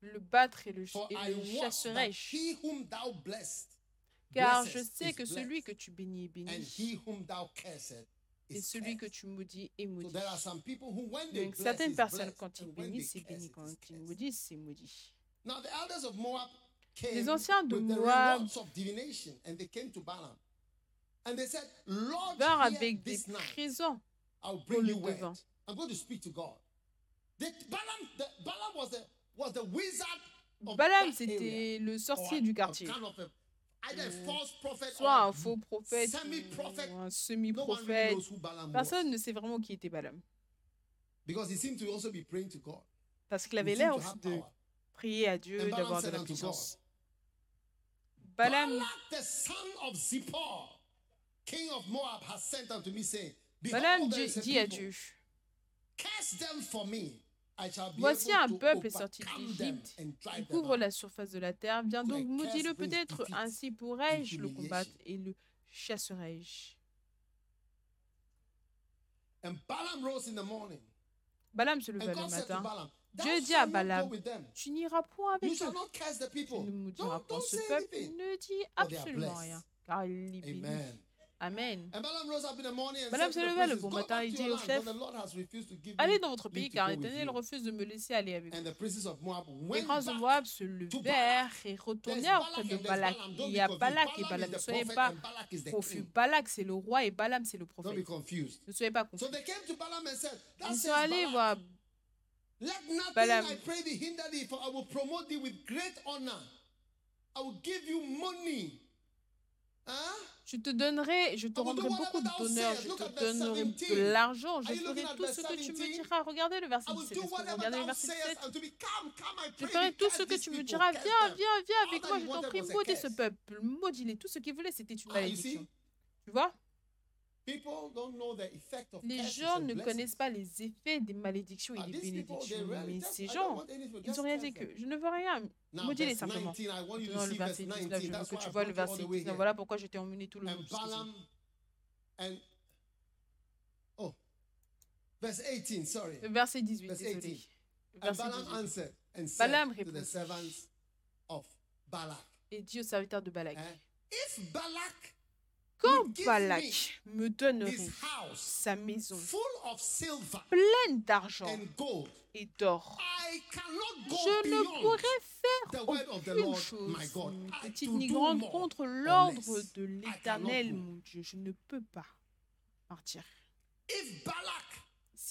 B: le battre et le, et
A: I
B: le chasserai-je. Car je sais
A: is
B: que celui que tu bénis est
A: and
B: béni, et celui que tu maudis est maudit. Donc certaines personnes, quand ils bénissent, c'est béni. Quand ils maudissent, c'est maudit.
A: Now the elders of Moab came
B: Les anciens de Moab
A: rewards of divination, and they came to Balaam, and they said, "Lord,
B: vinrent avec des présents.
A: I'll bring you word. I'm going to speak to God." The, Balaam, the, Balaam was the was the wizard. Of
B: Balaam, c'était le
A: or
B: sorcier du quartier.
A: kind of a- either a false prophet
B: Soit un faux prophète
A: semi-prophet.
B: ou un semi-prophète. Personne ne sait vraiment qui était Balaam.
A: because he seemed to also be praying to God.
B: Parce qu'il avait l'air aussi de
A: power.
B: prier à Dieu, d'avoir de la puissance. Balaam,
A: Balak, the son of Zippor, king of Moab, has sent unto me, saying, Behold,
B: Balaam dit, à. Dieu, Voici un peuple est sorti d'Égypte, il couvre la surface de la terre. Viens donc, maudis-le peut-être, ainsi pourrais-je le combattre et le chasserai-je.
A: Balaam
B: se leva le matin. Dieu dit à Balaam. Tu n'iras point avec eux. Tu ne maudiras point ce peuple. Ne dis absolument rien, car il est béni.
A: Amen. Said
B: se leva le bon matin et dit au chef, Allez dans votre pays, car l'Éternel refuse de me laisser aller avec vous.
A: And the princes of Moab
B: Les princes de Moab se levèrent et retournèrent auprès de Balak. Il y a. Balak et
A: Balaam
B: Ne
A: the
B: soyez pas confus. Balak, c'est le roi et Balaam, c'est le
A: Don't be
B: prophète.
A: confused.
B: Ne soyez pas
A: So
B: confus. Ils sont allés voir Balaam.
A: I pray thee, hinder thee, for I will promote thee with great honor. I will give you money. Huh?
B: Je te donnerai, je te rendrai beaucoup d'honneur, je te donnerai
A: 17.
B: de l'argent, je ferai tout ce que tu me
A: 17?
B: diras. Regardez le verset
A: I will
B: 17.
A: do
B: Est-ce que vous
A: whatever
B: regardez le verset
A: sayest
B: 17
A: unto me. Come, come, I
B: Je ferai tout ce que tu me diras. Viens, viens, viens avec moi, je t'en prie, maudis ce peuple. Maudis-les. Tout ce qu'ils voulaient, c'était une malédiction. Tu vois? Les gens ne connaissent pas les effets des malédictions et des bénédictions. Mais ces gens, ils n'ont rien dit que je ne veux rien. Maudis-les simplement.
A: 19, I want you to
B: Dans le verset 19,
A: 19.
B: je veux que tu vois le verset
A: the way
B: 19.
A: here.
B: Voilà pourquoi je t'ai emmené tout le
A: and oh, verse 18. Sorry.
B: Le verset 18,
A: Verse
B: désolé.
A: 18.
B: Le
A: And
B: verset
A: Balaam
B: 18.
A: answered and said
B: Balaam
A: to the
B: répondit.
A: servants of Balak,
B: Et dit au serviteur de Balak,
A: eh, If Balak
B: quand Balak me donnerait sa maison
A: full of silver
B: pleine d'argent et d'or, je ne pourrais faire aucune chose, petite ni grande, contre
A: or
B: l'ordre de l'Éternel, mon Dieu. Je ne peux pas partir.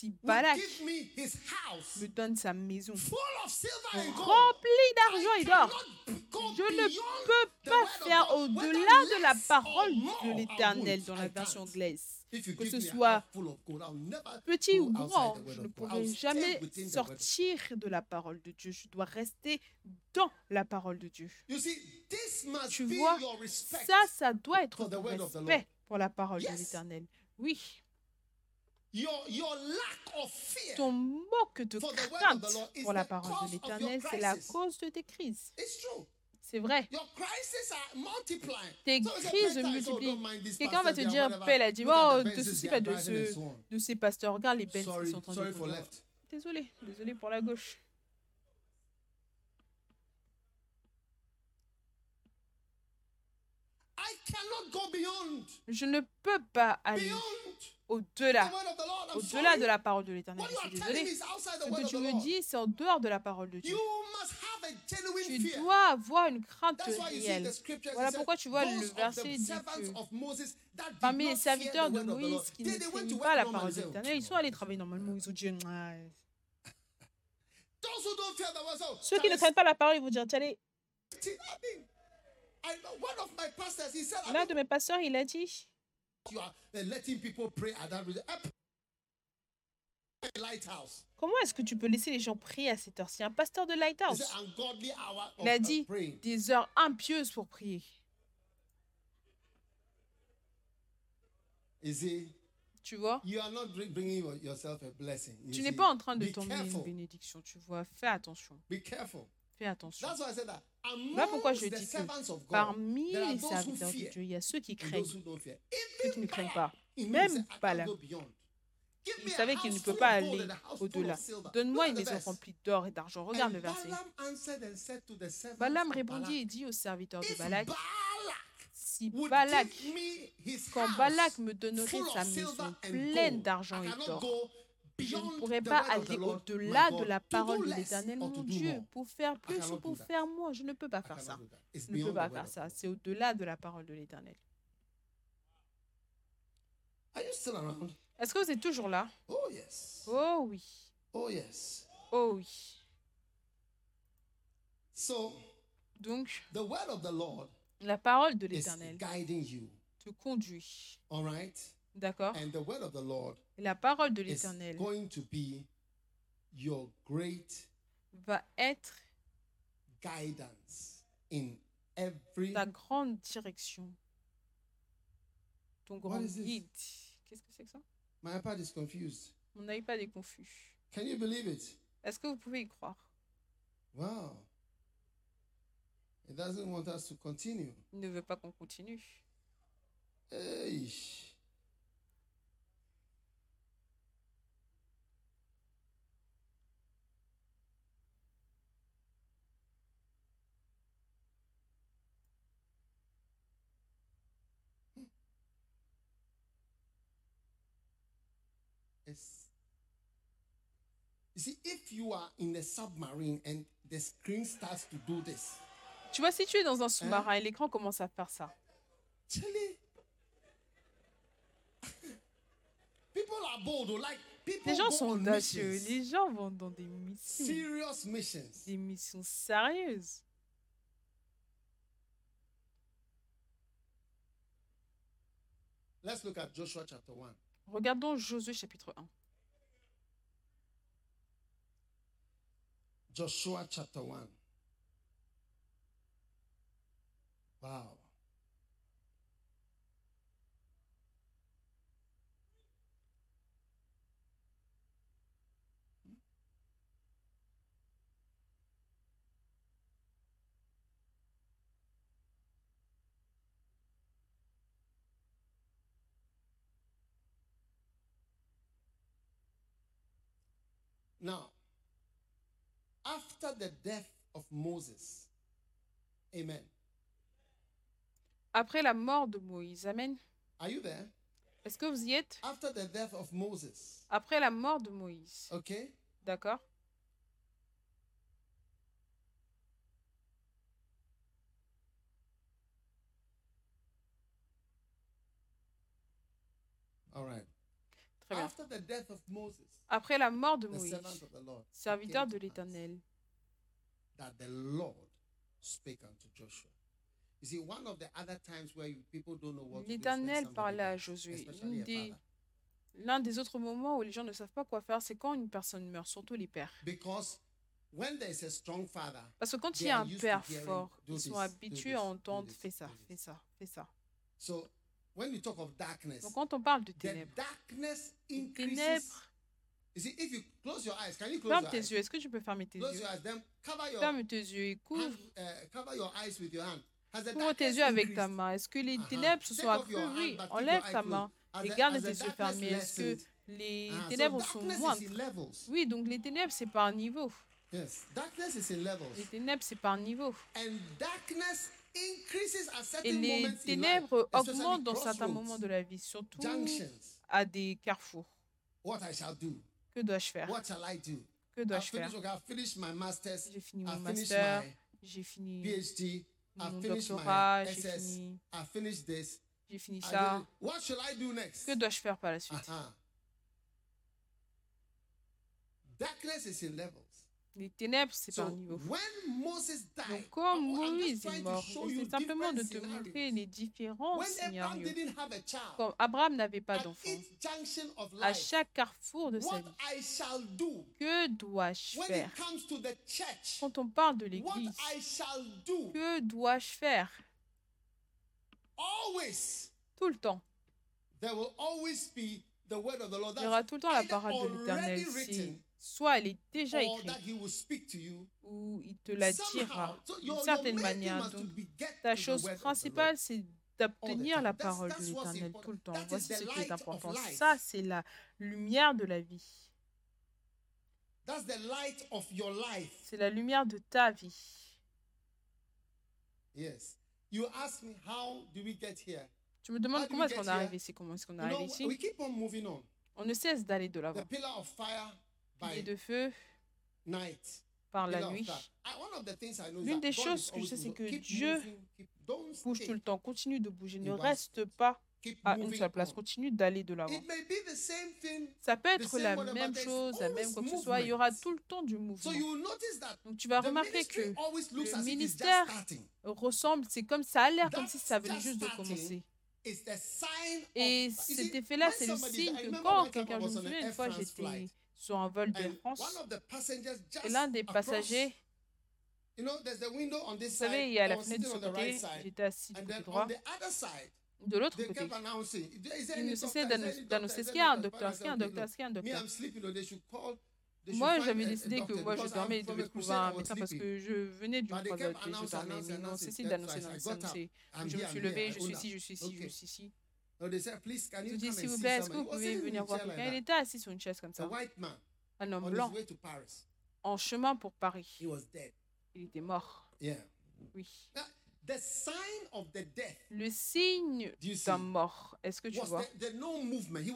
B: Si Balak
A: me
B: donne sa maison remplie d'argent et d'or, je ne peux pas faire au-delà de la parole de l'Éternel dans la version anglaise. Que ce soit Petit ou grand, je ne pourrai jamais sortir de la parole de Dieu. Je dois rester dans la parole de Dieu. Tu vois. Ça, ça doit être ton respect pour la parole de l'Éternel. Oui, ton manque de crainte pour la parole de l'Éternel, c'est la cause de tes crises. C'est vrai. Tes crises
A: se
B: multiplient. Quelqu'un va te dire, Pelle a dit, oh,
A: ne
B: te
A: soucie
B: pas de, ce, de ces pasteurs. Regarde les belles qui sont en train de Désolé, désolé pour la gauche. Je ne peux pas aller au-delà, au-delà de la parole de l'Éternel. Je suis désolée. Ce que tu me dis, c'est en dehors de la parole de Dieu. Tu dois avoir une crainte réelle. Voilà pourquoi tu vois, le verset dit que Parmi les serviteurs de Moïse qui ne pas la parole de l'Éternel, ils sont allés travailler normalement. Ils ont dit, ceux qui ne craignent pas la parole, ils vont dire, allez, l'un de mes pasteurs, il a dit,
A: you are uh, letting people pray at that religion. Up- lighthouse.
B: comment est-ce que tu peux laisser les gens prier à cette heure-ci? Un pasteur de Lighthouse, il a
A: uh,
B: dit
A: praying.
B: des heures impieuses pour prier. Tu vois?
A: you are not bring- bringing your- yourself a blessing. You
B: Tu n'es pas en train de
A: Be
B: t'emmener une bénédiction, tu vois? Fais attention,
A: Be careful.
B: Fais attention.
A: That's why I said that.
B: Voilà pourquoi je dis que parmi les serviteurs de Dieu, il y a ceux qui craignent, ceux qui ne craignent pas. Même Balaam. Il
A: a
B: savait qu'il ne peut pas aller au-delà. Donne-moi une maison remplie d'or et d'argent. Regarde le verset.
A: Balaam
B: répondit et dit aux serviteurs de Balak, si Balak, quand Balak me donnerait sa maison pleine d'argent et d'or, je ne pourrais pas aller au-delà de la parole de l'Éternel, mon Dieu, pour faire plus ou pour faire moins. Je ne peux pas faire ça. Je ne peux pas faire ça. C'est au-delà de la parole de l'Éternel. Est-ce que vous êtes toujours là?
A: Oh yes.
B: Oh oui.
A: Oh yes.
B: Oh oui.
A: So
B: Donc,
A: the word of the Lord
B: la parole de l'Éternel te conduit.
A: All right?
B: D'accord
A: And the word of the Lord
B: Et la parole de
A: is
B: l'Éternel
A: going to be your great
B: va être
A: guidance in every
B: ta grande direction. Ton grand guide. Qu'est-ce que c'est que ça?
A: My iPad is confused.
B: Des confus.
A: Can you believe it?
B: Est-ce que vous pouvez y croire?
A: Wow. It doesn't want us to continue.
B: Il ne veut pas qu'on continue.
A: Hey. It's, you see, if you are in a submarine and the screen starts to do this,
B: Tu vois, si tu es dans un sous-marin et l'écran commence à faire ça.
A: People are bold, oh, like people
B: les gens
A: go
B: sont
A: on
B: audacieux.
A: missions,
B: Les gens vont dans des missions,
A: serious missions.
B: des missions sérieuses.
A: Let's look at Joshua chapter 1.
B: Regardons Josué chapitre 1.
A: Joshua chapter 1. Wow. Now, after the death of Moses, amen.
B: Après la mort de Moïse, Amen.
A: Are you there?
B: Est-ce que vous y êtes?
A: After the death of Moses,
B: Après la mort de Moïse.
A: okay?
B: D'accord
A: All right.
B: Très bien.
A: After the death of Moses,
B: Après la mort de Moïse, serviteur de l'Éternel,
A: that the Lord spake unto Joshua. You see, one of the other times where you, people don't know what to do is when
B: l'Éternel parlait à Josué. des-. L'un des autres moments où les gens ne savent pas quoi faire, c'est quand une personne meurt, surtout les pères.
A: Because when there is a strong father,
B: Parce que quand il y a un père fort, ils sont habitués à entendre fais ça, fais ça, fais ça.
A: So when you talk of darkness,
B: Donc quand on parle de ténèbres,
A: darkness
B: les
A: increases.
B: ténèbres,
A: You see, if you close your eyes, can you close
B: ferme
A: your
B: tes
A: eyes?
B: yeux. Est-ce que tu peux fermer tes
A: Close
B: yeux?
A: your eyes, then cover your
B: Ferme tes yeux et couvre,
A: hand, uh, cover your eyes with your hand. Has the
B: couvre tes
A: darkness
B: yeux avec ta main. Est-ce que les
A: Uh-huh.
B: ténèbres se sont
A: hand,
B: Oui,
A: but keep
B: enlève ta main et garde
A: as
B: tes yeux fermés. Est-ce que les
A: so
B: ténèbres sont moindres? Oui, donc les ténèbres, c'est par niveau.
A: Yes, darkness is in
B: Les
A: levels.
B: ténèbres, c'est par niveau.
A: And darkness
B: Et les ténèbres augmentent dans certains moments de la vie, surtout à des carrefours. Que dois-je faire? Que dois-je faire? J'ai fini mon master, j'ai fini mon doctorat, j'ai fini, j'ai fini ça. Que dois-je faire par la suite?
A: Uh-huh. Darkness is in levels.
B: Les ténèbres, c'est par niveau. Donc, quand Moïse est mort, c'est simplement de te montrer les différents scénarios. Comme Abraham n'avait pas d'enfant, à chaque carrefour de sa vie, que dois-je faire? Quand on parle de l'Église, que dois-je faire? Tout le temps.
A: there will always be the word of the Lord.
B: Il y aura tout le temps la parole de l'Éternel. Soit elle est déjà écrite,
A: that He will speak to you
B: ou il te la
A: So
B: d'une certaine manière. Donc, ta chose principale, c'est d'obtenir la parole de l'Éternel tout le temps. Voici
A: the
B: ce qui
A: light
B: est
A: of
B: important. Ça, c'est la lumière de la vie. C'est la lumière de ta vie.
A: Yes. You ask me, how do we get here?
B: Tu me demandes comment
A: we
B: est-ce qu'on est arrivé ici, comment est-ce qu'on est arrivé ici?
A: on moving on.
B: On ne cesse d'aller de l'avant. Pilier de feu
A: night.
B: par la nuit. L'une des choses que je sais, c'est que Dieu Bouge tout le temps, continue de bouger, ne reste pas à une seule place,
A: on.
B: continue d'aller de l'avant. Ça peut être la même chose, la même quoi que ce soit, il y aura tout le temps du mouvement. Donc tu vas remarquer que le ministère ressemble, c'est comme ça a l'air comme si ça venait
A: just
B: juste de commencer. Et cet effet-là, c'est le signe que quand quelqu'un, je me souviens, une fois j'étais sur un vol
A: and
B: France et l'un des passagers, vous savez, il y a la fenêtre de ce côté,
A: side,
B: j'étais assis du côté droit. De l'autre côté,
A: kept announcing, is there, is there
B: il
A: any
B: ne
A: doctor?
B: cessait
A: Is there
B: d'annon-
A: any doctor?
B: d'annoncer est-ce
A: there
B: qu'il y a un docteur, est-ce qu'il y a un docteur, est-ce qu'il y a un docteur. Moi, j'avais décidé que moi, je dormais,
A: I'm
B: il
A: from
B: devait
A: a
B: trouver un médecin parce que je venais
A: they
B: croisade et je dormais. Mais non,
A: That's
B: d'annoncer, d'annoncer, d'annoncer. Je me suis
A: I
B: je suis ici, je suis ici, je suis ici.
A: No, they said, please, can
B: Je
A: you
B: dis,
A: come
B: s'il vous plaît, est-ce que vous
A: was
B: pouvez venir voir quelqu'un? Il était assis sur une chaise comme ça, un homme blanc, en chemin pour Paris. Il était mort,
A: Yeah.
B: oui.
A: Now, the sign of the death
B: Le signe d'un mort, est-ce que tu vois?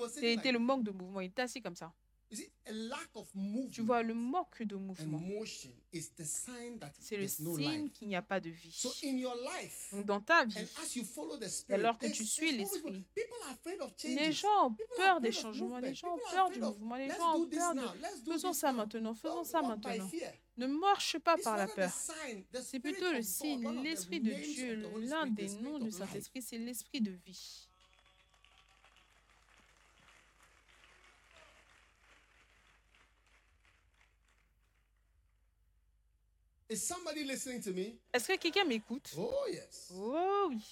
B: C'était le manque de mouvement. Il était assis comme ça.
A: You see, a lack of movement
B: Tu vois, le manque de mouvement,
A: motion is the sign that
B: c'est le signe qu'il n'y a pas de vie.
A: So in your life,
B: Donc, dans ta vie,
A: and as you follow the spirit,
B: alors que tu suis l'esprit,
A: people are afraid of
B: les gens ont peur des changements, les gens ont peur du mouvement, les
A: Let's
B: gens
A: do
B: ont peur de...
A: now. Let's do
B: Faisons ça
A: now.
B: maintenant, faisons ça maintenant. Ne marche pas par la peur. C'est plutôt le signe, l'esprit de Dieu, l'un des noms du. Saint-Esprit, c'est l'esprit de vie.
A: Is somebody listening to me?
B: Est-ce que quelqu'un m'écoute?
A: Oh, yes.
B: Oh oui.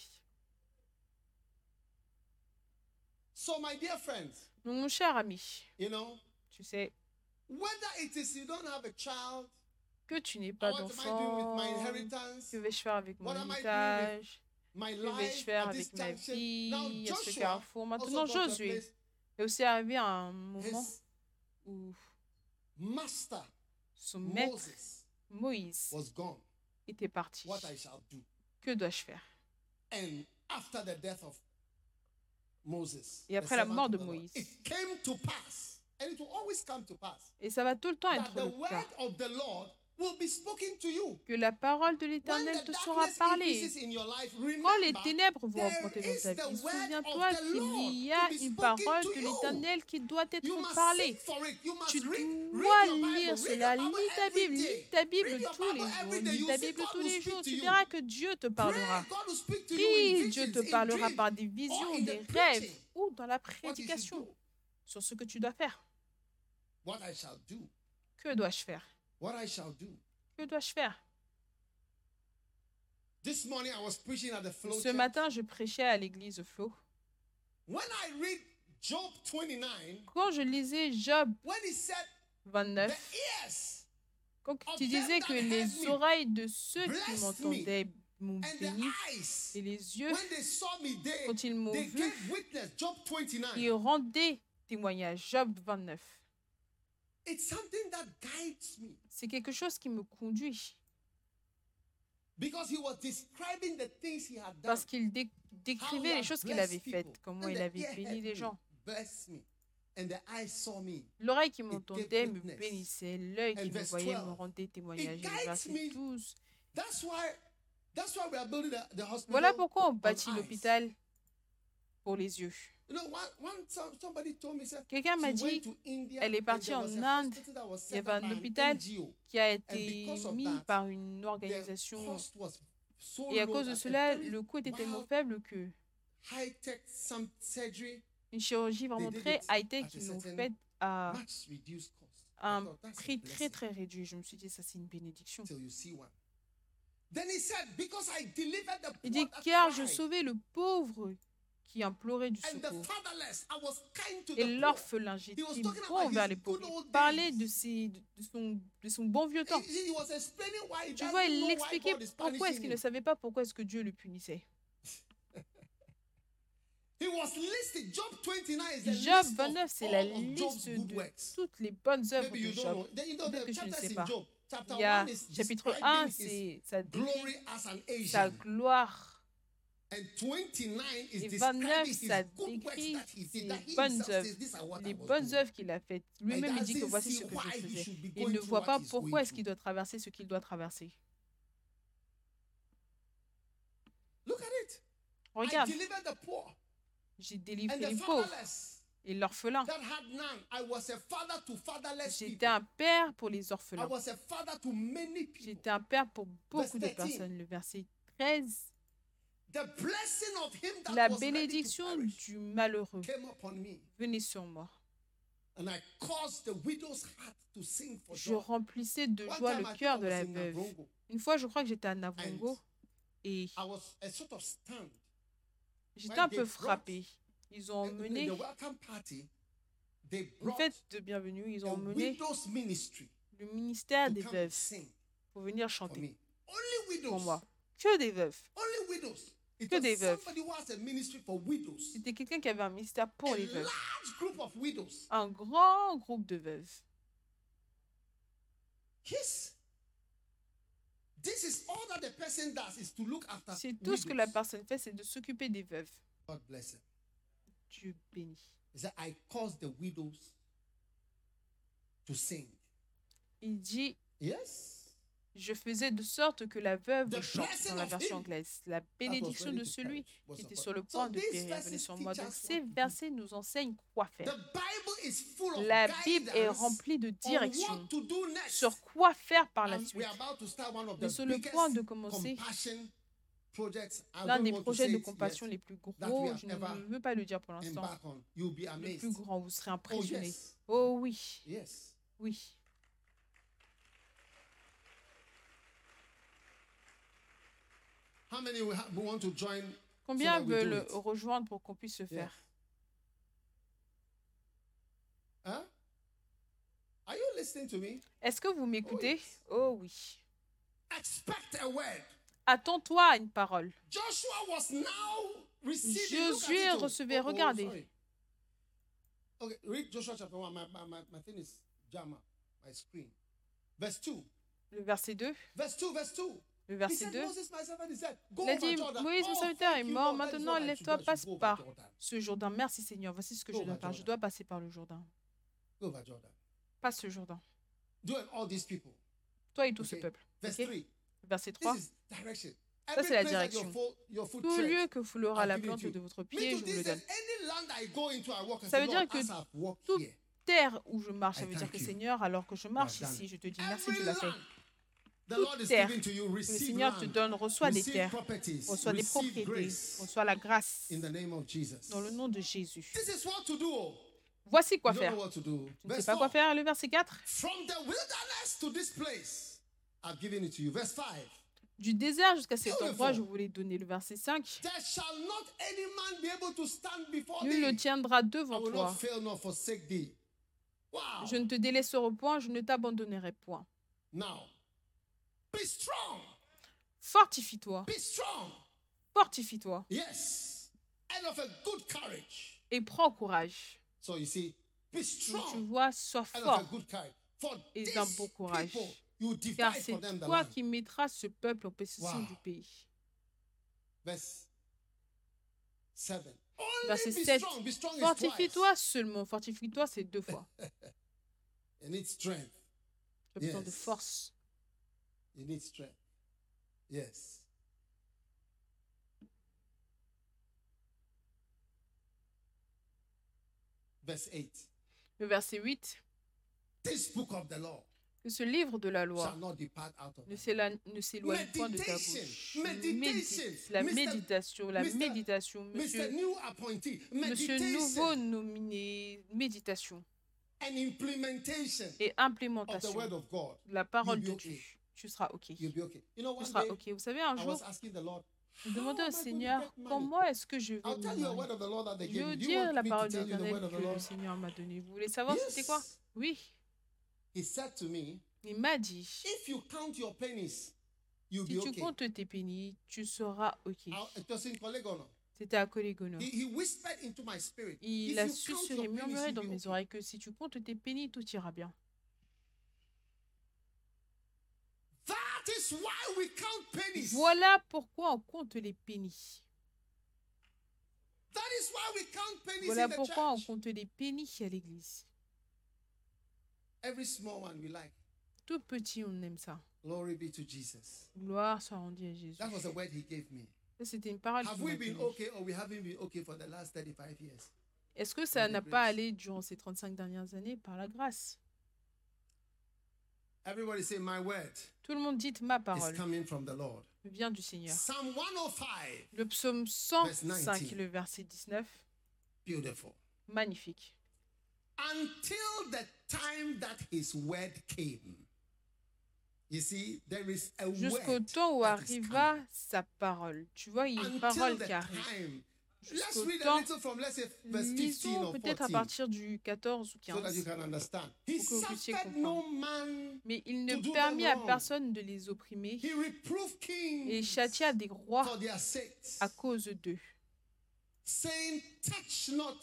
A: So, my dear friends,
B: Donc, mon cher ami,
A: you know,
B: tu sais
A: whether it is you don't have a child,
B: que tu n'es pas
A: what am I doing with my
B: d'enfant,
A: inheritance,
B: que vais-je faire avec mon héritage,
A: my
B: que vais-je faire avec ma vie
A: Now,
B: à ce carrefour. Maintenant, Josué est aussi arrivé à un moment où
A: master,
B: son maître,
A: Moses,
B: Moïse,
A: was gone.
B: était parti.
A: What I shall do.
B: Que dois-je faire?
A: And after the death of Moses,
B: Et après la mort de Moïse.
A: it came to pass, and it will always come to pass,
B: Et ça va tout le temps être
A: the
B: le cas. Que la parole de l'Éternel te sera parlée. Quand les ténèbres vont augmenter dans ta vie, souviens-toi qu'il y a une parole de l'Éternel qui doit être parlée. Tu dois lire cela, lis ta Bible, lis ta Bible tous les jours, lis ta Bible tous les jours, tu verras que Dieu te parlera. Prie, Dieu te parlera par des visions, des rêves ou dans la prédication sur ce que tu dois faire.
A: what I shall do,
B: Que dois-je faire?
A: What I shall do.
B: Que dois-je faire?
A: This morning I was preaching at the flow.
B: Ce matin, je prêchais à l'église Flo.
A: When I read Job 29,
B: Quand je lisais Job
A: when he said,
B: 29,
A: the ears
B: quand tu disais que les oreilles de ceux qui
A: me,
B: m'entendaient m'ont béni et les yeux,
A: when they saw me, they,
B: quand ils m'ont
A: they
B: vu,
A: gave witness. Job 29.
B: ils rendaient témoignage. Job 29. C'est quelque chose qui me conduit. Parce qu'il dé- décrivait les choses qu'il avait faites, comment il avait béni les gens. L'oreille qui m'entendait me bénissait, l'œil qui me voyait me
A: 12,
B: rendait témoignage. Verset
A: me
B: 12.
A: That's why that's why we are building the, the hospital.
B: Voilà pourquoi on bâtit l'hôpital pour les yeux. Quelqu'un m'a dit elle est partie en Inde, il y avait un hôpital qui a été mis par une organisation. Et à cause de cela, le coût était tellement faible que une chirurgie vraiment très high-tech,
A: at a
B: ils l'ont faite à un prix très très réduit. Je me suis dit, ça c'est une bénédiction.
A: till you see one. Then he said, because I delivered the
B: Il
A: poor
B: dit, car je sauvais le pauvre qui implorait du secours. Et l'orphelin, j'étais envers
A: his
B: les pauvres. Il parlait de, ses, de, son, de son bon vieux temps.
A: He, he was explaining why he
B: Tu vois, il expliquait pourquoi est-ce qu'il ne savait pas pourquoi est-ce que Dieu le punissait.
A: Job 29 is the
B: Job
A: list of
B: 29, c'est la liste de toutes les bonnes œuvres de Job. Peut-être que tu ne sais pas. Il y a
A: 1 is
B: chapitre 1,
A: describing his
B: c'est ça décrit sa gloire.
A: And 29 is
B: Et
A: describing
B: 29,
A: his
B: ça décrit ses bonnes œuvres, les bonnes œuvres qu'il a faites. Lui-même, il dit que voici ce que je faisais. Il ne voit pas pourquoi est-ce qu'il doit traverser ce qu'il doit traverser. Regarde, j'ai délivré les pauvres et l'orphelin. J'étais un père pour les orphelins. J'étais un père pour beaucoup de
A: 13.
B: personnes. Le verset 13.
A: The blessing of him that
B: La bénédiction du malheureux venait sur moi.
A: and I caused the widow's heart to sing for
B: Je remplissais de joie le cœur de la veuve. Une fois, je crois que j'étais à Navrongo et j'étais un peu frappée. Ils ont emmené une fête de bienvenue. Ils ont emmené le ministère des veuves pour venir chanter
A: me. Only widows.
B: pour moi. Que des veuves. Que des veuves. C'était quelqu'un qui avait un ministère pour les veuves.
A: large group of widows.
B: Un grand groupe de veuves. C'est tout ce que la personne fait, c'est de s'occuper des veuves.
A: God bless him.
B: Dieu bénit. Il dit
A: Yes.
B: Je faisais de sorte que la veuve
A: The
B: chante dans la
A: of
B: version anglaise. La
A: was
B: bénédiction de celui qui était sur le point de périr venait sur moi. Donc ces versets nous enseignent quoi faire? La Bible est remplie de
A: on
B: direction
A: what to do next.
B: sur quoi faire par la suite? Nous
A: the
B: sommes le point de commencer l'un des projets de compassion les plus gros. Je ne veux pas le dire pour l'instant. Le plus grand, vous serez
A: Oh
B: impressionné.
A: yes.
B: Oh oui, oui.
A: How many will ha- who want to join?
B: Combien
A: that we do
B: veulent
A: it.
B: rejoindre pour qu'on puisse se
A: Yes.
B: faire?
A: Huh? Are you listening to me?
B: Est-ce que vous m'écoutez?
A: Yes.
B: Oh oui.
A: Expect a word.
B: Attends-toi à une parole.
A: Joshua was now receiving. Look at
B: Josué
A: it, oh.
B: recevait,
A: Oh, oh,
B: regardez.
A: sorry. Okay, read Joshua chapter 1. My, my, my, my thing is my screen. Verse 2.
B: Le verset 2.
A: Verse 2, verse 2.
B: Le verset
A: said,
B: 2.
A: Moses, my servant, he said, Go
B: Il a dit. Moïse, mon serviteur est mort. Maintenant, lève-toi, passe par ce Jourdain. Merci Seigneur. Voici ce que je dois faire. Je dois passer par le Jourdain. Passe ce Jourdain. Toi et tout ce peuple.
A: Verse
B: Ok.
A: 3.
B: Verset 3.
A: This is direction.
B: Ça, c'est la direction. Tout lieu que foulera la plante de votre pied, je vous le donne. Ça veut dire que
A: as I've walked
B: tout-
A: here,
B: Terre où je marche, ça veut dire que. Seigneur, alors que je marche ici, je te dis merci, tu l'as fait.
A: Land the
B: Toute
A: Lord is
B: terre
A: giving to you,
B: Le Seigneur te donne, reçois des terres, reçois des propriétés, reçois la grâce
A: in the name of Jesus.
B: dans le nom de Jésus.
A: This is what to do.
B: Voici quoi faire. Tu ne sais pas quoi
A: 4.
B: faire. Le verset 4.
A: From the wilderness to this place, I've given it to you. Verse 5.
B: Du désert jusqu'à cet endroit, je vous l'ai donné. Le verset 5.
A: There shall not any man be able to stand before
B: Nul ne tiendra devant toi. Je ne te délaisserai point, je ne t'abandonnerai point.
A: Now.
B: Fortifie-toi,
A: Be strong.
B: fortifie-toi
A: Yes. And of a good courage.
B: et prends courage.
A: So you see, be
B: Donc, tu
A: strong
B: vois, sois
A: and of a
B: fort
A: good courage. For
B: et d'un bon courage.
A: people
B: car c'est
A: for them the
B: toi qui mettras ce peuple en possession
A: Wow.
B: du pays.
A: Verse 7. Only
B: Verset
A: be
B: 7.
A: strong. Be strong is
B: Fortifie-toi seulement, fortifie-toi, c'est deux fois. Tu as besoin de
A: Yes.
B: force.
A: You need strength. Yes. Verse 8.
B: Le verset 8,
A: This book of the law
B: que ce livre de la loi ne s'éloigne point de ta bouche. Médite- La
A: Mr.
B: méditation, la méditation, monsieur,
A: New appointee.
B: monsieur nouveau nominé, méditation et
A: of the
B: implémentation
A: word of God.
B: de la parole de Dieu. Tu seras OK.
A: You'll be okay. You know,
B: Tu seras OK. Vous savez, un jour,
A: am
B: au Seigneur, comment est-ce que je vais Je
A: you
B: dire la parole
A: of the
B: que le? Seigneur m'a donnée. Vous voulez savoir c'était quoi? Oui.
A: He said to me,
B: Il m'a dit,
A: if you count your pennies, you'll
B: si
A: be
B: tu
A: okay.
B: comptes tes pénis, tu seras OK. C'était à Colégono.
A: He, he whispered into my spirit.
B: Il a susurré,
A: pennies,
B: murmuré dans mes oreilles que si tu comptes tes pénis, tout ira bien.
A: That is why we count pennies.
B: Voilà pourquoi on compte les pénis.
A: That is why we count pennies
B: Voilà
A: in the
B: pourquoi on compte les pénis à l'église.
A: Every small one we like.
B: Tout petit, on aime ça.
A: Glory be to Jesus.
B: Gloire soit rendue à Jésus.
A: That was a word he gave me.
B: Ça, C'était une parole
A: Have
B: qu'il
A: we
B: m'a
A: been
B: donnée.
A: okay or we haven't been okay for the last 35 years?
B: Est-ce que ça n'a pas allé durant ces 35 dernières années par la grâce?
A: Everybody say, My word
B: Tout le monde dit ma parole
A: coming from the Lord.
B: vient du Seigneur.
A: Psalm 105.
B: Le psaume
A: Verse
B: 105,
A: 19.
B: le verset 19,
A: Beautiful.
B: magnifique.
A: Until the time that his word came. You see, there is a
B: Jusqu'au
A: word
B: temps où arriva sa parole. Tu vois, il y a une parole qui arrive.
A: Let's
B: Jusqu'au
A: read a
B: temps-
A: little from, let's say, verse 15
B: Lisons
A: or
B: peut-être à
A: 14.
B: partir du 14 ou
A: so that you
B: 15.
A: can understand. He
B: Pour que vous puissiez
A: suffered no
B: comprendre.
A: man.
B: Mais il ne permit à personne de les opprimer
A: He reproved
B: et châtia des rois
A: for their sakes,
B: à cause d'eux.
A: saying, Touch not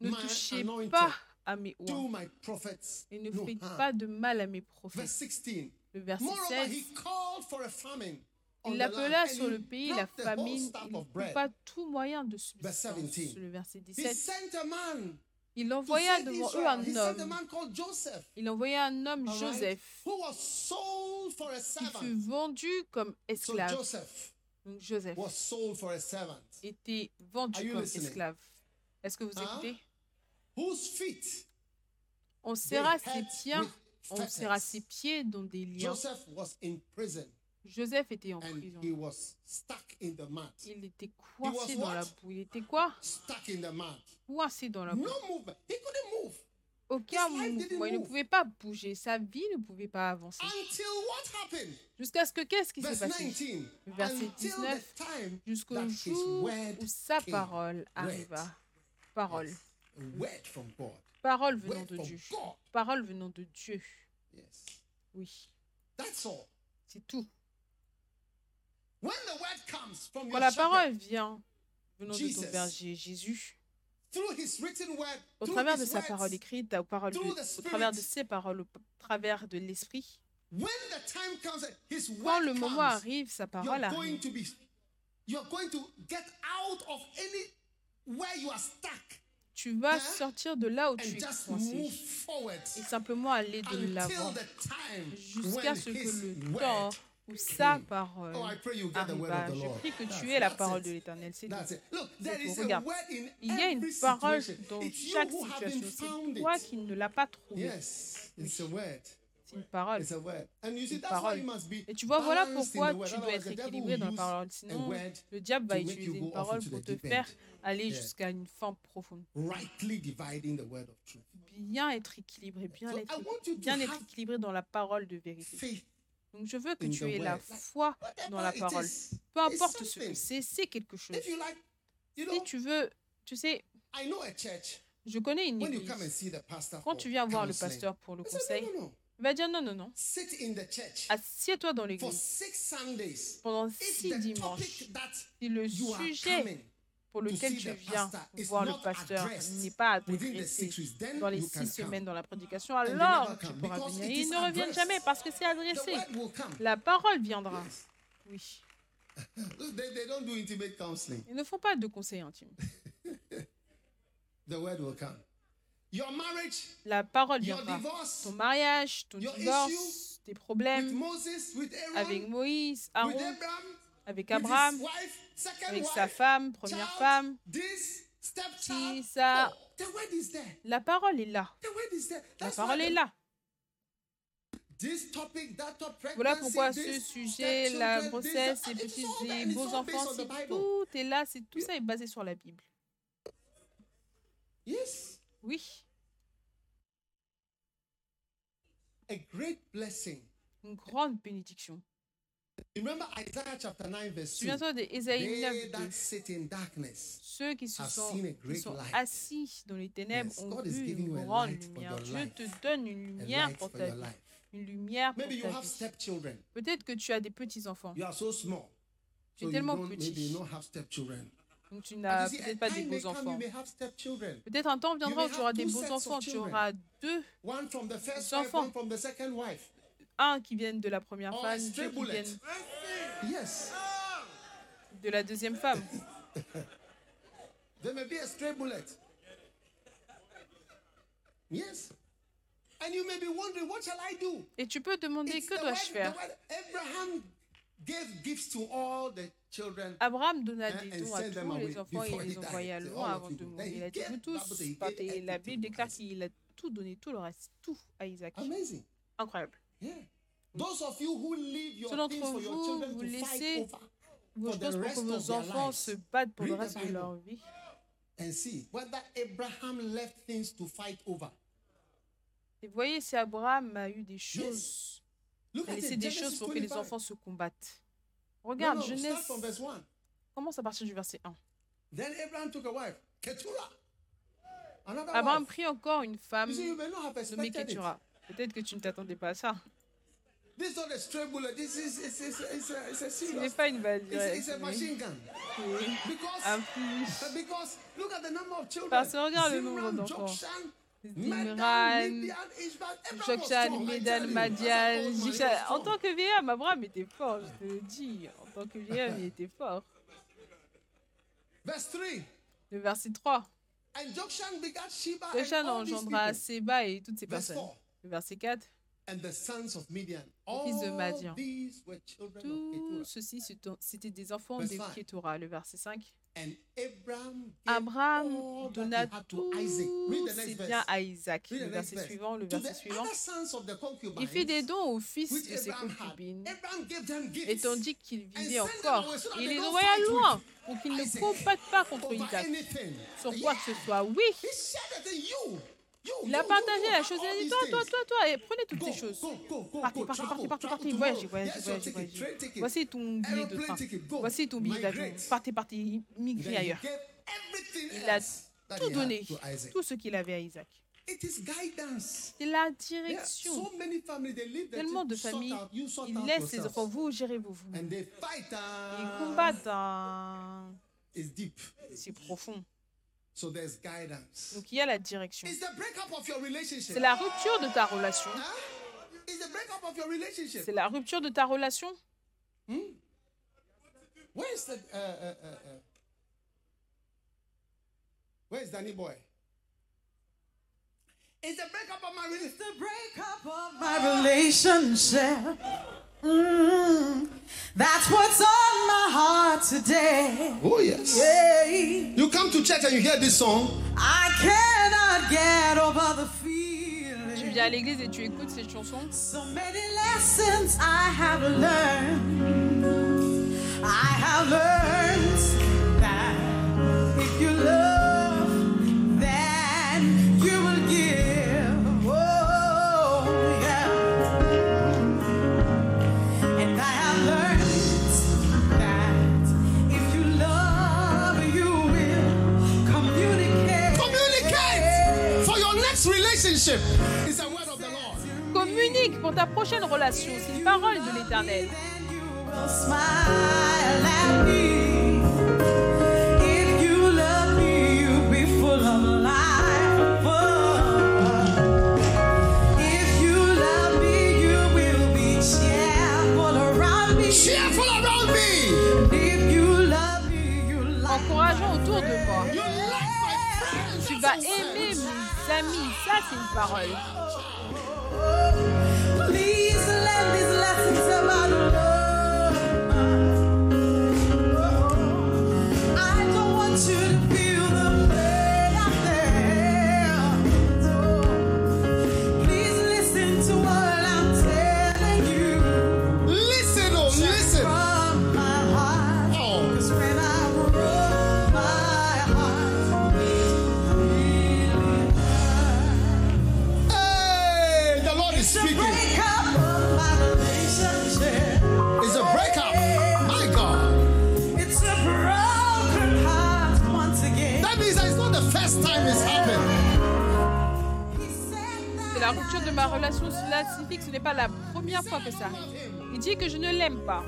B: Ne
A: my
B: touchez
A: anointed,
B: pas à mes
A: do
B: oies
A: my prophets
B: et ne
A: no
B: faites
A: harm.
B: pas de mal à mes
A: Verse
B: prophètes.
A: 16.
B: Le verset
A: Moreover,
B: 16.
A: he called for a famine.
B: Il
A: the land,
B: appela
A: and
B: sur le pays la famine, il coupa tout moyen de subsistance.
A: 17.
B: Le verset
A: He
B: 17.
A: sent a man
B: Il envoya devant eux un homme. Il envoya un homme, Joseph, qui fut vendu comme esclave.
A: Joseph
B: Donc Joseph était vendu comme esclave. Est-ce que vous écoutez? On serra ses pieds, on serra ses pieds dans des liens.
A: Joseph
B: était en
A: and
B: prison.
A: he was stuck in the mud.
B: Il était coincé dans la
A: what?
B: boue. Il était quoi?
A: Stuck in the mud.
B: Coincé dans la boue.
A: No. He couldn't move
B: Aucun mouvement. Il ne pouvait pas bouger. Sa vie ne pouvait pas avancer. Jusqu'à ce que qu'est-ce qui s'est passé?
A: 19.
B: Verset
A: until
B: 19,
A: the time
B: Jusqu'au jour où sa parole arriva. Parole. Parole venant de Dieu. Parole venant de Dieu. Oui, c'est tout.
A: When the word comes from
B: Quand la parole vient venant de ton
A: Jesus.
B: berger Jésus,
A: through his written word,
B: au
A: through
B: travers de sa parole écrite, au, parole de- au travers de
A: Spirit.
B: ses paroles, au travers de l'esprit,
A: when the time comes, his
B: quand le moment arrive, sa
A: you're
B: parole
A: going
B: arrive.
A: to be, you're going to get out of any where you are stuck
B: Tu vas sortir de là où tu
A: and
B: es coincé et simplement aller de
A: until
B: l'avant jusqu'à ce que le temps sa
A: came.
B: parole
A: Oh, the word
B: arriva. Je prie que tu aies la parole de l'Éternel. C'est tout. Regarde. Il y a une parole dans chaque situation. C'est toi qui ne l'as pas trouvé.
A: Yes, it's a word.
B: C'est une parole. Une parole. Et tu vois, voilà pourquoi tu dois être équilibré dans la parole. Sinon, le diable va utiliser une parole pour te faire aller jusqu'à une fin profonde. Bien être équilibré, bien être, bien être équilibré dans la parole de vérité. Donc je veux que tu aies la foi dans la parole. Peu importe ce que c'est, c'est quelque chose. Si tu veux, tu sais, je connais une église. Quand tu viens voir le pasteur pour le conseil, il va dire non, non, non. Assieds-toi dans l'église pendant six dimanches. Si le sujet pour lequel tu viens voir le pasteur n'est pas adressé dans les six semaines dans la prédication, alors tu pourras venir.
A: it
B: Ils ne reviennent jamais parce que c'est
A: The
B: adressé.
A: word will come.
B: La parole viendra. Oui. Ils ne font pas de.
A: Your marriage,
B: La parole
A: your
B: viendra.
A: divorce
B: Ton mariage, ton divorce, tes
A: with
B: problèmes avec Moïse, Aaron,
A: Abraham,
B: avec Abraham, avec sa femme, première femme. Si, ça.
A: Oh.
B: La parole est là. La parole est là. Voilà pourquoi ce sujet, la grossesse, les petits
A: it's
B: beaux enfants, tout est là, c'est tout ça est basé sur la Bible.
A: Yes.
B: Oui,
A: A great blessing.
B: une grande bénédiction. Souviens-toi de Ésaïe 9,
A: They that
B: 2.
A: sit in darkness.
B: Ceux qui se sont, qui assis dans les ténèbres
A: Yes,
B: ont
A: God
B: vu une grande lumière. Dieu te donne une lumière pour ta vie. Une lumière pour
A: Maybe you
B: ta
A: have
B: vie. Peut-être que tu as des petits-enfants. Tu es tellement petit. Donc tu n'as peut-être pas des beaux enfants. Peut-être un temps viendra où tu auras des beaux enfants. Tu auras deux, enfants. Un qui viennent de la première
A: a
B: femme, deux qui viennent
A: Yes.
B: de la deuxième femme.
A: There may be a stray bullet. Yes. And you may be wondering, what shall I do?
B: Et tu peux demander
A: It's
B: que dois-je faire?
A: Abraham gave gifts to all the children.
B: Abraham donna
A: and-
B: des dons à tous les enfants et les envoya loin avant de mourir. Il a dit vous tous,
A: gave
B: La Bible déclare qu'il a tout donné, tout le reste, tout à Isaac.
A: Amazing.
B: Incroyable.
A: Yeah. Those of you who leave your
B: Ceux d'entre
A: things for your
B: vous,
A: children
B: vous laissez
A: over
B: Vos choses pour que vos enfants se battent pour le reste de leur vie.
A: and see whether Abraham left things to fight over.
B: Et voyez si Abraham a eu des choses, a laissé des choses pour que les
A: 25.
B: enfants se combattent. Regarde, Genèse
A: from verse 1.
B: commence à partir du verset 1.
A: Then Abraham took a wife, Keturah. Another
B: Abraham
A: wife.
B: prit encore une femme nommée
A: expected it.
B: Ketura. Peut-être que tu ne t'attendais pas à ça.
A: This is not a stray bullet. This is it's, it's, it's, a, it's a
B: Ce n'est
A: serious.
B: pas une balle
A: It's,
B: directe,
A: it's a
B: mais
A: machine gun. Because,
B: un fusil.
A: because look at the number of children.
B: Parce que regarde le nombre
A: Zimran,
B: d'enfants. Zimran, Jokshan, Medan. Madian,
A: As an old man, he
B: Jisha.
A: was
B: En tant que vieillard, Abraham était fort, je te le dis. En tant que vieillard, il était fort.
A: Verse 3.
B: Le verset 3.
A: And Jokshan
B: engendra. Séba et toutes ces personnes.
A: 4.
B: Le verset 4.
A: And the sons of Midian.
B: fils de
A: All
B: Madian.
A: these were children of
B: Tout ceci, c'était des enfants de. Ketura. Le verset 5.
A: And Abraham
B: Abraham donna
A: he had to Isaac. Read
B: tous
A: the next
B: ses biens à Isaac. Le verset
A: verse.
B: suivant, le verset suivant. Il fit des dons aux fils de ses concubines. Et tandis qu'il vivait encore, il les envoya loin pour qu'ils ne combattent pas contre Isaac sur quoi que ce soit. Oui, Il a partagé la chose. Il a dit Toi, toi, toi, toi, et prenez toutes ces choses. Partez, partez, partez, partez, partez. Voyagez, voyagez, voyagez. Voici ton billet de train. Voici ton billet d'avion. Partez, partez, migrez ailleurs. Il a tout donné, tout ce qu'il avait à Isaac.
A: It is guidance.
B: C'est la direction. Tellement de familles, ils laissent
A: yourselves.
B: enfants, vous gérez-vous. vous.
A: Fight.
B: Ils combattent. hein. C'est profond.
A: So there's guidance.
B: Donc il y a la direction.
A: It's the breakup of your relationship.
B: C'est la rupture de ta relation.
A: Huh? It's the breakup of your relationship.
B: C'est la rupture de ta relation.
A: Where is the uh, uh, uh, uh, Where is Danny boy? It's the breakup of my relationship.
C: the breakup of my relationship. Mm, that's what's on my heart today.
A: Oh yes.
C: Yeah.
A: You come to church and you hear this song.
C: I cannot get over the feeling.
B: Tu
C: feeling.
B: viens à l'église et tu écoutes cette chanson.
C: So many lessons I have learned. I have learned
B: ta prochaine relation. C'est une parole de l'Éternel.
C: Encourageant autour de moi. Tu vas aimer mes amis. Ça, c'est une parole. première fois que ça arrive. Il dit que je ne l'aime pas.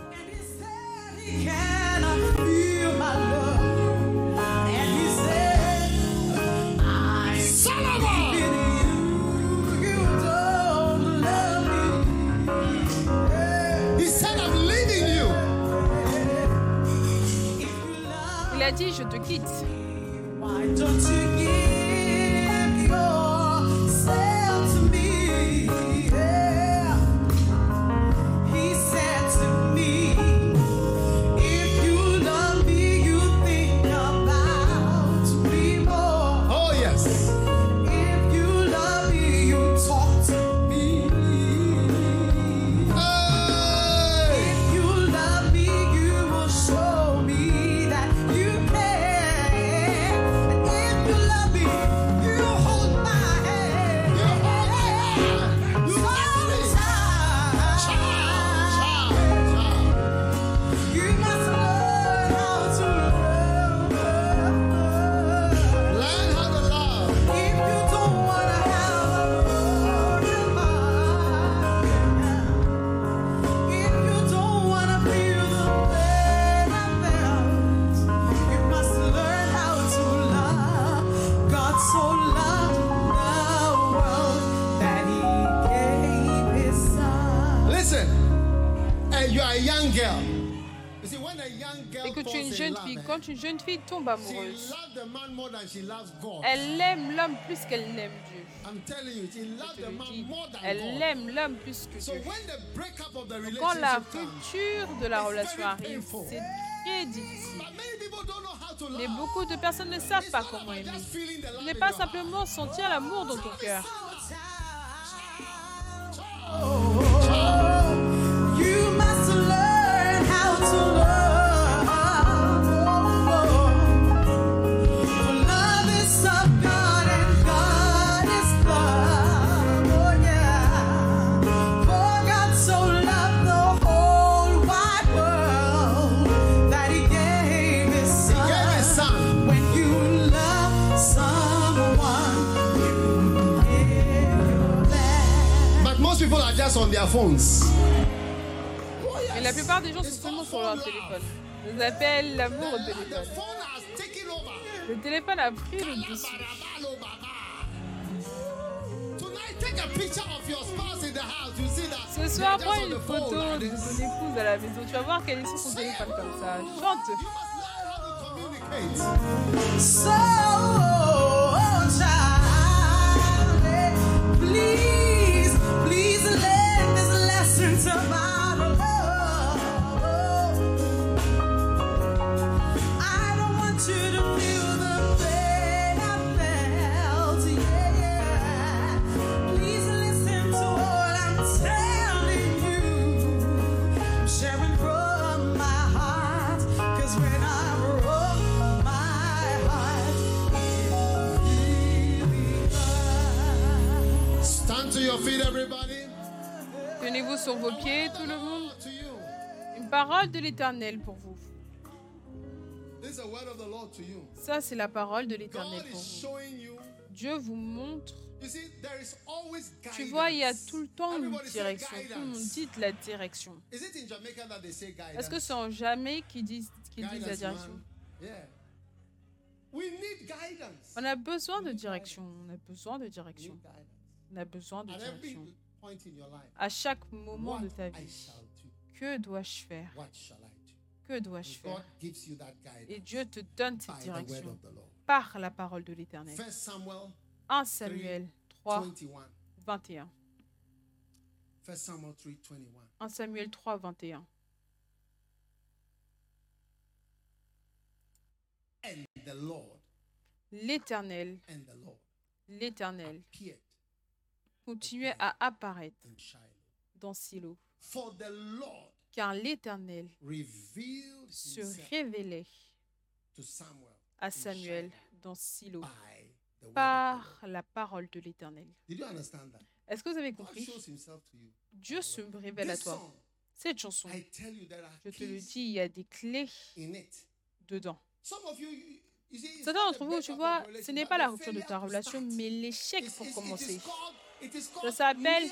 C: une jeune fille tombe amoureuse, elle aime l'homme plus qu'elle n'aime Dieu. Elle aime l'homme plus que Dieu. Quand la rupture de la relation arrive, c'est très difficile. Mais beaucoup de personnes ne savent pas comment aimer. Ce n'est pas simplement sentir l'amour dans ton cœur.
A: their phones.
C: Et la plupart des gens sont seulement sur leur téléphone. On appelle l'amour au téléphone. Le téléphone a pris le dessus. Ce soir, prends une photo de ton épouse à la maison. Tu vas voir qu'elle est sur son téléphone comme ça. Chante.
D: Oh, please, please
A: presence
C: of sur vos pieds, tout le monde. Une parole de l'Éternel pour vous. Ça, c'est la parole de l'Éternel pour vous. Dieu vous montre. Tu vois, il y a tout le temps une direction. Tout le monde dit la direction. Est-ce que c'est en Jamaïque qu'ils disent, qu'ils disent la direction? On a besoin de direction. On a besoin de direction. On a besoin de direction à chaque moment de ta vie, que dois-je faire?
B: Que dois-je faire? Et Dieu te donne cette direction par la parole de l'Éternel.
A: 1 Samuel
B: 3,
A: 21. 1 Samuel 3, 21.
B: L'Éternel, l'Éternel continuait à apparaître dans Silo, car l'Éternel se révélait
A: to Samuel
B: à Samuel dans Silo
A: by the word of the Lord.
B: par la parole de l'Éternel.
A: Did you understand that?
B: Est-ce que vous avez
A: God
B: compris? Dieu se révèle à toi. Cette chanson,
A: I tell you, there are
B: je te le dis, il y a des clés dedans.
A: Some of you, you- you see, it's
B: Certains
A: not
B: d'entre
A: the
B: vous, tu
A: of
B: vois, ce n'est
A: but
B: pas la
A: the
B: rupture de ta relation, mais l'échec pour commencer. Ça s'appelle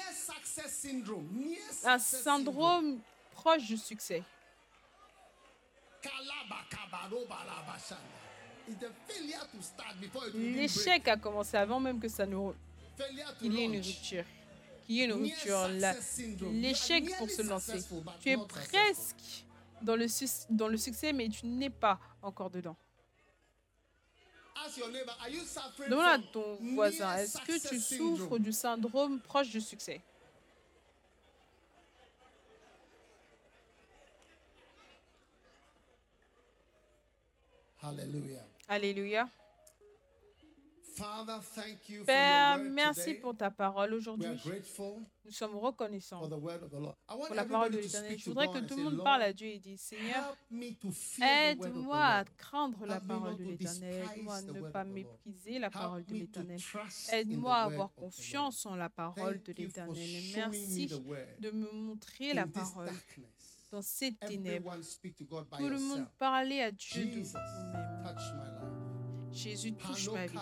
B: Un
A: syndrome.
B: proche du succès.
A: Kalabakabarobalabashanda. It's the failure to start before it will even break.
B: L'échec a commencé avant même que ça
A: to
B: qu'il y ait une rupture. Qu'il y ait une rupture. L'échec pour se lancer. Tu es presque dans le, dans le succès, mais tu n'es pas encore dedans.
A: Ask your neighbor, are you suffering
B: Demande à ton voisin, est-ce que tu souffres du syndrome proche du succès?
A: Hallelujah.
B: Alléluia.
A: Father, thank you for
B: Père, merci pour ta parole aujourd'hui. Nous sommes reconnaissants pour la parole de l'Éternel. Je voudrais que tout le monde parle à Dieu et dise Seigneur, aide-moi à craindre la parole de l'Éternel. Aide-moi à ne pas mépriser la parole de l'Éternel. Aide-moi à avoir confiance en la parole de l'Éternel. Merci de me montrer la parole dans ces ténèbres. Tout le monde parler à Dieu de
A: Jesus,
B: vous-même.
A: Touch my life.
B: Jésus touche ma vie.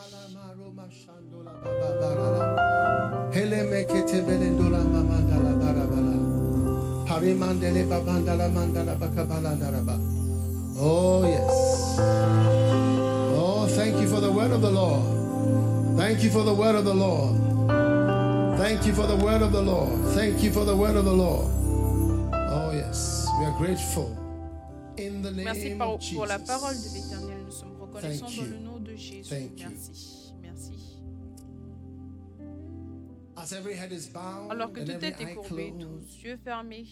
A: Oh, yes. Oh, thank you for the word of the Lord. Thank you for the word of the Lord. Thank you for the word of the Lord. Thank you for the word of the Lord. Oh, yes. We are grateful. In the
B: Merci
A: name
B: par-
A: of
B: pour la parole de
A: Jesus.
B: l'Éternel. Nous sommes reconnaissants
A: Thank
B: dans
A: you.
B: le nom de Jésus.
A: Thank you.
B: Merci. Merci.
A: As every head is bowed
B: Alors que toute tête est courbée, tous yeux fermés,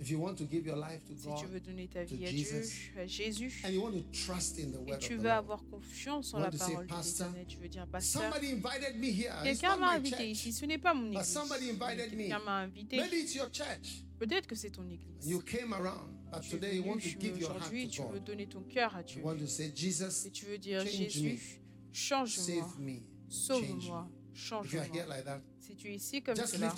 A: if you want to give your life to
B: si
A: God
B: tu veux donner ta vie à Dieu,
A: Jesus,
B: à Jésus,
A: and you want to trust in the
B: et
A: word
B: tu
A: of the
B: veux avoir confiance en la parole de l'Éternel, tu veux dire, pasteur,
A: somebody invited me here. It's
B: quelqu'un m'a invité ici, ce n'est pas mon
A: But
B: église.
A: somebody invited me.
B: Quelqu'un m'a invité,
A: Maybe it's your church.
B: peut-être que c'est ton église.
A: You came around, but
B: Tu es
A: today you
B: venu,
A: want to
B: tu-
A: give your heart
B: aujourd'hui,
A: to
B: tu veux donner ton cœur à Dieu.
A: You want to say, Jesus,
B: Et tu veux dire,
A: change
B: Jésus, change-moi,
A: save me, change
B: sauve-moi, change-moi. Si tu es ici comme
A: just
B: cela,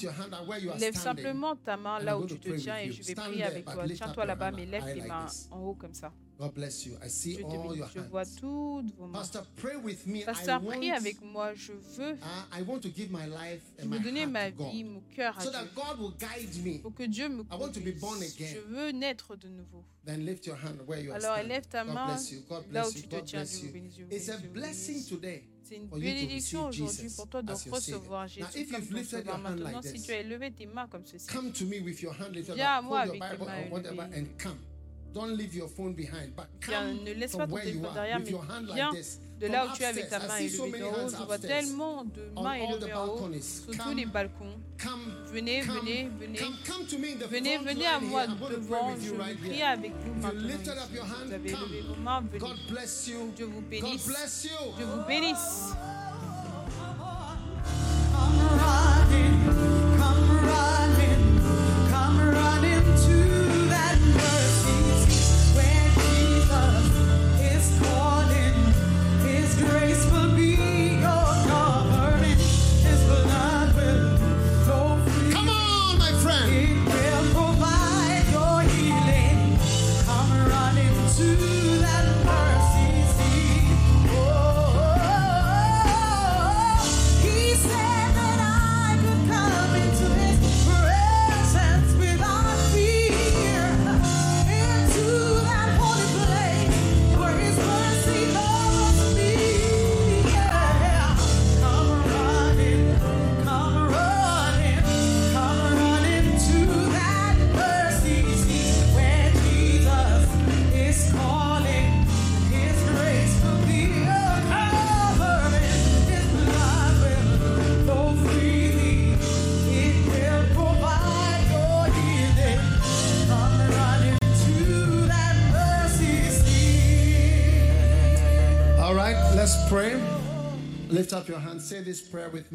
B: lève simplement ta main là où tu te tiens et je vais prier avec toi. Tiens-toi là-bas, mais lève tes mains en haut comme ça.
A: God bless you. I see
B: Je
A: all your
B: Je vois toutes vos mains.
A: Pastor, pray with me.
B: Pasteur, prie avec moi. Je veux,
A: uh, I want to give my life
B: je
A: and my
B: veux donner ma vie, mon cœur à
A: So
B: Dieu.
A: that God will guide me.
B: Pour que Dieu me
A: I want to be born
B: conduise.
A: again.
B: Je veux naître de nouveau.
A: Then lift your hand where you are
B: Alors élève ta
A: God
B: main
A: bless you. God
B: là où
A: bless you.
B: tu te tiens.
A: bless
B: Dieu vous bénisse,
A: It's a blessing today
B: C'est une bénédiction aujourd'hui pour toi de recevoir Jésus comme ton sauveur. Maintenant, si tu as élevé tes mains comme ceci,
A: come to me with your hand lifted
B: Viens à moi avec tes
A: Bible
B: mains élevées.
A: and come. Don't leave your phone behind, but
B: Viens,
A: come
B: ne laisse pas ton
A: where you
B: téléphone derrière,
A: with
B: mais
A: your hand
B: viens
A: like this.
B: De là où tu es avec ta main élevée d'en haut. Je vois tellement de mains élevées en haut sur tous
A: Come,
B: les balcons. Venez, venez, venez. Venez, venez à moi devant. Je vais
A: right
B: prier
A: here.
B: avec vous maintenant. Vous avez
A: come.
B: élevé vos mains, venez.
A: God bless you.
B: Dieu vous
A: God
B: bénisse.
A: bless you.
B: Dieu vous bénisse.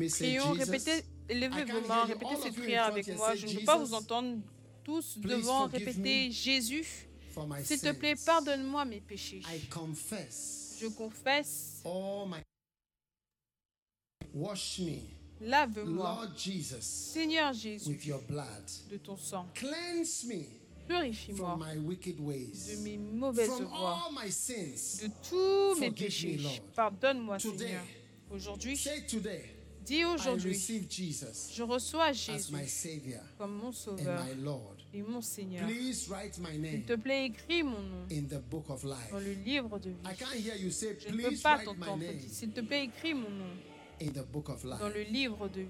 B: Prions, répétez, levez vos mains, répétez cette prière avec moi. Je ne peux pas vous entendre tous devant répéter Jésus, s'il te plaît, pardonne-moi mes péchés.
A: I confess
B: Je confesse, lave-moi, Seigneur Jésus,
A: with your blood.
B: de ton sang. Purifie-moi de mes mauvaises
A: from
B: voies,
A: all my sins.
B: de tous mes péchés. Pardonne-moi, Seigneur. Aujourd'hui, dis aujourd'hui, je reçois Jésus comme mon sauveur et mon Seigneur. S'il te plaît, écris mon nom
A: in the book of life.
B: dans le livre de
A: I
B: vie.
A: can't hear you say,
B: Je ne peux pas t'entendre. S'il te plaît, écris mon nom
A: in the book of
B: dans le livre de vie.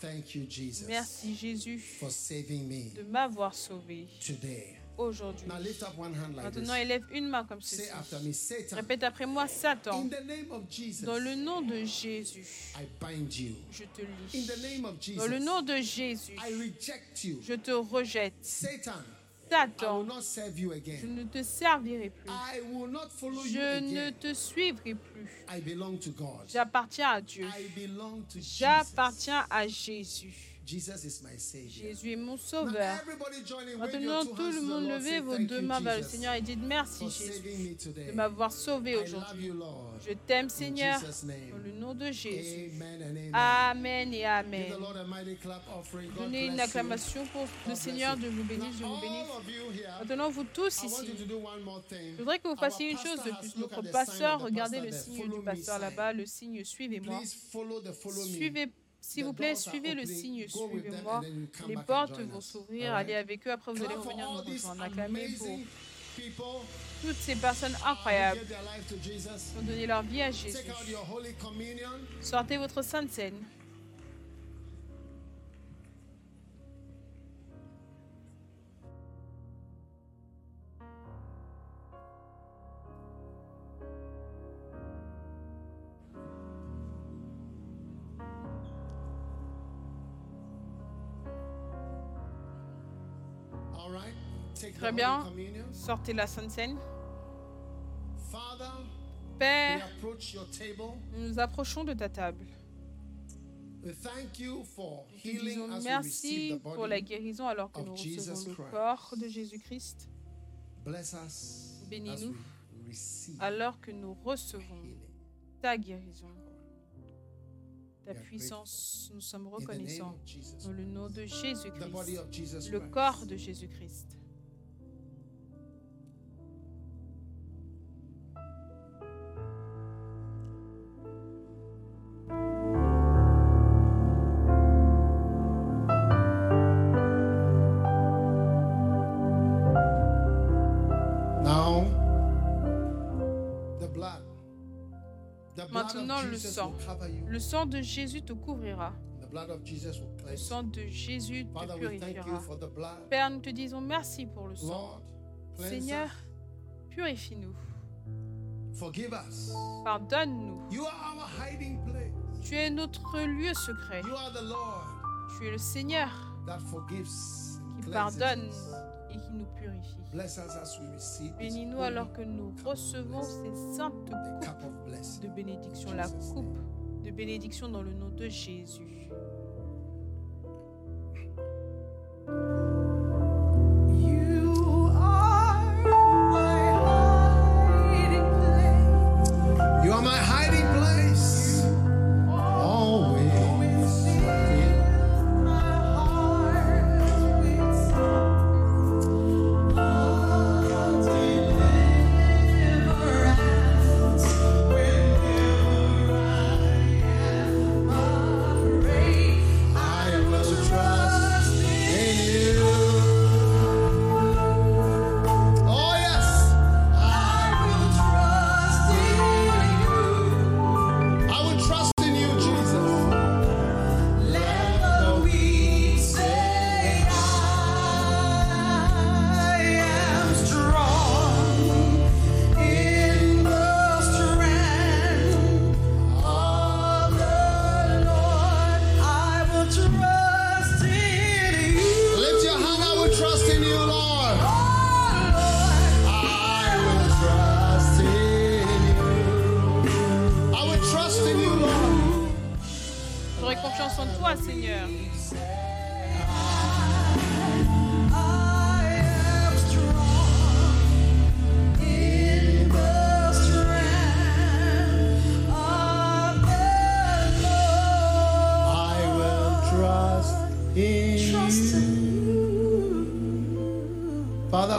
A: Thank you, Jesus,
B: Merci Jésus
A: for saving me
B: de m'avoir sauvé
A: today.
B: Aujourd'hui. Maintenant, élève une main comme ceci. Répète après moi, Satan. Dans le nom de Jésus, je te lis. Dans le nom de Jésus, je te rejette.
A: Satan, I will
B: Satan,
A: not serve you
B: je ne te servirai plus.
A: I will not follow you
B: Je ne te suivrai plus.
A: I belong to God.
B: J'appartiens à Dieu.
A: I belong to Jesus.
B: J'appartiens à Jésus.
A: Jesus is my Savior.
B: Jésus est mon sauveur. Maintenant, tout le monde, levez vos deux mains vers le Seigneur et dites merci Jésus de m'avoir sauvé aujourd'hui. Je t'aime Seigneur dans le nom de Jésus.
A: Amen
B: et Amen. Donnez une acclamation pour le Seigneur. Dieu vous
A: Now,
B: Dieu vous bénisse. Maintenant, vous tous ici, je voudrais que vous fassiez une chose de plus. Notre pasteur, regardez le signe du pasteur là-bas, le signe suivez-moi. Suivez, s'il vous plaît, suivez le signe suivez-moi. Les portes vont s'ouvrir, allez avec eux, après vous allez revenir nous rejoindre. Acclamez pour toutes ces personnes incroyables qui ont donné leur vie à Jésus. Sortez votre sainte scène. Très bien. Sortez la sainte
A: we
B: Père, nous nous approchons de ta table. Nous disons merci pour la guérison alors que nous recevons le corps de Jésus-Christ, Bénis-nous. alors que nous recevons ta guérison, ta puissance. Nous sommes reconnaissants dans le nom de Jésus-Christ, le corps de Jésus-Christ. Le sang. Le sang de Jésus te couvrira. Le sang de Jésus te purifiera. Père, nous te disons merci pour le sang. Seigneur,
A: us.
B: purifie-nous. Pardonne-nous. Tu es notre lieu secret. Tu es le Seigneur qui pardonne. Et qui nous purifie.
A: Bless us as we receive this
B: Bénis-nous alors que nous recevons ces saintes coupes de bénédiction, la coupe de bénédiction dans le nom de Jésus.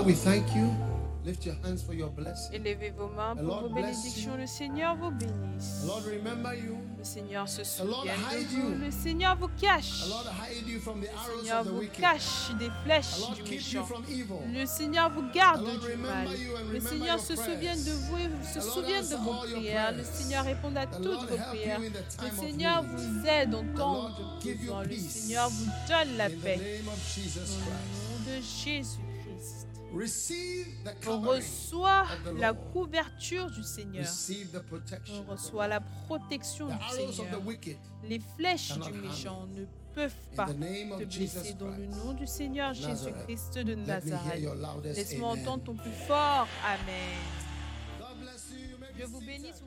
A: We thank you. Lift your hands for your blessing.
B: Élevez vos mains pour
A: Lord
B: vos bénédictions. Le Seigneur vous bénisse.
A: The Lord remember you.
B: Le Seigneur se souvient de vous. Le Seigneur vous cache.
A: The Lord hide you from the
B: Le Seigneur
A: of the
B: vous
A: wicked.
B: cache des flèches
A: Lord
B: du méchant. Le Seigneur vous garde
A: Lord
B: du mal. Le Seigneur se souvient de vous et se souvient de vos prières. Le. Seigneur répond à toutes vos prières. Le Seigneur vous aide en temps de besoin. Le. Seigneur vous donne la paix. Au nom de Jésus-Christ. On reçoit la couverture du Seigneur. On reçoit la protection du Seigneur. Les flèches du méchant ne peuvent pas te blesser dans le nom du Seigneur. Jésus-Christ de Nazareth. Laisse-moi entendre ton plus fort Amen. Je vous bénisse.